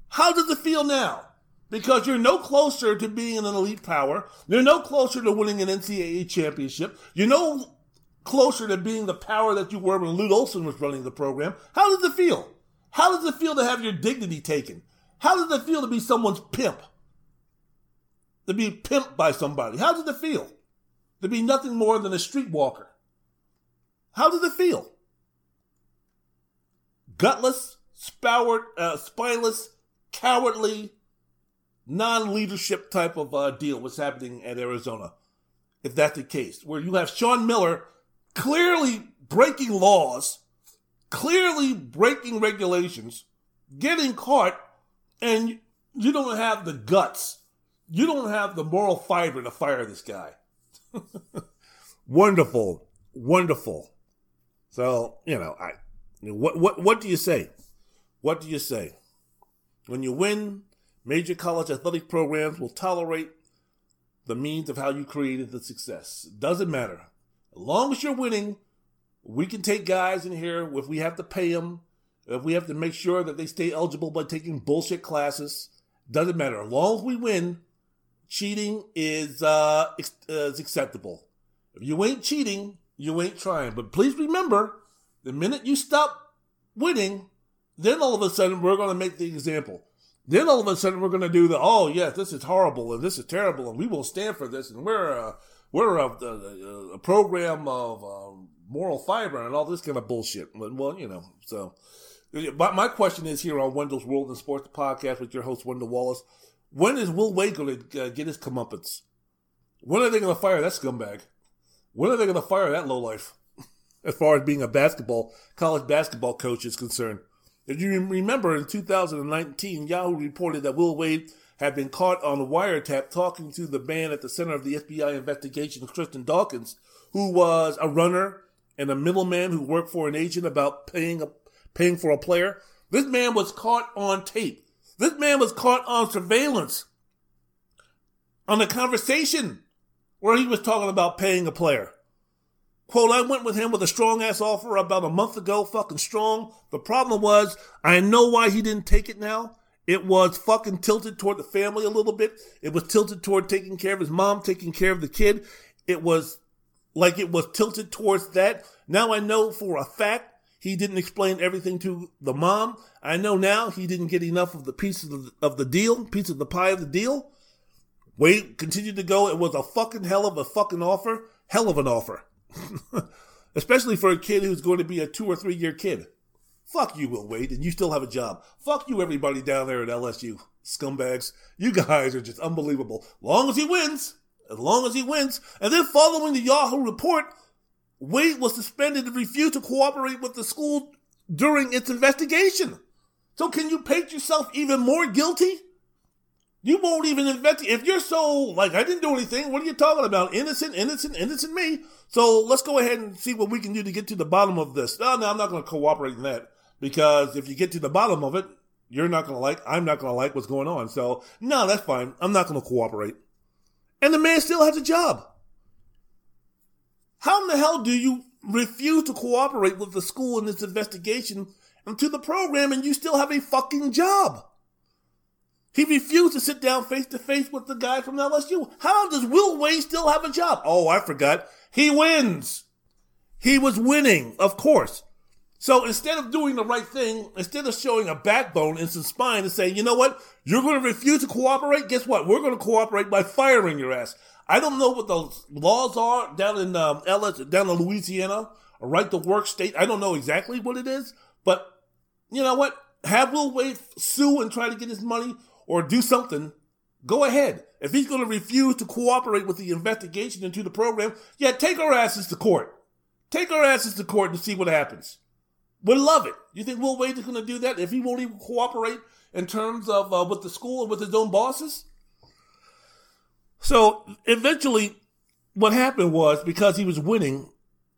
How does it feel now? Because you're no closer to being an elite power. You're no closer to winning an NCAA championship. You're no closer to being the power that you were when Lute Olson was running the program. How does it feel? How does it feel to have your dignity taken? How does it feel to be someone's pimp? To be pimped by somebody? How does it feel? To be nothing more than a streetwalker? How does it feel? Gutless, spoward, uh, spineless, cowardly, non-leadership type of uh, deal was happening at Arizona. If that's the case, where you have Sean Miller clearly breaking laws, clearly breaking regulations, getting caught, and you don't have the guts, you don't have the moral fiber to fire this guy. wonderful, wonderful. So you know, I what what what do you say? What do you say? When you win, major college athletic programs will tolerate the means of how you created the success. Doesn't matter. As long as you're winning, we can take guys in here if we have to pay them, if we have to make sure that they stay eligible by taking bullshit classes. Doesn't matter. As long as we win, cheating is uh, is acceptable. If you ain't cheating, you ain't trying. But please remember, the minute you stop winning, then all of a sudden we're going to make the example. Then all of a sudden we're going to do the oh yes this is horrible and this is terrible and we will stand for this and we're a, we're a, a, a program of uh, moral fiber and all this kind of bullshit. Well, you know, so but my question is here on Wendell's World and Sports podcast with your host Wendell Wallace. When is Will Wade going to uh, get his comeuppance? When are they going to fire that scumbag? When are they going to fire that lowlife? as far as being a basketball college basketball coach is concerned. If you remember in 2019, Yahoo reported that Will Wade had been caught on a wiretap talking to the man at the center of the FBI investigation, Christian Dawkins, who was a runner and a middleman who worked for an agent about paying a, paying for a player. This man was caught on tape. This man was caught on surveillance on a conversation where he was talking about paying a player. Quote, I went with him with a strong ass offer about a month ago, fucking strong. The problem was, I know why he didn't take it now. It was fucking tilted toward the family a little bit. It was tilted toward taking care of his mom, taking care of the kid. It was like it was tilted towards that. Now I know for a fact he didn't explain everything to the mom. I know now he didn't get enough of the pieces of the, of the deal, piece of the pie of the deal. Wait, continued to go. It was a fucking hell of a fucking offer. Hell of an offer. Especially for a kid who's going to be a two or three year kid. Fuck you, Will Wade, and you still have a job. Fuck you, everybody down there at LSU. Scumbags. You guys are just unbelievable. Long as he wins. As long as he wins. And then following the Yahoo report, Wade was suspended and refused to cooperate with the school during its investigation. So can you paint yourself even more guilty? You won't even investigate. If you're so, like, I didn't do anything, what are you talking about? Innocent, innocent, innocent me. So let's go ahead and see what we can do to get to the bottom of this. No, no, I'm not going to cooperate in that. Because if you get to the bottom of it, you're not going to like, I'm not going to like what's going on. So, no, that's fine. I'm not going to cooperate. And the man still has a job. How in the hell do you refuse to cooperate with the school in this investigation into the program and you still have a fucking job? He refused to sit down face to face with the guy from LSU. How does Will Wade still have a job? Oh, I forgot. He wins. He was winning, of course. So instead of doing the right thing, instead of showing a backbone and some spine and saying, you know what, you're going to refuse to cooperate. Guess what? We're going to cooperate by firing your ass. I don't know what the laws are down in um, LS, down in Louisiana, a right to work state. I don't know exactly what it is, but you know what? Have Will Wade sue and try to get his money or do something, go ahead. If he's going to refuse to cooperate with the investigation into the program, yeah, take our asses to court. Take our asses to court and see what happens. We'll love it. You think Will Wade is going to do that if he won't even cooperate in terms of uh, with the school and with his own bosses? So eventually, what happened was because he was winning,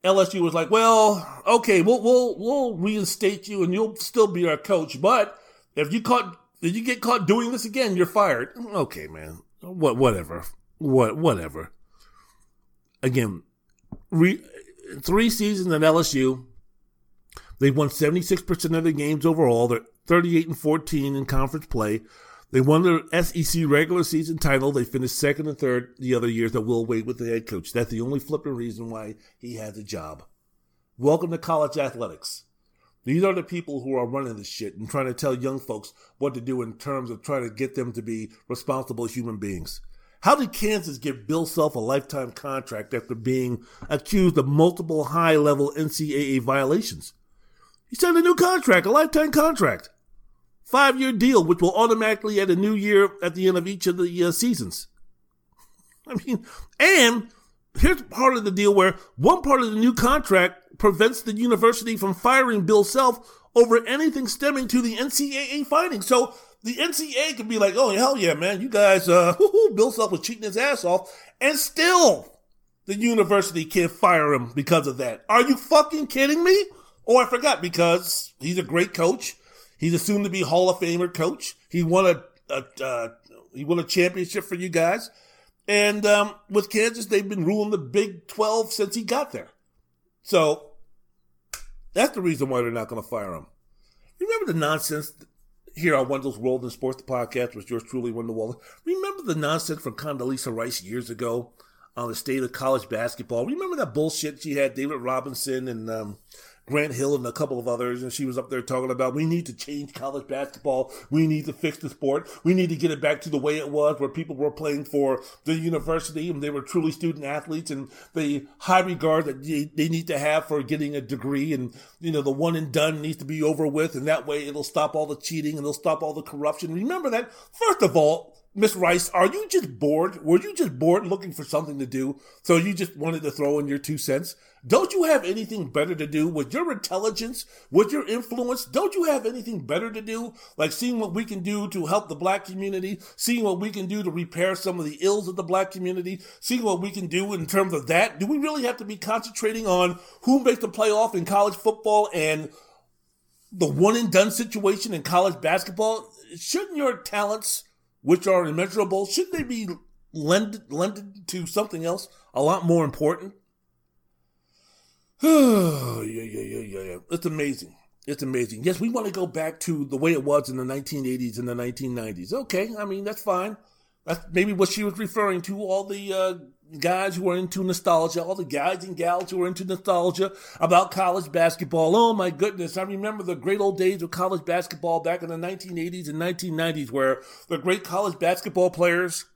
LSU was like, "Well, okay, we'll we'll we'll reinstate you, and you'll still be our coach. But if you caught if you get caught doing this again? You're fired. Okay, man. What? Whatever. What? Whatever. Again, re, three seasons at LSU. They've won 76% of their games overall. They're 38 and 14 in conference play. They won their SEC regular season title. They finished second and third the other years that Will Wade with the head coach. That's the only flipping reason why he has a job. Welcome to college athletics. These are the people who are running this shit and trying to tell young folks what to do in terms of trying to get them to be responsible human beings. How did Kansas give Bill Self a lifetime contract after being accused of multiple high level NCAA violations? He signed a new contract, a lifetime contract. Five year deal, which will automatically add a new year at the end of each of the uh, seasons. I mean, and here's part of the deal where one part of the new contract prevents the university from firing Bill Self over anything stemming to the NCAA finding. So the NCAA could be like, oh, hell yeah, man, you guys, uh, Bill Self was cheating his ass off, and still the university can't fire him because of that. Are you fucking kidding me? Oh, I forgot because he's a great coach. He's assumed to be Hall of Famer coach. He won a, a uh, he won a championship for you guys. And um, with Kansas, they've been ruling the Big 12 since he got there. So that's the reason why they're not going to fire him. Remember the nonsense here on Wendell's World in Sports, the podcast was yours truly, Wendell. Remember the nonsense from Condoleezza Rice years ago on the state of college basketball? Remember that bullshit she had David Robinson and um, Grant Hill and a couple of others, and she was up there talking about we need to change college basketball. We need to fix the sport. We need to get it back to the way it was, where people were playing for the university and they were truly student athletes, and the high regard that they, need to have for getting a degree, and you know the one and done needs to be over with, and that way it'll stop all the cheating and it'll stop all the corruption. Remember that. First of all, Miss Rice, are you just bored? Were you just bored looking for something to do? So you just wanted to throw in your two cents? Don't you have anything better to do with your intelligence, with your influence? Don't you have anything better to do? Like seeing what we can do to help the black community, seeing what we can do to repair some of the ills of the black community, seeing what we can do in terms of that? Do we really have to be concentrating on who makes the playoff in college football and the one and done situation in college basketball? Shouldn't your talents which are immeasurable, shouldn't they be lended, lended to something else a lot more important? yeah, yeah, yeah, yeah, yeah. It's amazing. It's amazing. Yes, we want to go back to the way it was in the 1980s and the 1990s. Okay, I mean, that's fine. That's maybe what she was referring to. All the uh, guys who are into nostalgia, all the guys and gals who are into nostalgia about college basketball. Oh my goodness, I remember the great old days of college basketball back in the 1980s and 1990s where the great college basketball players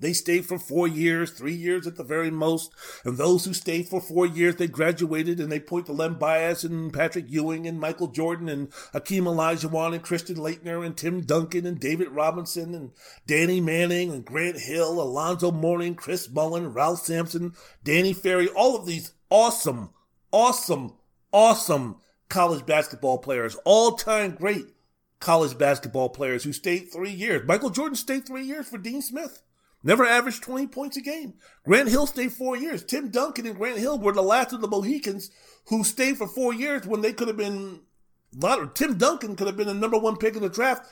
they stayed for four years, three years at the very most. And those who stayed for four years, they graduated and they point to Len Bias and Patrick Ewing and Michael Jordan and Hakeem Olajuwon and Christian Laettner and Tim Duncan and David Robinson and Danny Manning and Grant Hill, Alonzo Mourning, Chris Mullin, Ralph Sampson, Danny Ferry, all of these awesome, awesome, awesome college basketball players, all time great college basketball players who stayed three years. Michael Jordan stayed three years for Dean Smith. Never averaged 20 points a game. Grant Hill stayed four years. Tim Duncan and Grant Hill were the last of the Mohicans who stayed for four years when they could have been, Tim Duncan could have been the number one pick in the draft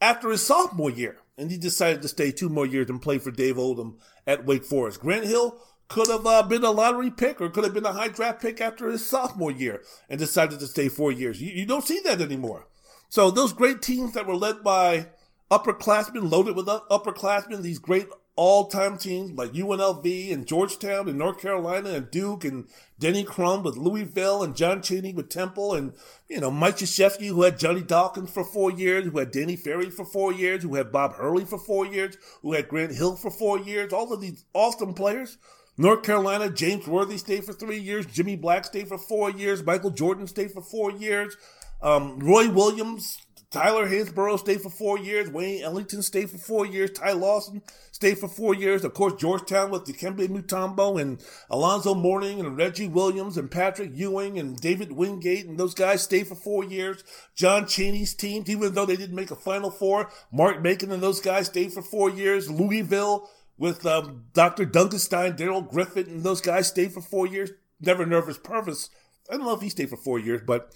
after his sophomore year. And he decided to stay two more years and play for Dave Odom at Wake Forest. Grant Hill could have uh, been a lottery pick or could have been a high draft pick after his sophomore year and decided to stay four years. You, you don't see that anymore. So those great teams that were led by upperclassmen, loaded with upperclassmen, these great all-time teams like UNLV and Georgetown and North Carolina and Duke and Denny Crum with Louisville and John Chaney with Temple and, you know, Mike Krzyzewski who had Johnny Dawkins for four years, who had Danny Ferry for four years, who had Bob Hurley for four years, who had Grant Hill for four years, all of these awesome players. North Carolina, James Worthy stayed for three years, Jimmy Black stayed for four years, Michael Jordan stayed for four years, um, Roy Williams Tyler Hansbrough stayed for four years. Wayne Ellington stayed for four years. Ty Lawson stayed for four years. Of course, Georgetown with Dikembe Mutombo and Alonzo Mourning and Reggie Williams and Patrick Ewing and David Wingate and those guys stayed for four years. John Chaney's teams, even though they didn't make a Final Four, Mark Macon and those guys stayed for four years. Louisville with um, Dr. Dunkenstein, Darrell Griffith and those guys stayed for four years. Never Nervous Pervis. I don't know if he stayed for four years, but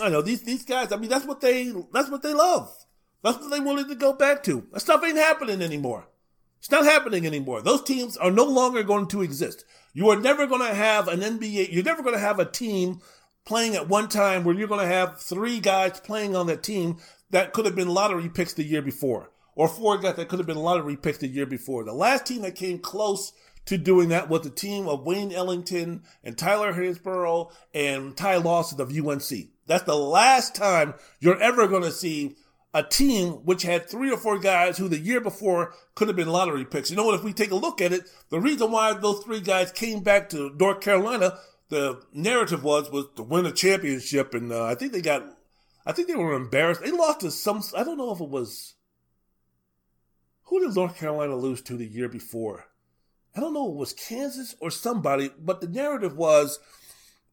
I know these these guys. I mean, that's what they that's what they love. That's what they wanted to go back to. That stuff ain't happening anymore. It's not happening anymore. Those teams are no longer going to exist. You are never going to have an NBA. You're never going to have a team playing at one time where you're going to have three guys playing on that team that could have been lottery picks the year before, or four guys that could have been lottery picks the year before. The last team that came close to doing that was the team of Wayne Ellington and Tyler Hansbrough and Ty Lawson of UNC. That's the last time you're ever going to see a team which had three or four guys who the year before could have been lottery picks. You know what? If we take a look at it, the reason why those three guys came back to North Carolina, the narrative was was to win a championship, and uh, I think they got, I think they were embarrassed. They lost to some. I don't know if it was. Who did North Carolina lose to the year before? I don't know, it was Kansas or somebody, but the narrative was,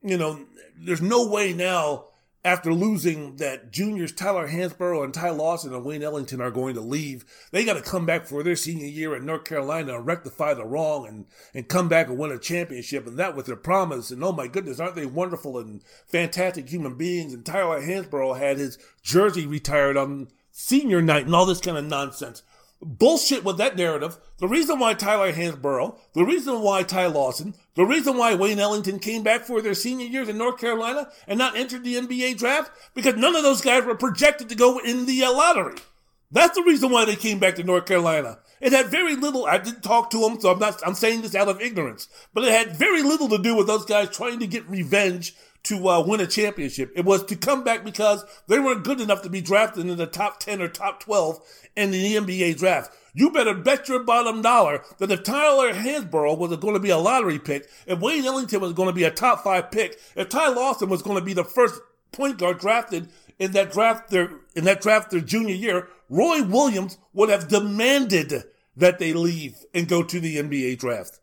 you know, there's no way now after losing that juniors Tyler Hansbrough and Ty Lawson and Wayne Ellington are going to leave. They got to come back for their senior year in North Carolina and rectify the wrong and, and come back and win a championship. And that was their promise. And oh my goodness, aren't they wonderful and fantastic human beings? And Tyler Hansbrough had his jersey retired on senior night and all this kind of nonsense bullshit with that narrative. The reason why Tyler Hansbrough, the reason why Ty Lawson, the reason why Wayne Ellington came back for their senior years in North Carolina and not entered the NBA draft, because none of those guys were projected to go in the lottery. That's the reason why they came back to North Carolina. It had very little, I didn't talk to them, so I'm not, I'm saying this out of ignorance, but it had very little to do with those guys trying to get revenge to uh, win a championship. It was to come back because they weren't good enough to be drafted in the top 10 or top 12 in the NBA draft. You better bet your bottom dollar that if Tyler Hansbrough was going to be a lottery pick, if Wayne Ellington was going to be a top five pick, if Ty Lawson was going to be the first point guard drafted in that draft their in that draft their junior year, Roy Williams would have demanded that they leave and go to the NBA draft.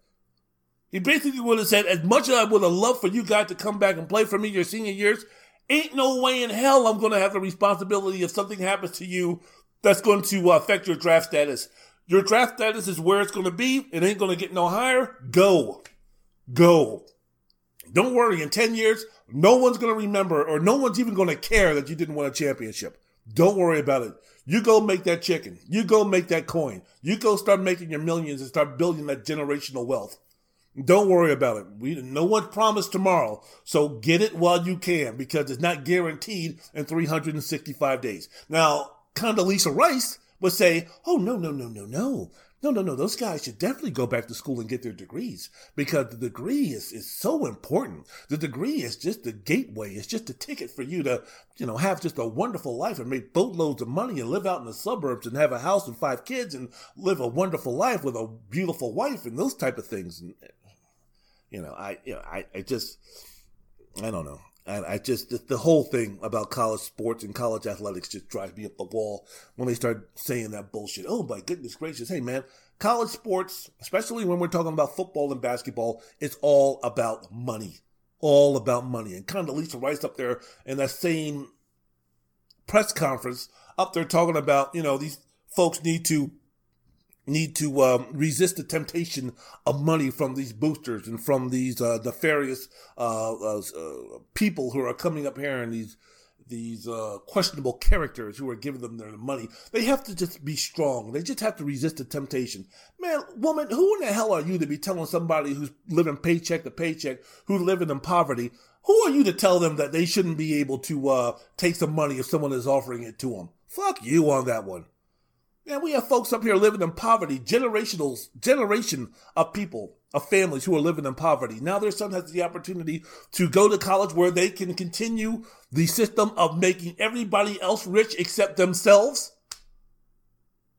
He basically would have said, as much as I would have loved for you guys to come back and play for me your senior years, ain't no way in hell I'm going to have the responsibility if something happens to you that's going to uh, affect your draft status. Your draft status is where it's going to be. It ain't going to get no higher. Go. Go. Don't worry. In 10 years, no one's going to remember or no one's even going to care that you didn't win a championship. Don't worry about it. You go make that chicken. You go make that coin. You go start making your millions and start building that generational wealth. Don't worry about it. We no one promised tomorrow, so get it while you can because it's not guaranteed in 365 days. Now, Condoleezza Rice would say, "Oh no, no, no, no, no, no, no, no. Those guys should definitely go back to school and get their degrees because the degree is is so important. The degree is just the gateway. It's just a ticket for you to, you know, have just a wonderful life and make boatloads of money and live out in the suburbs and have a house and five kids and live a wonderful life with a beautiful wife and those type of things." And, you know, I, you know, I, I just, I don't know. I, I just, the, the, whole thing about college sports and college athletics just drives me up the wall when they start saying that bullshit. Oh my goodness gracious. Hey man, college sports, especially when we're talking about football and basketball, it's all about money. All about money. And Condoleezza Rice up there in that same press conference up there talking about, you know, these folks need to need to um, resist the temptation of money from these boosters and from these uh, nefarious uh, uh, uh, people who are coming up here and these these uh, questionable characters who are giving them their money. They have to just be strong. They just have to resist the temptation. Man, woman, who in the hell are you to be telling somebody who's living paycheck to paycheck, who's living in poverty? Who are you to tell them that they shouldn't be able to uh, take some money if someone is offering it to them? Fuck you on that one. Man, we have folks up here living in poverty, generational generation of people, of families who are living in poverty. Now their son has the opportunity to go to college where they can continue the system of making everybody else rich except themselves.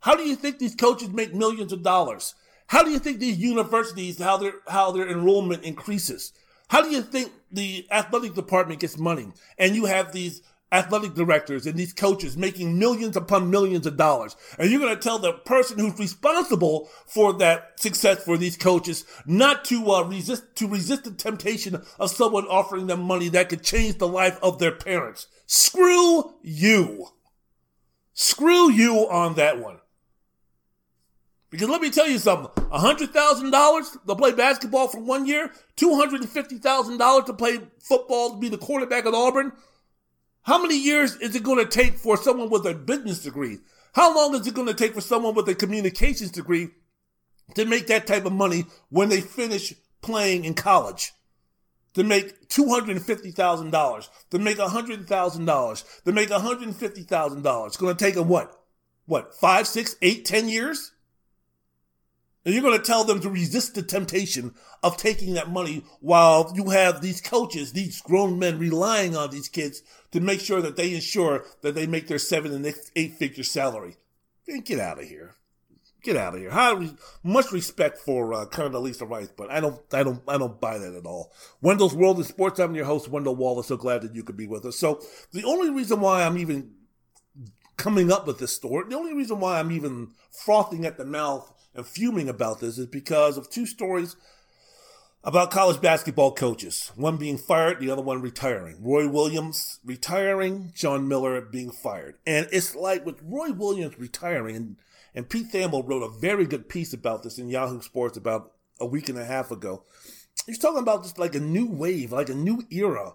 How do you think these coaches make millions of dollars? How do you think these universities, how their, how their enrollment increases? How do you think the athletic department gets money? And you have these athletic directors and these coaches making millions upon millions of dollars. And you're going to tell the person who's responsible for that success for these coaches not to uh, resist, to resist the temptation of someone offering them money that could change the life of their parents. Screw you. Screw you on that one. Because let me tell you something, $100,000 to play basketball for one year, $250,000 to play football to be the quarterback at Auburn, how many years is it going to take for someone with a business degree? How long is it going to take for someone with a communications degree to make that type of money when they finish playing in college? To make $250,000, to make $100,000, to make $150,000. It's going to take them what? What, five, six, eight, ten years? And you're going to tell them to resist the temptation of taking that money while you have these coaches, these grown men relying on these kids to make sure that they ensure that they make their seven and eight figure salary. Get out of here. Get out of here. How much respect for uh, Condoleezza Rice, but I don't, I don't, I don't buy that at all. Wendell's World of Sports. I'm your host, Wendell Wallace. So glad that you could be with us. So the only reason why I'm even coming up with this story, the only reason why I'm even frothing at the mouth and fuming about this is because of two stories about college basketball coaches. One being fired, the other one retiring. Roy Williams retiring, John Miller being fired. And it's like with Roy Williams retiring, and, and Pete Thamel wrote a very good piece about this in Yahoo Sports about a week and a half ago. He's talking about just like a new wave, like a new era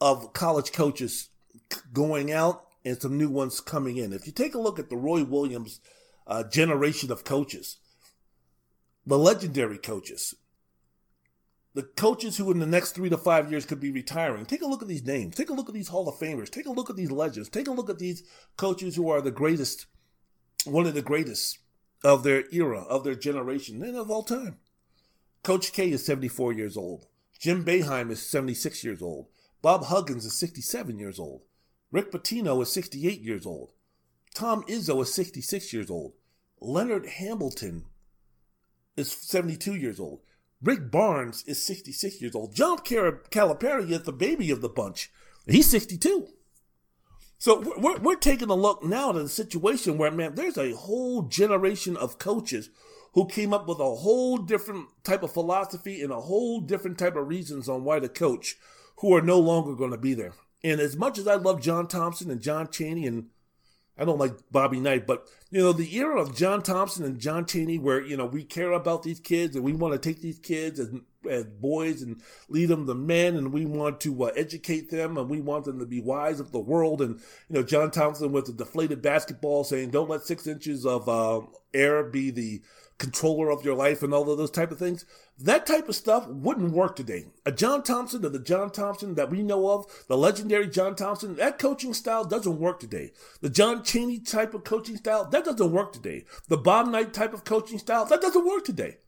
of college coaches going out and some new ones coming in. If you take a look at the Roy Williams uh, generation of coaches, the legendary coaches, the coaches who in the next three to five years could be retiring. Take a look at these names. Take a look at these Hall of Famers. Take a look at these legends. Take a look at these coaches who are the greatest, one of the greatest of their era, of their generation, and of all time. Coach K is 74 years old. Jim Boeheim is 76 years old. Bob Huggins is 67 years old. Rick Pitino is 68 years old. Tom Izzo is 66 years old. Leonard Hamilton is 72 years old. Rick Barnes is 66 years old. John Calipari is the baby of the bunch. He's 62. So we're, we're taking a look now at a situation where, man, there's a whole generation of coaches who came up with a whole different type of philosophy and a whole different type of reasons on why to coach who are no longer going to be there. And as much as I love John Thompson and John Chaney and I don't like Bobby Knight, but you know, the era of John Thompson and John Chaney where, you know, we care about these kids and we want to take these kids as, as boys and lead them to men and we want to uh, educate them and we want them to be wise of the world. And, you know, John Thompson with the deflated basketball saying, don't let six inches of uh, air be the controller of your life and all of those type of things. That type of stuff wouldn't work today. A John Thompson or the John Thompson that we know of, the legendary John Thompson, that coaching style doesn't work today. The John Chaney type of coaching style, that doesn't work today. The Bob Knight type of coaching style, that doesn't work today.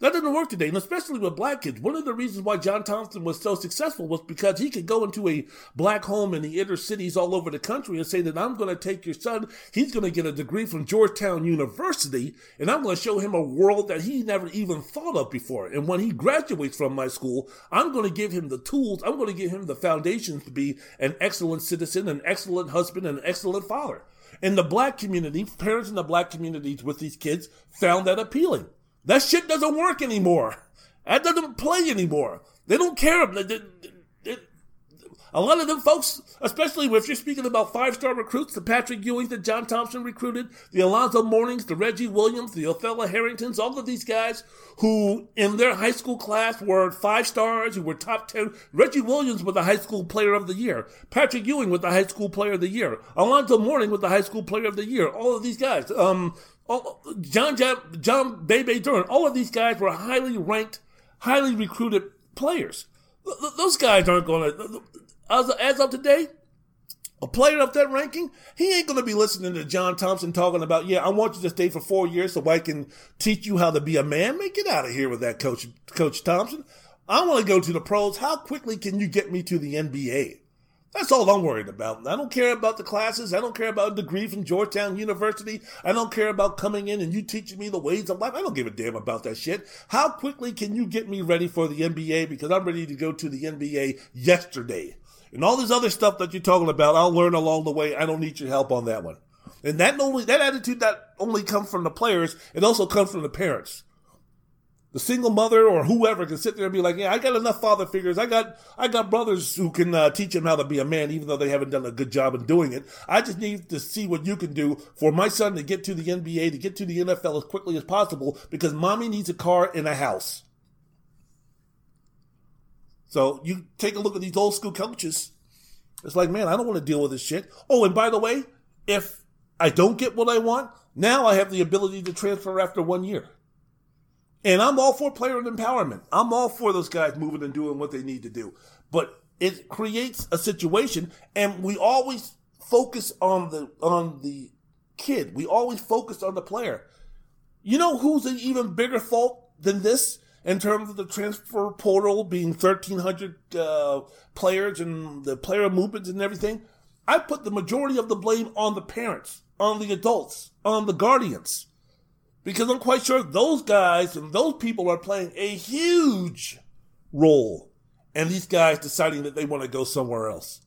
That doesn't work today, and especially with black kids. One of the reasons why John Thompson was so successful was because he could go into a black home in the inner cities all over the country and say that I'm going to take your son. He's going to get a degree from Georgetown University, and I'm going to show him a world that he never even thought of before. And when he graduates from my school, I'm going to give him the tools. I'm going to give him the foundations to be an excellent citizen, an excellent husband, and an excellent father. And the black community, parents in the black communities with these kids found that appealing. That shit doesn't work anymore. That doesn't play anymore. They don't care. A lot of them folks, especially if you're speaking about five star recruits, the Patrick Ewing that John Thompson recruited, the Alonzo Mournings, the Reggie Williams, the Othella Harringtons, all of these guys who in their high school class were five stars, who were top 10. Reggie Williams was the high school player of the year. Patrick Ewing was the high school player of the year. Alonzo Mourning was the high school player of the year. All of these guys. Um, all, John, John, John Bebe Duran, all of these guys were highly ranked, highly recruited players. Th- those guys aren't going to, as, as of today, a player of that ranking, he ain't going to be listening to John Thompson talking about, yeah, I want you to stay for four years so I can teach you how to be a man. Man, get out of here with that, Coach, Coach Thompson. I want to go to the pros. How quickly can you get me to the NBA? That's all I'm worried about. I don't care about the classes. I don't care about a degree from Georgetown University. I don't care about coming in and you teaching me the ways of life. I don't give a damn about that shit. How quickly can you get me ready for the NBA? Because I'm ready to go to the NBA yesterday. And all this other stuff that you're talking about, I'll learn along the way. I don't need your help on that one. And that only that attitude that only comes from the players, it also comes from the parents the single mother or whoever can sit there and be like, yeah, I got enough father figures. I got, I got brothers who can uh, teach him how to be a man, even though they haven't done a good job in doing it. I just need to see what you can do for my son to get to the NBA, to get to the NFL as quickly as possible, because mommy needs a car and a house. So you take a look at these old school coaches. It's like, man, I don't want to deal with this shit. Oh, and by the way, if I don't get what I want, now I have the ability to transfer after one year. And I'm all for player empowerment. I'm all for those guys moving and doing what they need to do. But it creates a situation and we always focus on the on the kid. We always focus on the player. You know who's an even bigger fault than this in terms of the transfer portal being 1,300 uh, players and the player movements and everything? I put the majority of the blame on the parents, on the adults, on the guardians. Because I'm quite sure those guys and those people are playing a huge role in these guys deciding that they want to go somewhere else.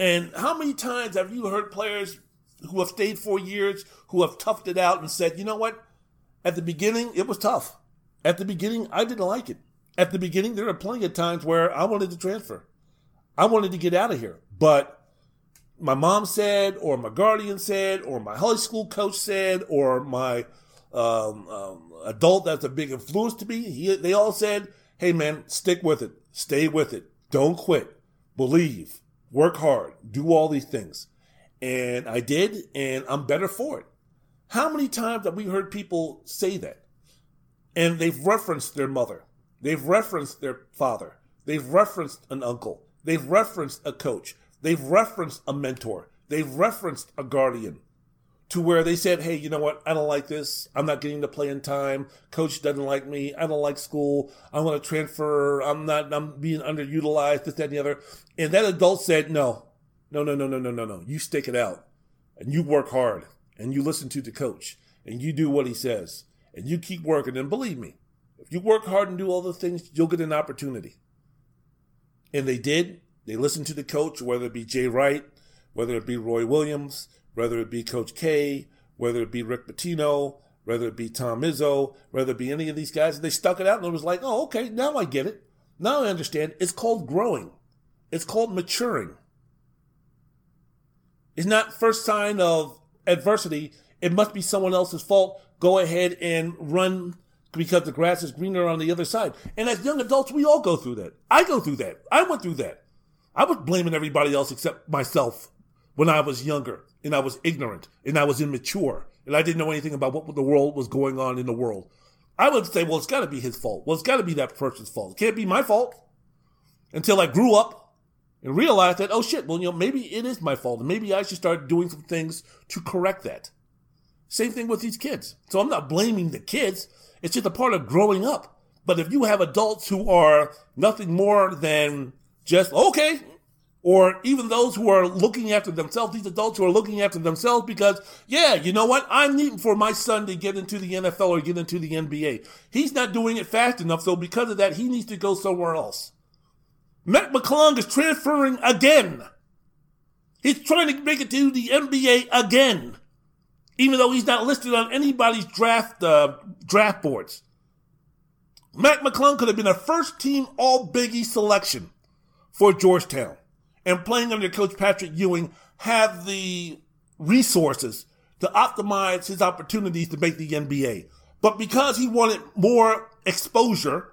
And how many times have you heard players who have stayed for years, who have toughed it out and said, you know what? At the beginning, it was tough. At the beginning, I didn't like it. At the beginning, there were plenty of times where I wanted to transfer. I wanted to get out of here. But my mom said, or my guardian said, or my high school coach said, or my um, um, adult that's a big influence to me, he, they all said, hey man, stick with it. Stay with it. Don't quit. Believe. Work hard. Do all these things. And I did, and I'm better for it. How many times have we heard people say that? And they've referenced their mother. They've referenced their father. They've referenced an uncle. They've referenced a coach. They've referenced a mentor. They've referenced a guardian to where they said, Hey, you know what? I don't like this. I'm not getting to play in time. Coach doesn't like me. I don't like school. I'm going to transfer. I'm not, I'm being underutilized, this, that, and the other. And that adult said, No, no, no, no, no, no, no, no. You stick it out and you work hard and you listen to the coach and you do what he says and you keep working. And believe me, if you work hard and do all the things, you'll get an opportunity. And they did. They listened to the coach, whether it be Jay Wright, whether it be Roy Williams, whether it be Coach K, whether it be Rick Pitino, whether it be Tom Izzo, whether it be any of these guys. They stuck it out and it was like, oh, okay, now I get it. Now I understand. It's called growing. It's called maturing. It's not first sign of adversity. It must be someone else's fault. Go ahead and run because the grass is greener on the other side. And as young adults, we all go through that. I go through that. I went through that. I was blaming everybody else except myself when I was younger and I was ignorant and I was immature and I didn't know anything about what the world was going on in the world. I would say, well, it's got to be his fault. Well, it's got to be that person's fault. It can't be my fault. Until I grew up and realized that, oh shit, well, you know, maybe it is my fault. And maybe I should start doing some things to correct that. Same thing with these kids. So I'm not blaming the kids. It's just a part of growing up. But if you have adults who are nothing more than just, okay, or even those who are looking after themselves, these adults who are looking after themselves because, yeah, you know what? I'm needing for my son to get into the NFL or get into the NBA. He's not doing it fast enough, so because of that, he needs to go somewhere else. Mac McClung is transferring again. He's trying to make it to the NBA again, even though he's not listed on anybody's draft uh, draft boards. Mac McClung could have been a first team All Biggie selection for Georgetown, and playing under Coach Patrick Ewing have the resources to optimize his opportunities to make the NBA. But because he wanted more exposure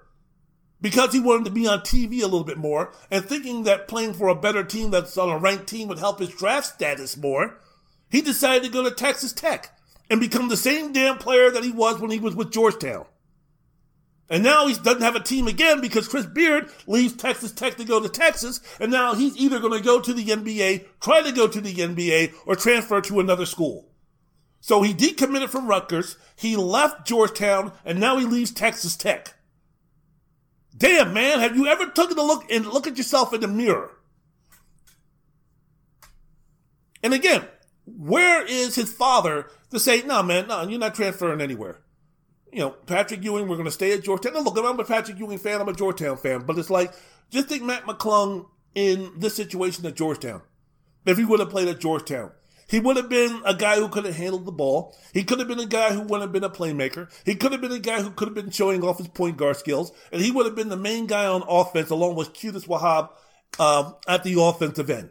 because he wanted to be on TV a little bit more and thinking that playing for a better team that's on a ranked team would help his draft status more, he decided to go to Texas Tech and become the same damn player that he was when he was with Georgetown. And now he doesn't have a team again because Chris Beard leaves Texas Tech to go to Texas, and now he's either going to go to the NBA, try to go to the NBA, or transfer to another school. So he decommitted from Rutgers, he left Georgetown, and now he leaves Texas Tech. Damn, man, have you ever taken a look and look at yourself in the mirror? And again, where is his father to say, no, man, no, you're not transferring anywhere? You know, Patrick Ewing, we're going to stay at Georgetown. Now, look, I'm a Patrick Ewing fan, I'm a Georgetown fan, but it's like, just think Mac McClung in this situation at Georgetown. If he would have played at Georgetown, he would have been a guy who could have handled the ball. He could have been a guy who would have been a playmaker. He could have been a guy who could have been showing off his point guard skills. And he would have been the main guy on offense along with Qudus Wahab um, at the offensive end.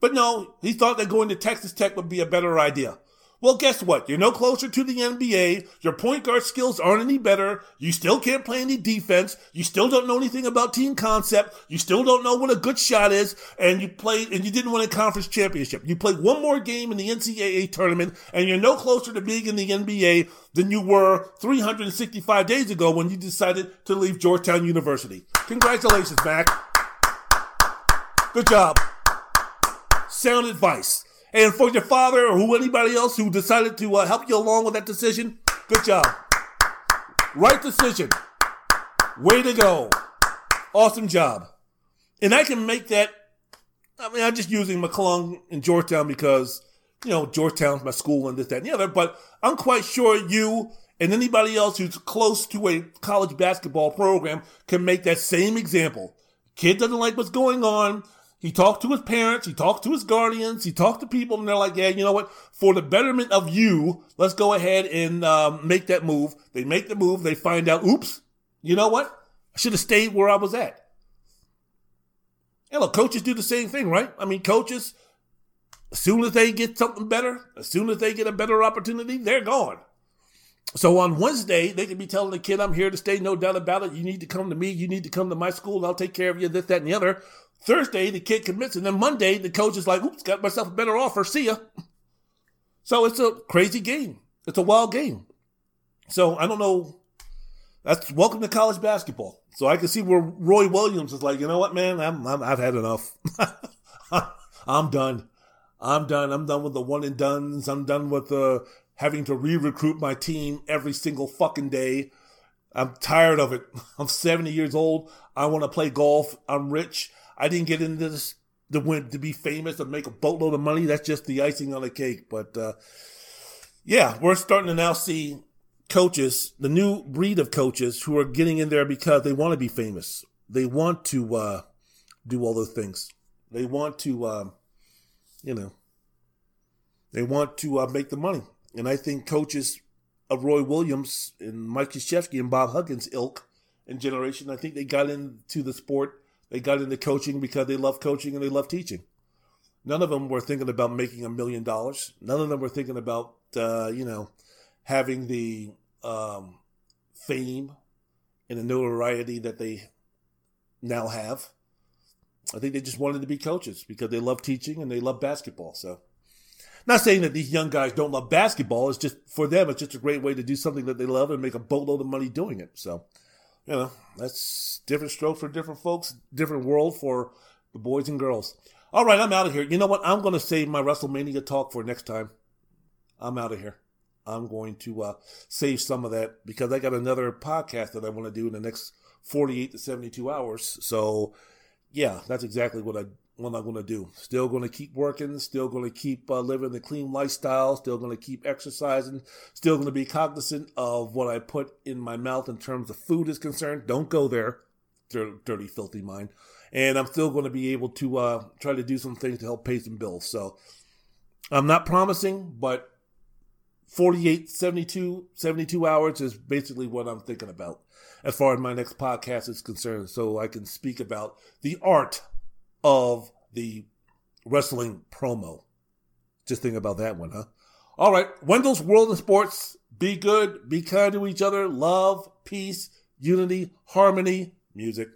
But no, he thought that going to Texas Tech would be a better idea. Well, guess what? You're no closer to the NBA. Your point guard skills aren't any better. You still can't play any defense. You still don't know anything about team concept. You still don't know what a good shot is. And you played, and you didn't win a conference championship. You played one more game in the NCAA tournament, and you're no closer to being in the NBA than you were 365 days ago when you decided to leave Georgetown University. Congratulations, Mac. Good job. Sound advice. And for your father or who anybody else who decided to uh, help you along with that decision, good job. Right decision. Way to go. Awesome job. And I can make that. I mean, I'm just using McClung in Georgetown because, you know, Georgetown's my school and this, that, and the other. But I'm quite sure you and anybody else who's close to a college basketball program can make that same example. Kid doesn't like what's going on He talked to his parents, he talked to his guardians, he talked to people, and they're like, yeah, you know what? For the betterment of you, let's go ahead and um, make that move. They make the move, they find out, oops, you know what? I should have stayed where I was at. And look, coaches do the same thing, right? I mean, coaches, as soon as they get something better, as soon as they get a better opportunity, they're gone. So on Wednesday, they could be telling the kid, I'm here to stay, no doubt about it. You need to come to me. You need to come to my school. I'll take care of you, this, that, and the other. Thursday, the kid commits. And then Monday, the coach is like, oops, got myself a better offer. See ya. So it's a crazy game. It's a wild game. So I don't know. That's welcome to college basketball. So I can see where Roy Williams is like, you know what, man, I'm, i have had enough. I'm done. I'm done. I'm done with the one and dones. I'm done with the having to re-recruit my team every single fucking day. I'm tired of it. I'm 70 years old. I want to play golf. I'm rich. I didn't get into this to win to be famous and make a boatload of money. That's just the icing on the cake. But uh, yeah, we're starting to now see coaches, the new breed of coaches who are getting in there because they want to be famous. They want to uh, do all those things. They want to, um, you know, they want to uh, make the money. And I think coaches of Roy Williams and Mike Krzyzewski and Bob Huggins ilk and generation, I think they got into the sport, they got into coaching because they love coaching and they love teaching. None of them were thinking about making a million dollars. None of them were thinking about, uh, you know, having the um, fame and the notoriety that they now have. I think they just wanted to be coaches because they love teaching and they love basketball. So not saying that these young guys don't love basketball. It's just for them, it's just a great way to do something that they love and make a boatload of money doing it. So, you know, that's different stroke for different folks, different world for the boys and girls. All right, I'm out of here. You know what? I'm going to save my WrestleMania talk for next time. I'm out of here. I'm going to uh, save some of that because I got another podcast that I want to do in the next 48 to 72 hours. So, yeah, that's exactly what I what I'm going to do. Still going to keep working, still going to keep uh, living the clean lifestyle, still going to keep exercising, still going to be cognizant of what I put in my mouth in terms of food is concerned. Don't go there, dirty, filthy mind. And I'm still going to be able to uh, try to do some things to help pay some bills. So I'm not promising, but 48, 72, 72 hours is basically what I'm thinking about as far as my next podcast is concerned. So I can speak about the art of the wrestling promo. Just think about that one, huh? All right, Wendell's World of Sports. Be good, be kind to each other, love, peace, unity, harmony, music.